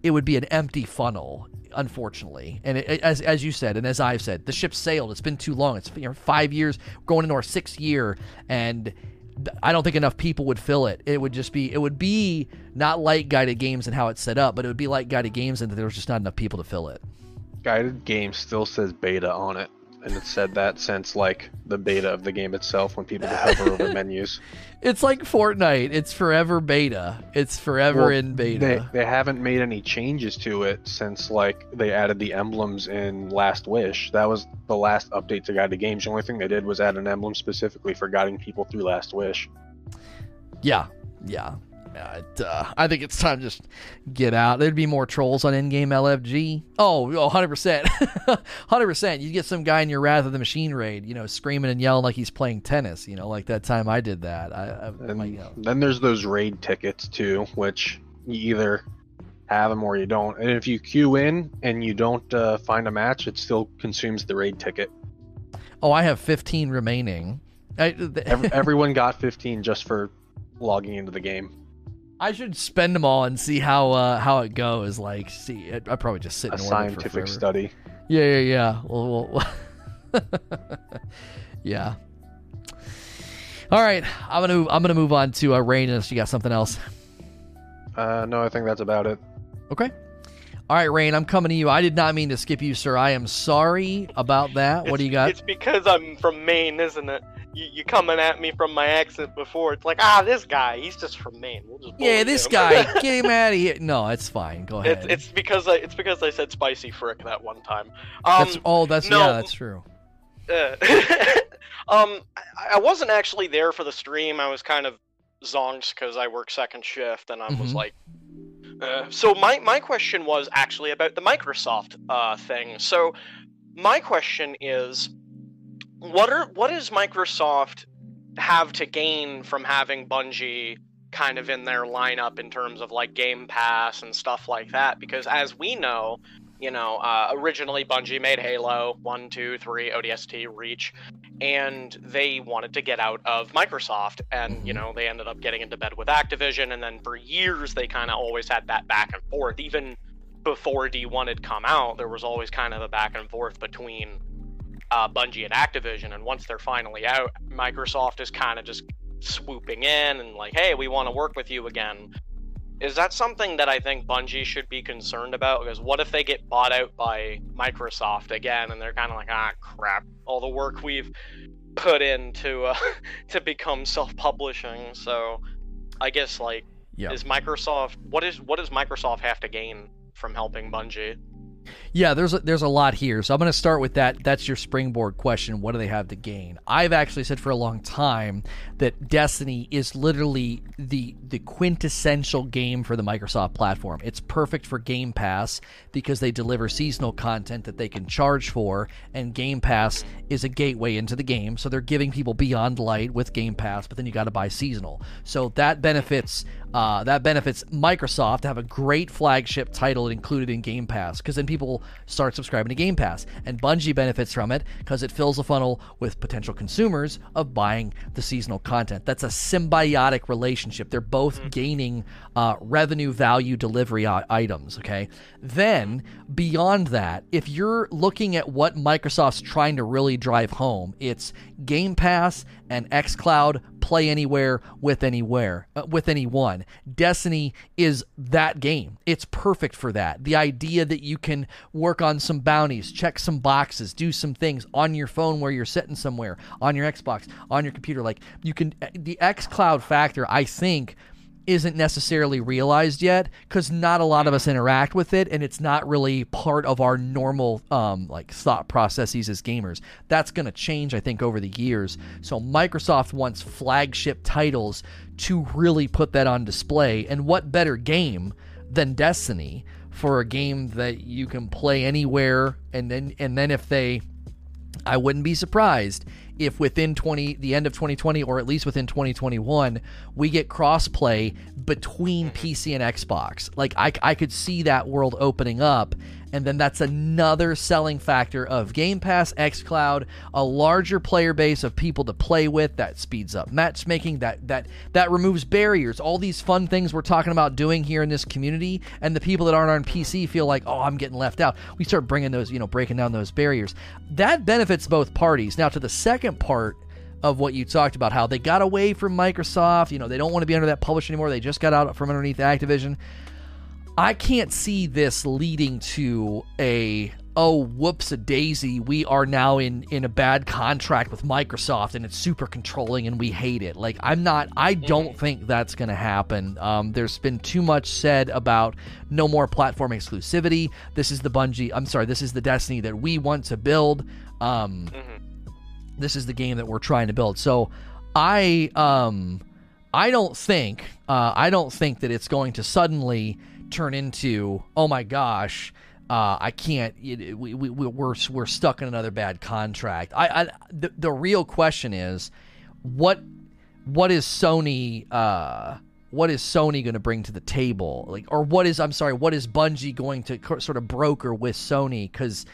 it would be an empty funnel unfortunately. And it, as, as you said and as i've said the ship sailed. It's been too long. It's you know, five years going into our sixth year and i don't think enough people would fill it. It would just be it would be not like guided games and how it's set up but it would be like guided games and there was just not enough people to fill it. Guided game still says beta on it, and it said that since like the beta of the game itself when people hover over menus. it's like fortnite it's forever beta it's forever Well, in beta They, they haven't made any changes to it since like they added the emblems in Last Wish. That was the last update to Guided Games. The only thing they did was add an emblem specifically for guiding people through Last Wish. Yeah, yeah. It, uh, I think it's time to just get out. There'd be more trolls on in-game LFG. Oh, oh 100%. 100%. You get some guy in your Wrath of the Machine raid, you know, screaming and yelling like he's playing tennis, you know, like that time I did that. I, I, like, then there's those raid tickets too, which you either have them or you don't. And if you queue in and you don't uh, find a match, it still consumes the raid ticket. oh, I have 15 remaining. I, th- Ev- everyone got 15 just for logging into the game. I should spend them all and see how uh, how it goes. Like, see, I probably just sit A in orbit for scientific study. Yeah, yeah, yeah. Well, well yeah. All right, I'm gonna I'm gonna move on to uh, Rain unless you got something else. Uh, no, I think that's about it. Okay. All right, Rain, I'm coming to you. I did not mean to skip you, sir. I am sorry about that. What do you got? It's because I'm from Maine, isn't it? you, you coming at me from my accent before. It's like, ah, this guy, he's just from Maine. We'll just Yeah, this him." guy, get him out of here. No, it's fine. Go ahead. it's, it's because I, it's because I said spicy frick that one time. Um, that's oh, that's no, yeah, that's true. uh, um, I, I wasn't actually there for the stream. I was kind of zonked because I work second shift, and I was Mhm. like, so my my question was actually about the Microsoft uh, thing. So my question is, what are what does Microsoft have to gain from having Bungie kind of in their lineup in terms of like Game Pass and stuff like that? Because as we know, you know, uh, originally Bungie made Halo 1, 2, 3, ODST, Reach, and they wanted to get out of Microsoft. And, you know, they ended up getting into bed with Activision. And then for years, they kind of always had that back and forth. Even before D1 had come out, there was always kind of a back and forth between uh, Bungie and Activision. And once they're finally out, Microsoft is kind of just swooping in and like, hey, we want to work with you again. Is that something that I think Bungie should be concerned about? Because what if they get bought out by Microsoft again, and they're kind of like, ah, crap, all the work we've put in to uh, to become self-publishing. So, I guess like, Yeah. is Microsoft what is what does Microsoft have to gain from helping Bungie? Yeah, there's a, there's a lot here. So I'm going to start with that. That's your springboard question. What do they have to gain? I've actually said for a long time that Destiny is literally the the quintessential game for the Microsoft platform. It's perfect for Game Pass because they deliver seasonal content that they can charge for, and Game Pass is a gateway into the game. So they're giving people Beyond Light with Game Pass, but then you got to buy seasonal. So that benefits uh, that benefits Microsoft to have a great flagship title included in Game Pass because then people start subscribing to Game Pass, and Bungie benefits from it because it fills a funnel with potential consumers of buying the seasonal content. That's a symbiotic relationship. They're both gaining uh, revenue value delivery i- items. Okay, then beyond that, if you're looking at what Microsoft's trying to really drive home, it's Game Pass and xCloud play anywhere with anywhere uh, with anyone. Destiny is that game. It's perfect for that. The idea that you can work on some bounties, check some boxes, do some things on your phone where you're sitting somewhere, on your Xbox, on your computer like you can the xCloud factor I think isn't necessarily realized yet because not a lot of us interact with it and it's not really part of our normal um, like thought processes as gamers. That's going to change i think over the years. So microsoft wants flagship titles to really put that on display and what better game than destiny for a game that you can play anywhere and then and then if they I wouldn't be surprised if within 20 the end of 2020 or at least within 2021 we get crossplay between mm-hmm. PC and Xbox. Like I I could see that world opening up and then that's another selling factor of Game Pass, xCloud, a larger player base of people to play with that speeds up matchmaking, that that that removes barriers. All these fun things we're talking about doing here in this community and the people that aren't on PC feel like, "Oh, I'm getting left out." We start bringing those, you know, breaking down those barriers. That benefits both parties. Now to the second part of what you talked about, how they got away from Microsoft. You know, they don't want to be under that publish anymore. They just got out from underneath Activision. I can't see this leading to a oh whoops a daisy. We are now in in a bad contract with Microsoft and it's super controlling and we hate it. Like I'm not I don't think that's going to happen. Um, there's been too much said about no more platform exclusivity. This is the Bungie I'm sorry this is the Destiny that we want to build. Um, this is the game that we're trying to build. So I um I don't think uh, I don't think that it's going to suddenly turn into oh my gosh uh, I can't it, we, we, we're we're stuck in another bad contract I, I the, the real question is what what is Sony uh, what is Sony going to bring to the table like or what is I'm sorry what is Bungie going to co- sort of broker with Sony cuz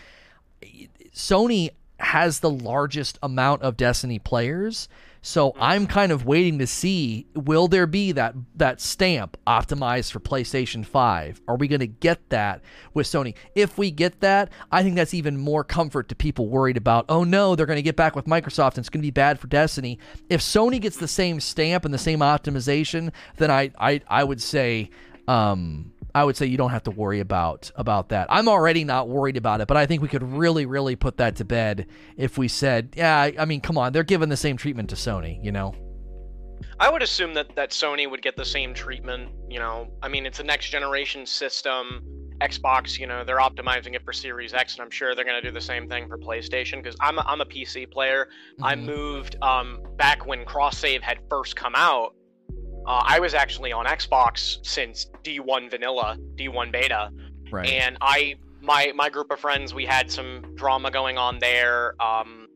Sony has the largest amount of Destiny players. So I'm kind of waiting to see will there be that that stamp optimized for PlayStation 5? Are we going to get that with Sony? If we get that, I think that's even more comfort to people worried about, oh no, they're going to get back with Microsoft and it's going to be bad for Destiny. If Sony gets the same stamp and the same optimization, then I I I would say um I I would say you don't have to worry about about that. I'm already not worried about it, but I think we could really, really put that to bed if we said, yeah, I mean, come on, they're giving the same treatment to Sony, you know? I would assume that that Sony would get the same treatment. You know, I mean, it's a next generation system. Xbox, you know, they're optimizing it for Series X, and I'm sure they're going to do the same thing for PlayStation. Because I'm a, I'm a PC player. I Mhm. moved um, back when cross save had first come out. Uh, I was actually on Xbox since D1 Vanilla, D1 Beta, Right. and I my my group of friends we had some drama going on there. Um,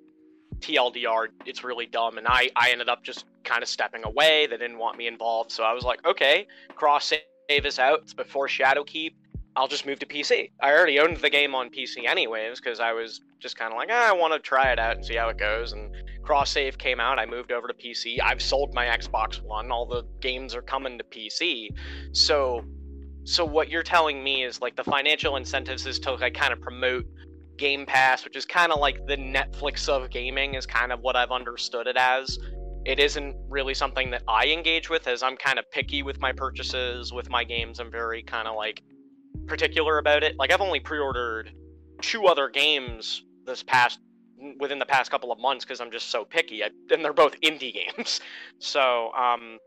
TLDR, it's really dumb, and I I ended up just kind of stepping away. They didn't want me involved, so I was like, okay, cross save is out. It's before Shadowkeep. I'll just move to PC. I already owned the game on PC anyways because I was just kind of like, ah, I want to try it out and see how it goes. And cross save came out. I moved over to PC. I've sold my Xbox One. All the games are coming to PC. So, so what you're telling me is like the financial incentives is to like kind of promote Game Pass, which is kind of like the Netflix of gaming, is kind of what I've understood it as. It isn't really something that I engage with, as I'm kind of picky with my purchases, with my games. I'm very kind of like particular about it. Like I've only pre-ordered two other games this past within the past couple of months because I'm just so picky. I, and they're both indie games. So, um,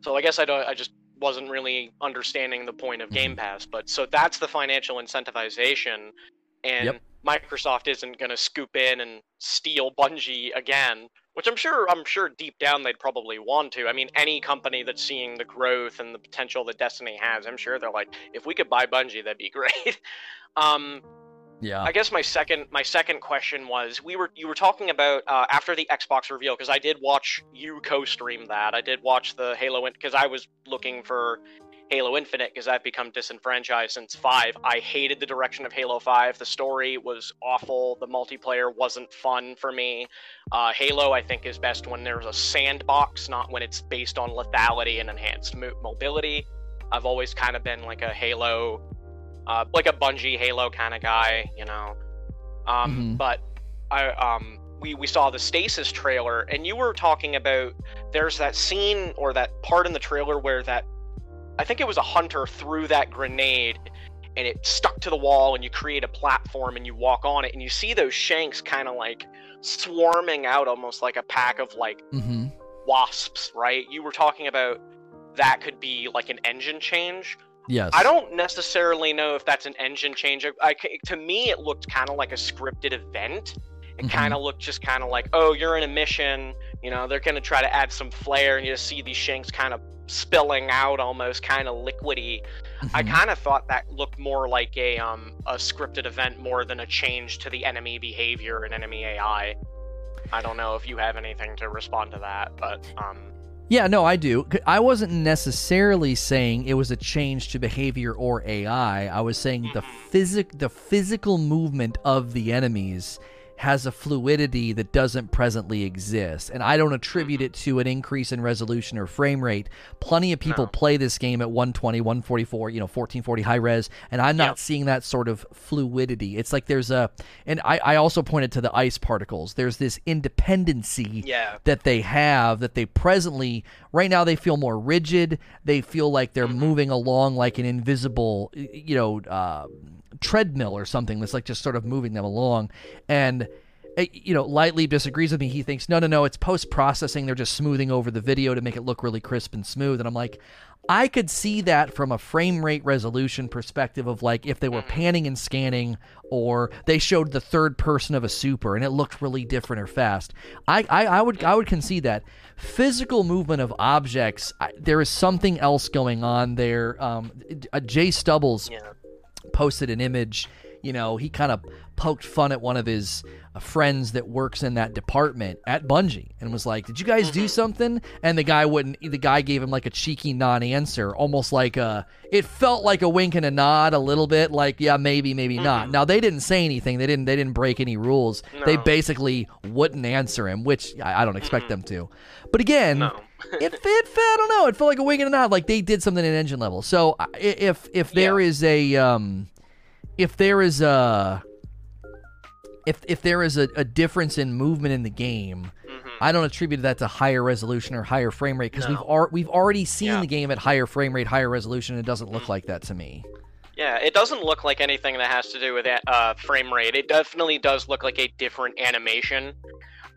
so I guess I don't. I just wasn't really understanding the point of Game Pass. But so that's the financial incentivization, and Yep. Microsoft isn't going to scoop in and steal Bungie again. Which I'm sure, I'm sure deep down they'd probably want to. I mean, any company that's seeing the growth and the potential that Destiny has, I'm sure they're like, if we could buy Bungie, that'd be great. um, yeah. I guess my second my second question was we were you were talking about uh, after the Xbox reveal because I did watch you co-stream that I did watch the Halo because I was looking for Halo Infinite because I've become disenfranchised since five. I hated the direction of Halo Five. The story was awful. The multiplayer wasn't fun for me. Uh, Halo I think is best when there's a sandbox, not when it's based on lethality and enhanced mo- mobility. I've always kind of been like a Halo uh, like a Bungie Halo kind of guy, you know. Um, Mhm. But I um we we saw the Stasis trailer, and you were talking about there's that scene or that part in the trailer where that I think it was a hunter threw that grenade. And it stuck to the wall, and you create a platform, and you walk on it, and you see those shanks kind of like swarming out, almost like a pack of like mm-hmm. wasps, right? You were talking about that could be like an engine change. Yes. I don't necessarily know if that's an engine change. I, I- to me, it looked kind of like a scripted event. It Mhm. kind of looked just kind of like, oh, you're in a mission. You know, they're gonna try to add some flair, and you just see these shanks kind of spilling out, almost kind of liquidy. I Mhm. kind of thought that looked more like a um a scripted event more than a change to the enemy behavior and enemy AI. I don't know if you have anything to respond to that, but um. Yeah, no, I do. I wasn't necessarily saying it was a change to behavior or AI. I was saying the physic the physical movement of the enemies has a fluidity that doesn't presently exist. And I don't attribute it to an increase in resolution or frame rate. Plenty of people No. play this game at 120, 144, you know, 1440 high res, and I'm not Yep. seeing that sort of fluidity. It's like there's a and I, I also pointed to the ice particles. There's this independency Yeah. that they have that they presently right now they feel more rigid they feel like they're moving along like an invisible you know uh, treadmill or something that's like just sort of moving them along and uh, you know lightly disagrees with me he thinks no no no it's post processing they're just smoothing over the video to make it look really crisp and smooth and i'm like I could see that from a frame rate resolution perspective of like if they were panning and scanning or they showed the third person of a super and it looked really different or fast. I, I, I would I would concede that physical movement of objects I, there is something else going on there. Um, uh, Jay Stubbles Yeah. Posted an image. You know, he kind of poked fun at one of his uh, friends that works in that department at Bungie and was like, "Did you guys do mm-hmm. something?" And the guy wouldn't. The guy gave him like a cheeky non-answer, almost like a. It felt like a wink and a nod, a little bit like, "Yeah, maybe, maybe mm-hmm. not." Now they didn't say anything. They didn't. They didn't break any rules. They basically wouldn't answer him, which I, I don't expect mm-hmm. them to. But again, No. It, it, I don't know. It felt like a wink and a nod, like they did something in engine level. So if if there is a um, if there is a if if there is a, a difference in movement in the game, hmm I don't attribute that to higher resolution or higher frame rate because No. we've al- we've already seen Yeah. the game at higher frame rate, higher resolution. and It doesn't look like that to me. Yeah, it doesn't look like anything that has to do with uh, frame rate. It definitely does look like a different animation.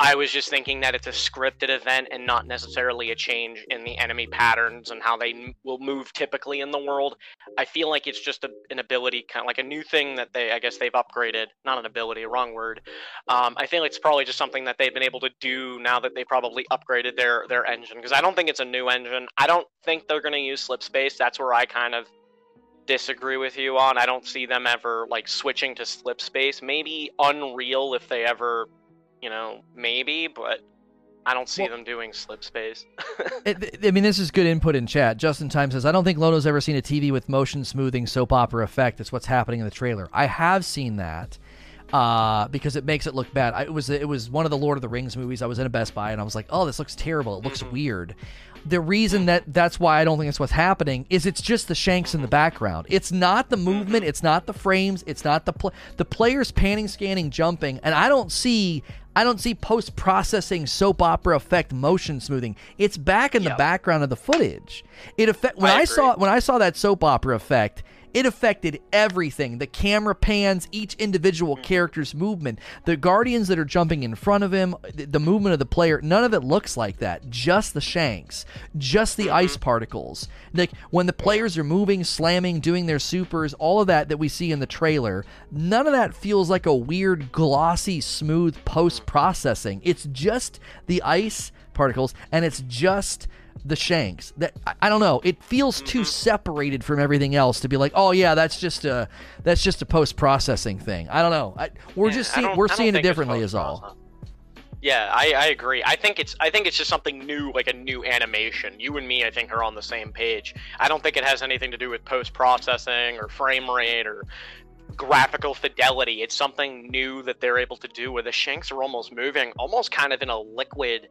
I was just thinking that it's a scripted event and not necessarily a change in the enemy patterns and how they will move typically in the world. I feel like it's just a, an ability, kind of like a new thing that they, I guess they've upgraded. Not an ability, wrong word. Um, I feel it's probably just something that they've been able to do now that they probably upgraded their their engine. Because I don't think it's a new engine. I don't think they're going to use Slipspace. That's where I kind of disagree with you on. I don't see them ever like switching to Slipspace. Maybe Unreal if they ever, you know, maybe, but I don't see Well- them doing Slipspace. It, I mean, this is good input in chat. Justin Time says, I don't think Lono's ever seen a TV with motion smoothing soap opera effect. That's what's happening in the trailer. I have seen that uh, because it makes it look bad. I, it was it was one of the Lord of the Rings movies. I was in a Best Buy and I was like, oh, this looks terrible. It looks weird. The reason that that's why I don't think it's what's happening is it's just the shanks in the background. It's not the movement. It's not the frames. It's not the pl- the players panning, scanning, jumping, and I don't see I don't see post processing soap opera effect motion smoothing. It's back in the background of the footage. It affect when I I, saw when I saw that soap opera effect. It affected everything. The camera pans, each individual Mm-hmm. character's movement, the guardians that are jumping in front of him, the, the movement of the player. None of it looks like that. Just the shanks, just the ice Mm-hmm. particles. Like when the players are moving, slamming, doing their supers, all of that that we see in the trailer. None of that feels like a weird, glossy, smooth post processing. It's just the ice particles, and it's just the shanks that I, I don't know it feels too mm-hmm. separated from everything else to be like oh yeah that's just a that's just a post processing thing i don't know I, we're Yeah, just seeing we're seeing it differently is all. Yeah, I, I agree. I think it's I think it's just something new, like a new animation. You and me, I think, are on the same page. I don't think it has anything to do with post processing or frame rate or graphical fidelity. It's something new that they're able to do where the shanks are almost moving, almost kind of in a liquid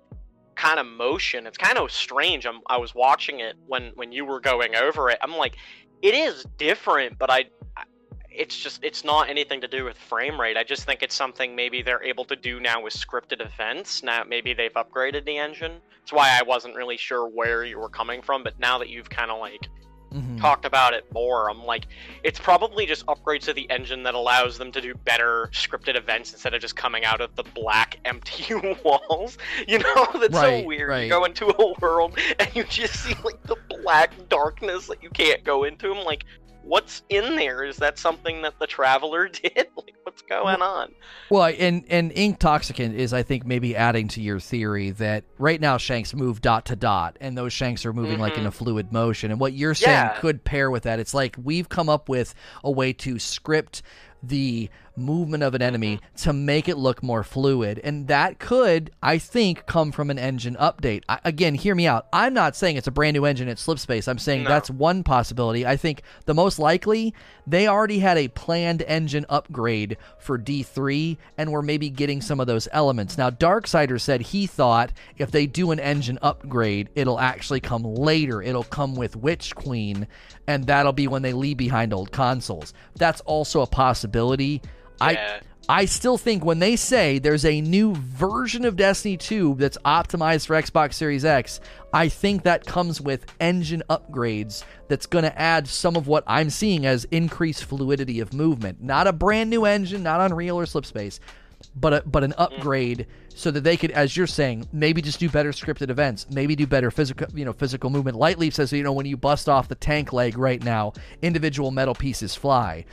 kind of motion. It's kind of strange. I'm, I was watching it when when you were going over it. I'm like, it is different, but I, I- it's just it's not anything to do with frame rate. I just think it's something maybe they're able to do now with scripted events. Now maybe they've upgraded the engine. That's why I wasn't really sure where you were coming from. But now that you've kind of like Mhm. talked about it more, I'm like, it's probably just upgrades to the engine that allows them to do better scripted events instead of just coming out of the black empty walls. You know, that's Right, so weird. right. You go into a world and you just see like the black darkness that you can't go into. I'm like, what's in there? Is that something that the traveler did? like, what's going on? Well, and and ink toxicant is, I think, maybe adding to your theory that right now shanks move dot to dot, and those shanks are moving like in a mm-hmm. fluid motion. And what you're saying Yeah. could pair with that. It's like we've come up with a way to script the movement of an enemy to make it look more fluid, and that could, I think, come from an engine update. I, again, hear me out. I'm not saying it's a brand new engine at Slipspace. I'm saying No. that's one possibility. I think the most likely they already had a planned engine upgrade for D3 and were maybe getting some of those elements. Now, Darksider said he thought if they do an engine upgrade, it'll actually come later. It'll come with Witch Queen, and that'll be when they leave behind old consoles. That's also a possibility. I I still think when they say there's a new version of Destiny 2 that's optimized for Xbox Series X, I think that comes with engine upgrades that's going to add some of what I'm seeing as increased fluidity of movement. Not a brand new engine, not Unreal or Slipspace, but a, but an mm-hmm. upgrade so that they could as you're saying, maybe just do better scripted events, maybe do better physical, you know, physical movement. Lightleaf says, you know, when you bust off the tank leg right now, individual metal pieces fly.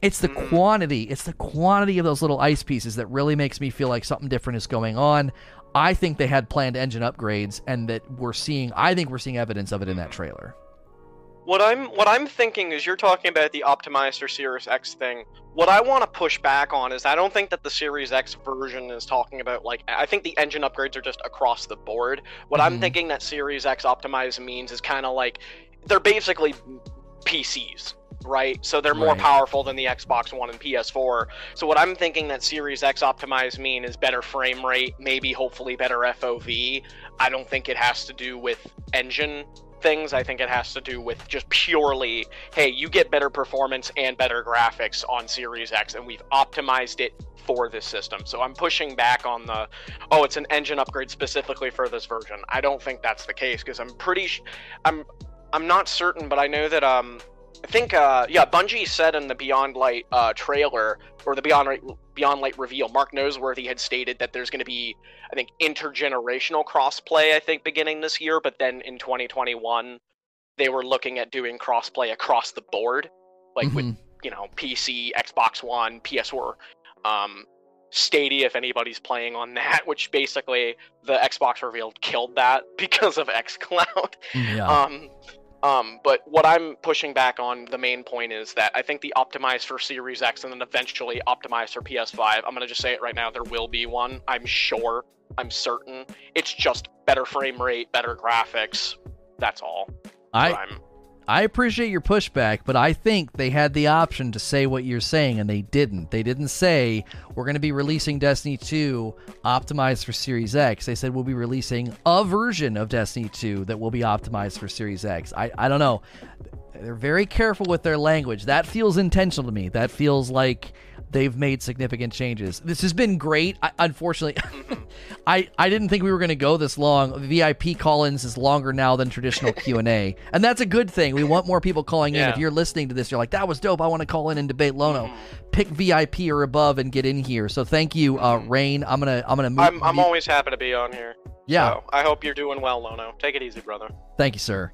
It's the quantity, it's the quantity of those little ice pieces that really makes me feel like something different is going on. I think they had planned engine upgrades and that we're seeing I think we're seeing evidence of it in that trailer. What I'm what I'm thinking is you're talking about the optimized or Series X thing. What I want to push back on is I don't think that the Series X version is talking about like I think the engine upgrades are just across the board. What I'm Mhm. thinking that Series X optimized means is kind of like they're basically PCs, right? So they're more Right. powerful than the Xbox One and PS4. So what I'm thinking that Series X optimized mean is better frame rate, maybe hopefully better FOV. I don't think it has to do with engine things. I think it has to do with just purely, hey, you get better performance and better graphics on Series X, and we've optimized it for this system. So I'm pushing back on the, oh, it's an engine upgrade specifically for this version. I don't think that's the case because I'm pretty, sh- I'm, I'm not certain, but I know that um, I think uh, yeah, Bungie said in the Beyond Light uh, trailer or the Beyond Light, Beyond Light reveal, Mark Noseworthy had stated that there's going to be, I think, intergenerational crossplay. I think beginning this year, but then in 2021, they were looking at doing crossplay across the board, like with Mhm. you know PC, Xbox One, PS4, um, Stadia. If anybody's playing on that, which basically the Xbox reveal killed that because of XCloud. Yeah. Um, um, but what I'm pushing back on the main point is that I think the optimized for Series X and then eventually optimized for PS5. I'm gonna just say it right now. There will be one. I'm sure. I'm certain. It's just better frame rate, better graphics. That's all. I I'm, I appreciate your pushback, but I think they had the option to say what you're saying, and they didn't. They didn't say we're going to be releasing Destiny 2 optimized for Series X. They said we'll be releasing a version of Destiny 2 that will be optimized for Series X. I, I don't know. They're very careful with their language. That feels intentional to me. That feels like they've made significant changes. This has been great. I, unfortunately, I, I didn't think we were going to go this long. VIP call-ins is longer now than traditional Q&A. and that's a good thing. We want more people calling in. If you're listening to this, you're like, that was dope. I want to call in and debate Lono. Pick VIP or above and get in here. So thank you, uh, Rain. I'm going to I'm going to move I'm, I'm always happy to be on here. Yeah. So I hope you're doing well, Lono. Take it easy, brother. Thank you, sir.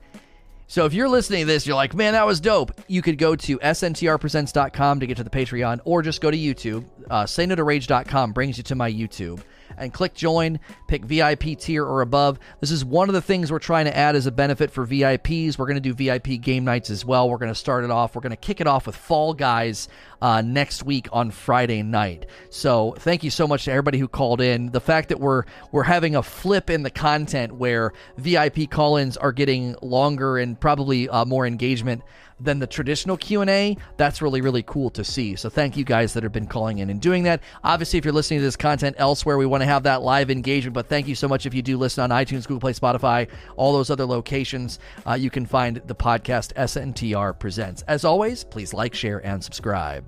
So if you're listening to this, you're like, man, that was dope. You could go to sntrpresents.com to get to the Patreon, or just go to YouTube. Uh, say no to rage.com brings you to my YouTube. And click join, pick VIP tier or above. This is one of the things we're trying to add as a benefit for VIPs. We're going to do VIP game nights as well. We're going to start it off. We're going to kick it off with Fall Guys uh, next week on Friday night. So thank you so much to everybody who called in. The fact that we're we're having a flip in the content where VIP call-ins are getting longer and probably uh, more engagement than the traditional Q&A, that's really really cool to see. So thank you guys that have been calling in and doing that. Obviously, if you're listening to this content elsewhere, we want to have that live engagement, but thank you so much if you do listen on iTunes, Google Play, Spotify, all those other locations. Uh, you can find the podcast SNTR Presents. As always, please like, share, and subscribe.